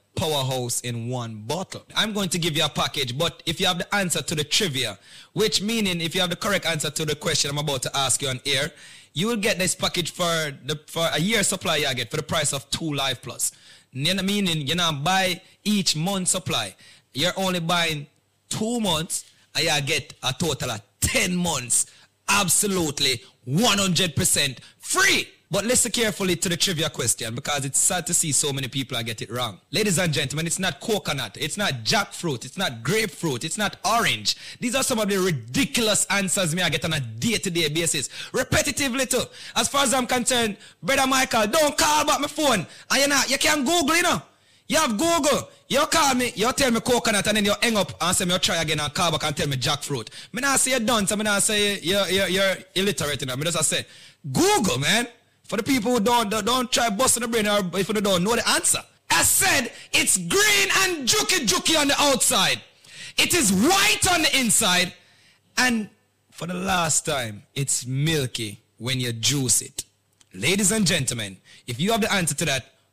powerhouse in one bottle. I'm going to give you a package, but if you have the answer to the trivia, which meaning if you have the correct answer to the question I'm about to ask you on air, you will get this package for the for a year supply you get for the price of two life plus. You know, meaning you're not buy each month supply. You're only buying two months and you get a total of 10 months absolutely 100% free. But listen carefully to the trivia question because it's sad to see so many people are get it wrong. Ladies and gentlemen, it's not coconut, it's not jackfruit, it's not grapefruit, it's not orange. These are some of the ridiculous answers me I get on a day-to-day basis. Repetitively too. As far as I'm concerned, brother Michael, don't call back my phone. And you know, you can Google, you know. You have Google. You call me, you tell me coconut and then you hang up and say me you try again and call back and tell me jackfruit. Me not say you're done, so me not say you're, you're, you're illiterate, you know. Me just say, Google, man. For the people who don't, don't, try busting the brain or if you don't know the answer. I said it's green and juky juky on the outside. It is white on the inside. And for the last time, it's milky when you juice it. Ladies and gentlemen, if you have the answer to that,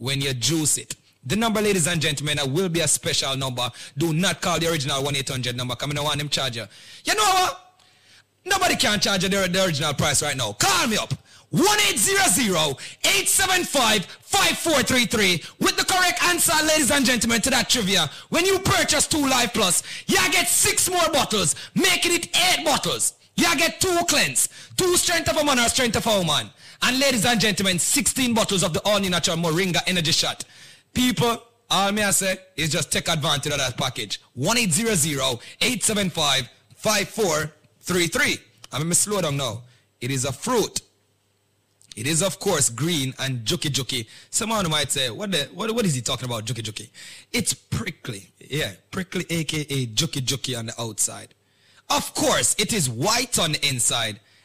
when you juice it. The number, ladies and gentlemen, will be a special number. Do not call the original 1-800 number. Come in, I want them charge you. You know what? Nobody can charge you the, the original price right now. Call me up. 1-800-875-5433 with the correct answer, ladies and gentlemen, to that trivia. When you purchase two Life Plus, you get six more bottles, making it eight bottles. You get two cleanse, two strength of a man or strength of a woman. And ladies and gentlemen, 16 bottles of the all natural Moringa energy shot. People, all me I say is just take advantage of that package. 1-800-875-5433. I'm going to slow down now. It is a fruit. It is, of course, green and juky juky. Someone might say, what, the, what, what is he talking about, juky juky? It's prickly. Yeah, prickly, aka juky juky on the outside. Of course, it is white on the inside.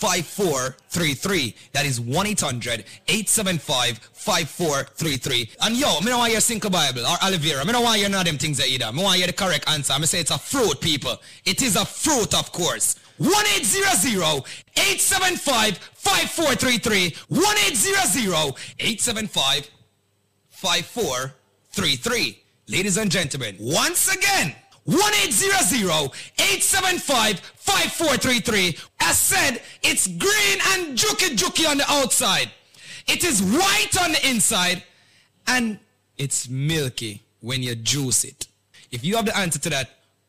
1-800-875-5433. That is 1-800-875-5433. And yo, me don't want your sinkle bible or aloe vera. Me don't want your none of them things either. Me want you the correct answer. Me say it's a fruit, people. It is a fruit, of course. 1-800-875-5433. 1-800-875-5433. Ladies and gentlemen, once again, 1-800-875-5433. As said, it's green and juky juky on the outside. It is white on the inside. And it's milky when you juice it. If you have the answer to that,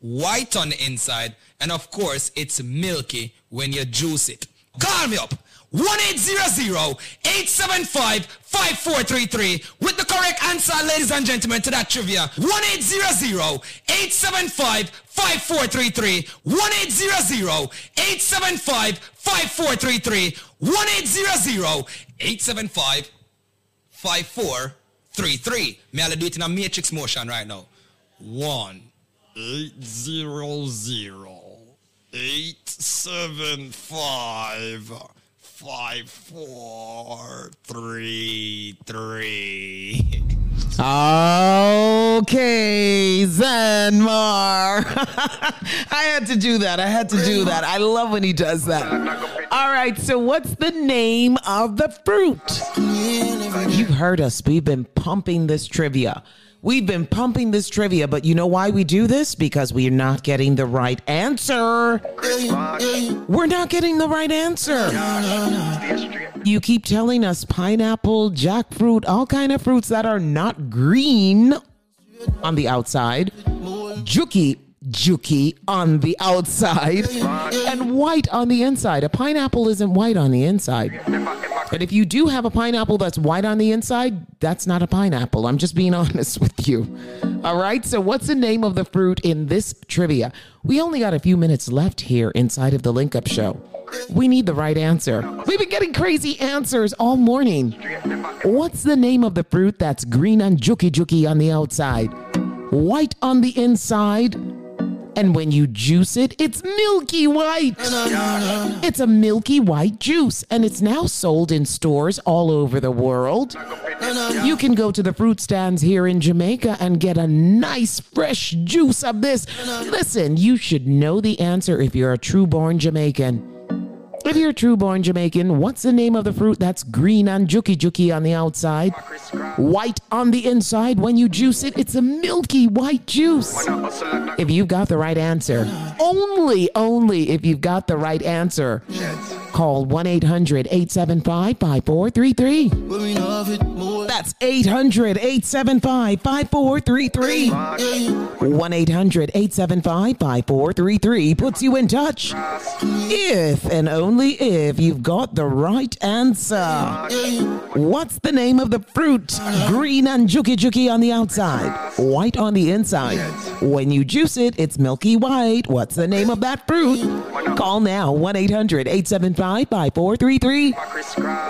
white on the inside, and of course it's milky when you juice it. Call me up. 1-800-875-5433 with the correct answer, ladies and gentlemen, to that trivia. 1-800-875-5433. 1-800-875-5433. 1-800-875-5433. May I do it in a matrix motion right now? One. Eight zero zero eight seven five five four three three. Okay, Zenmar. [laughs] I had to do that. I had to do that. I love when he does that. All right, so what's the name of the fruit? You've heard us. We've been pumping this trivia. We've been pumping this trivia, but you know why we do this? Because we're not getting the right answer. We're not getting the right answer. You keep telling us pineapple, jackfruit, all kind of fruits that are not green on the outside. Juki, juki on the outside and white on the inside. A pineapple isn't white on the inside. But if you do have a pineapple that's white on the inside, that's not a pineapple. I'm just being [laughs] honest with you. All right. So, what's the name of the fruit in this trivia? We only got a few minutes left here inside of the Link Up Show. We need the right answer. We've been getting crazy answers all morning. What's the name of the fruit that's green and juki juki on the outside, white on the inside, and when you juice it, it's milky white. It's a milky white juice, and it's now sold in stores all over the world. You can go to the fruit stands here in Jamaica and get a nice fresh juice of this. Listen, you should know the answer if you're a true born Jamaican. If you're true born Jamaican, what's the name of the fruit that's green and juki juki on the outside, white on the inside? When you juice it, it's a milky white juice. If you've got the right answer, only, only if you've got the right answer, call 1 800 875 5433. That's 800 875 5433. 1 800 875 5433 puts you in touch. If and only if you've got the right answer. What's the name of the fruit? Green and juki juki on the outside, white on the inside. When you juice it, it's milky white. What's the name of that fruit? Call now 1 800 875 5433.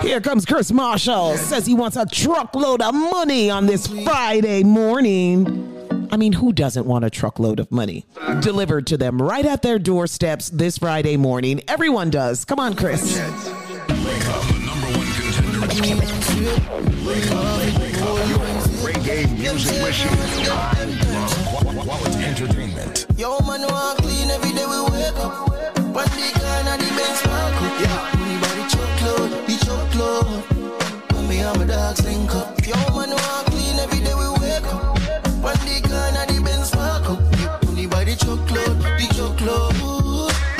Here comes Chris Marshall. Says he wants a truckload of money on this Friday morning. I mean, who doesn't want a truckload of money delivered to them right at their doorsteps this Friday morning? Everyone does. Come on, Chris. Reggae music machine. I love quality entertainment. Yo, man, walk clean every day we wake up. One day, dogs link up. Yo, man, walk clean every day we wake up. One day, gone the Benz park up. Money by the truckload, the truckload.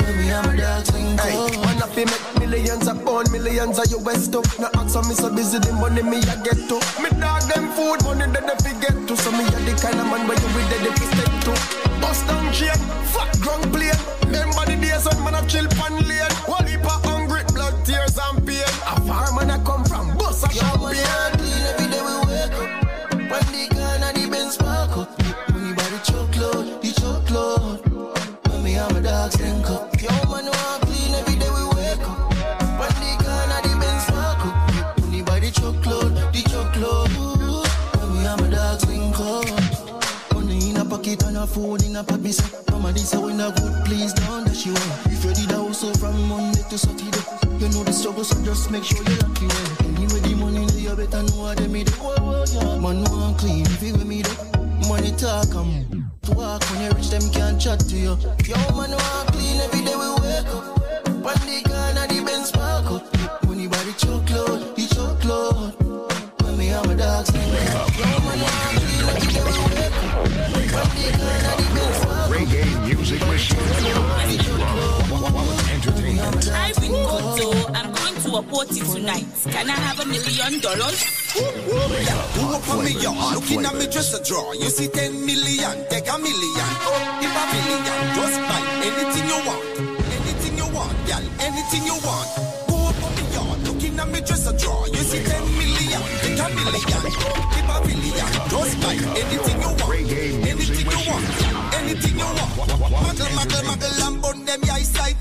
When me and my dogs link Hey, up. man, I fi make millions of pound, millions of US to. Now answer me so busy, the money me a get to. Me dog them food, money that they forget to. So me a the kind of man where you with the step to. Bust down chain, fat ground plane. Remember the days when man a chill pan lane. One heap of hungry, blood, tears and pain. A farm man a come make sure you lock you. Anyway, you better know what they made. Oh, yeah. Man, want clean, if with me, there. Money talk, um, to walk when you reach them, can't chat to you. Yo, man, walk clean every day we wake up. One day, gone the Benz park up. Yeah, money by the truckload, the truckload. When me and my dogs link up. Yo, man, walk clean every day we wake up. One day, gone the Benz park up. Reggae music machine. I love quality entertainment. I've been good to. I'm going to a party tonight. Can I have a million dollars? Who up on me, yo? Looking at me dresser drawer. You see 10 million, take a million. Oh, if a million, just buy anything you want. Anything you want, girl, anything you want. Who up on me, yo? Looking at me dresser drawer. You see 10 million, take a million. If a million, just buy anything you want. Anything you want, anything you want. Muggle, muggle, muggle, and bun them your sight.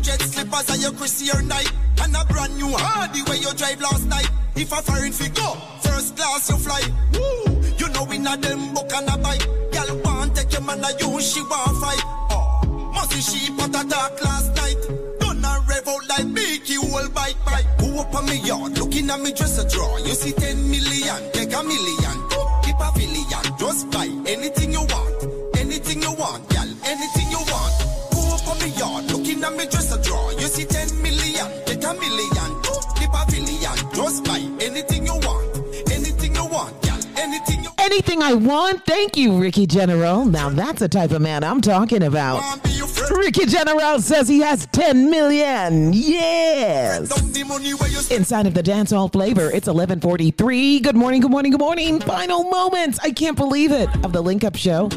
Bridget slippers and your Christier night. And a brand new Hardy where you drive last night. If a foreign figure, oh, first class you fly. Woo! You know we not them book and a bike. Girl want take your man a you, she want fight. Oh, must she put a talk last night. Done a rev like Mickey whole bike bike. Who up on me yard, looking at me dresser drawer. You see 10 million, take a million. Keep a billion, just buy anything you want. Me yard, looking at me dresser drawer. You see 10 million, get a million. Two the pavilion. Just buy Anything I want, thank you, Ricky General. Now that's the type of man I'm talking about. Ricky General says he has 10 million. Yes. Inside of the dance hall flavor, it's 1143. Good morning, good morning, good morning. Final moments. I can't believe it. Of the Link Up Show.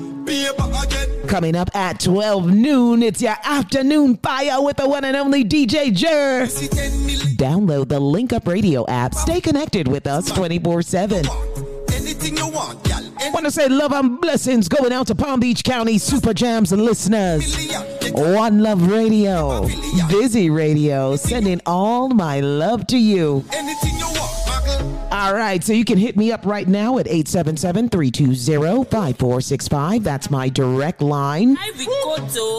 Coming up at 12 noon, it's your afternoon fire with the one and only DJ Jer. Download the Link Up Radio app. Stay connected with us 24 7. Anything you want. Want to say love and blessings going out to Palm Beach County Super Jams and listeners. One Love Radio, Busy Radio, sending all my love to you. Anything you want, All right, so you can hit me up right now at 877-320-5465. That's my direct line.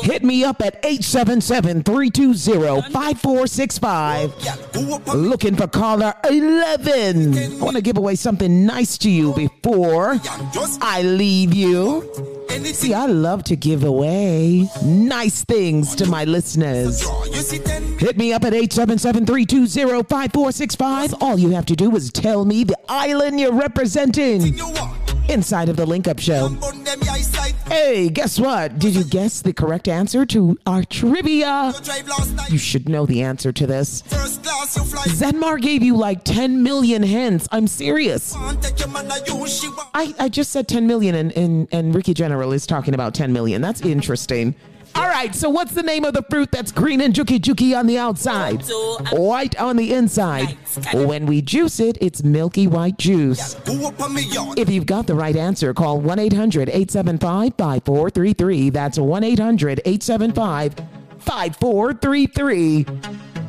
Hit me up at 877-320-5465. Looking for caller 11. I want to give away something nice to you before I leave you. See, I love to give away nice things to my listeners. Hit me up at 877-320-5465. All you have to do is tell me the island you're representing inside of the Link Up Show. Hey, guess what? Did you guess the correct answer to our trivia? You should know the answer to this. First class you fly. Zenmar gave you like 10 million hints. I'm serious. Want take your man a you, she want. I, I just said 10 million and, and, and Ricky General is talking about 10 million. That's interesting. All right, so what's the name of the fruit that's green and juki juki on the outside? Um, white on the inside. When we juice it, it's milky white juice. Go up on me yard. If you've got the right answer, call 1 800 875 5433. That's 1 800 875 5433.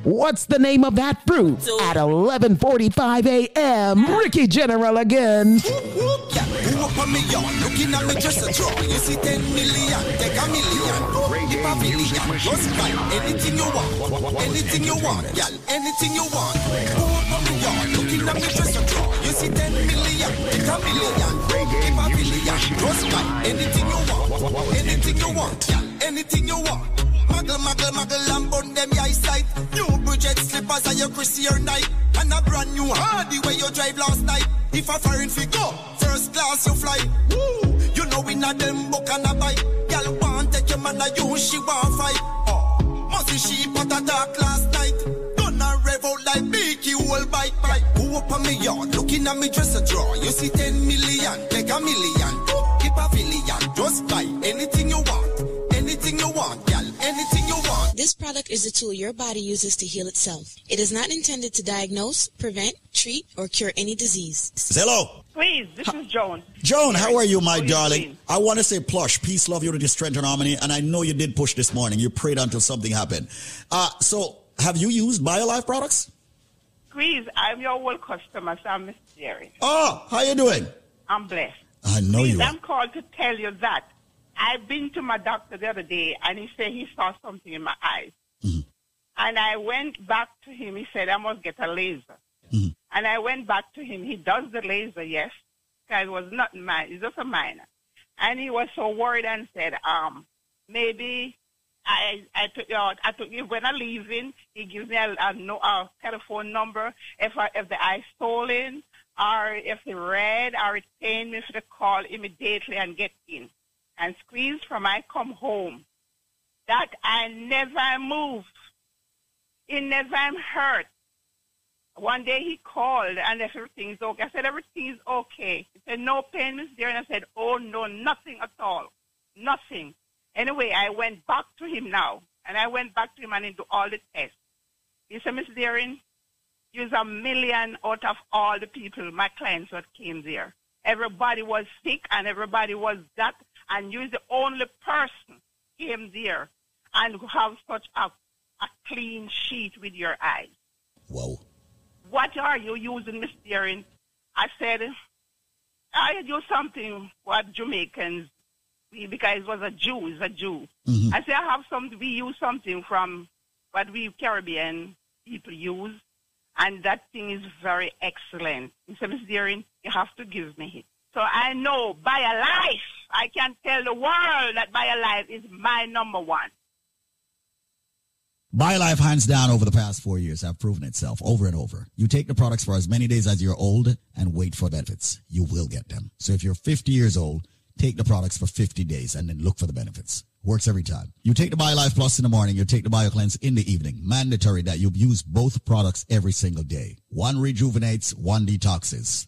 What's the name of that fruit? At 11:45 a.m. Ricky General again. Go up on me yard. Looking at me just a. You see 10 million. Take a million. The pavilion. Anything you want. Anything you want. Anything you want. Draw. You see 10 million. Take a million. The pavilion. Just buy anything you want. Anything you want, girl. Anything you want. Bridget slippers and your Christier night. And a brand new Hardy where you drive last night. If a foreign figure, first class you fly. Woo! You know we not them book and a bike. Girl want take your man a you, she want fight. Oh, must be she put a dark last night. Gonna rev out like Beaky whole bike bike. Go up on me yard, looking at me dress a draw. You see 10 million, take a million. Keep a billion, just buy anything This product is a tool your body uses to heal itself. It is not intended to diagnose, prevent, treat, or cure any disease. Hello. Please, this is Joan. Joan, how are you, my What are you darling? doing? I want to say plush, peace, love, unity, strength, and harmony. And I know you did push this morning. You prayed until something happened. Uh, so, have you used BioLife products? Please, I'm your old customer, so I'm Miss Jerry. Oh, how you doing? I'm blessed. I know Please, you are. I'm called to tell you that I've been to my doctor the other day, and he said he saw something in my eyes. Mm-hmm. And I went back to him. He said I must get a laser. Mm-hmm. And I went back to him. He does the laser, yes, because it was not mine. It's just a minor. And he was so worried and said, um, maybe I I took uh, I took when I leave in, he gives me a, a, no, a telephone number if I, if the eye stolen or if the red or it pain me for the call immediately and get in and squeeze from I come home. That I never move. It never am hurt. One day he called and everything's okay. I said everything is okay. He said no pain is there and I said oh no nothing at all, nothing. Anyway, I went back to him now and I went back to him and into all the tests. He said Miss Deering, use a million out of all the people, my clients that came there. Everybody was sick and everybody was that and you're the only person came there and have such a, a clean sheet with your eyes. Whoa. What are you using, Miss Deering? I said, I use something what Jamaicans, because it was a Jew, it's a Jew. Mhm. I said, I have some, we use something from what we Caribbean people use, and that thing is very excellent. He said, Miss Deering, you have to give me it. So I know BioLife, I can tell the world that BioLife is my number one. BioLife, hands down, over the past four years, have proven itself over and over. You take the products for as many days as you're old and wait for benefits. You will get them. So if you're 50 years old, take the products for 50 days and then look for the benefits. Works every time. You take the BioLife Plus in the morning, you take the BioCleanse in the evening. Mandatory that you use both products every single day. One rejuvenates, one detoxes.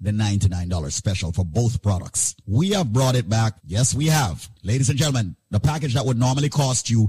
the $99 special for both products. We have brought it back. Yes, we have. Ladies and gentlemen, the package that would normally cost you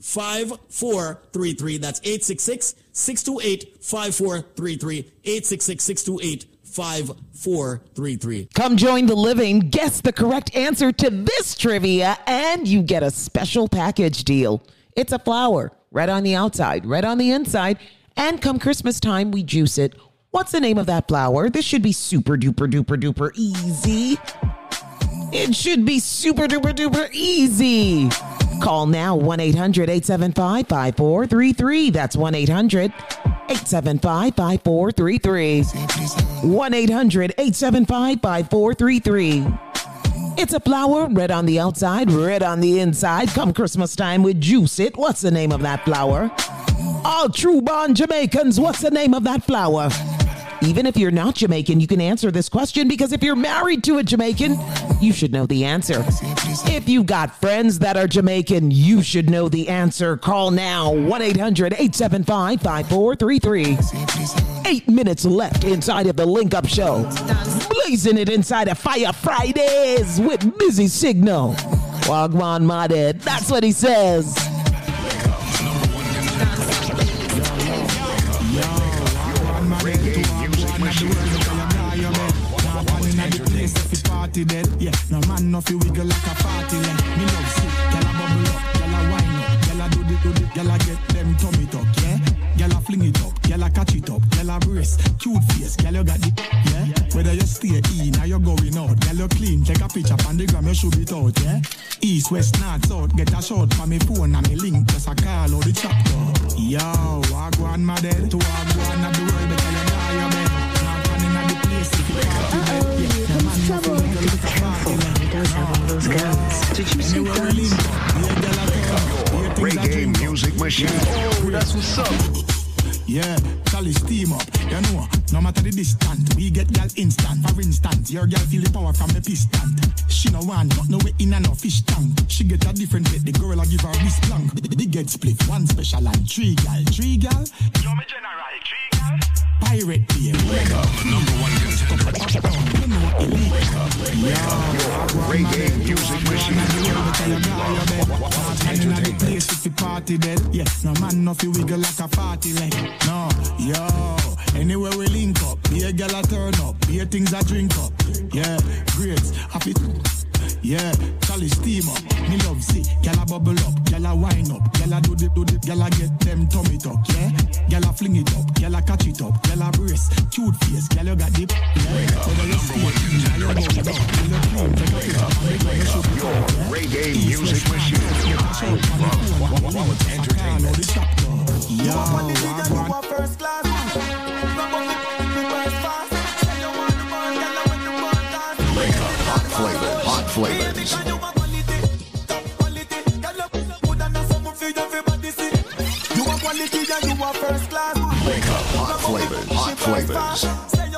5433. That's 866 628 5433. 866 628 5433. Come join the living, guess the correct answer to this trivia, and you get a special package deal. It's a flower, red on the outside, red on the inside, and come Christmas time, we juice it. What's the name of that flower? This should be super duper duper duper easy. It should be super duper duper easy. Call now 1 800 875 5433. That's 1 800 875 5433. 1 800 875 5433. It's a flower, red on the outside, red on the inside. Come Christmas time with Juice It. What's the name of that flower? All true born Jamaicans, what's the name of that flower? Even if you're not Jamaican, you can answer this question because if you're married to a Jamaican, you should know the answer. If you've got friends that are Jamaican, you should know the answer. Call now 1 800 875 5433. Eight minutes left inside of the Link Up Show. Blazing it inside of Fire Fridays with Busy Signal. Wagwan Maded, that's what he says. Party dead, yeah. No man no fi wiggle like a party leg. Me love sick, gyal a bubble up, gyal a wine up, gyal a do the do the, gyal a get them tummy tuck, yeah. Gyal a fling it up, gyal a catch it up, gyal a brace, cute face, gyal you got the, yeah. Whether you stay in or you going out, gyal you clean, take a picture on the gram, you should it out, yeah. East, west, north, south, get a shot for me phone and me link, just a call or the chapter. Yo, wagwan my dead, to wagwan of the world, Did music machine. Oh, that's what's up. Yeah, Charlie steam up. You know, no matter the distance, we get gal instant. For your gal feel the power from the piston. She no want not no way no fish tank. She get a different bit. The I give her wrist plank. The, the get split, one special and three gal, three gal. Yo, me general, three gal. Pirate beer. Wake up, number one contender. Wake up, wake up. Your reggae music In the place if you party dead, yeah. No man no fi wiggle like a party leg. No, yo. Anywhere we link up, be a gal a turn up, be a things I drink up. Yeah, grapes, happy. Yeah, Charlie steam up, me love see, gal a bubble up, gal a wine up, gal a do the do the, gal a get them tummy tuck, yeah. Gal a fling it up, gal a catch it up, gal a brace, cute face, gal you got dip. Yeah, whether you stay in, gal you go down, gal you clean, take a picture, make you should be out, yeah. Reggae music machine. Yo, You first class. And you are first class. Wake up, hot flavors, hot flavors.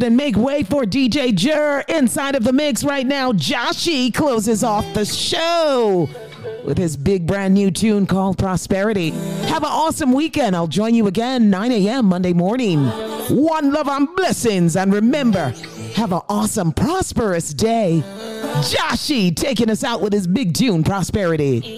and make way for DJ Jur inside of the mix right now. Joshy closes off the show with his big brand new tune called Prosperity. Have an awesome weekend. I'll join you again 9 a.m. Monday morning. One love and blessings. And remember, have an awesome, prosperous day. Joshy taking us out with his big tune, Prosperity.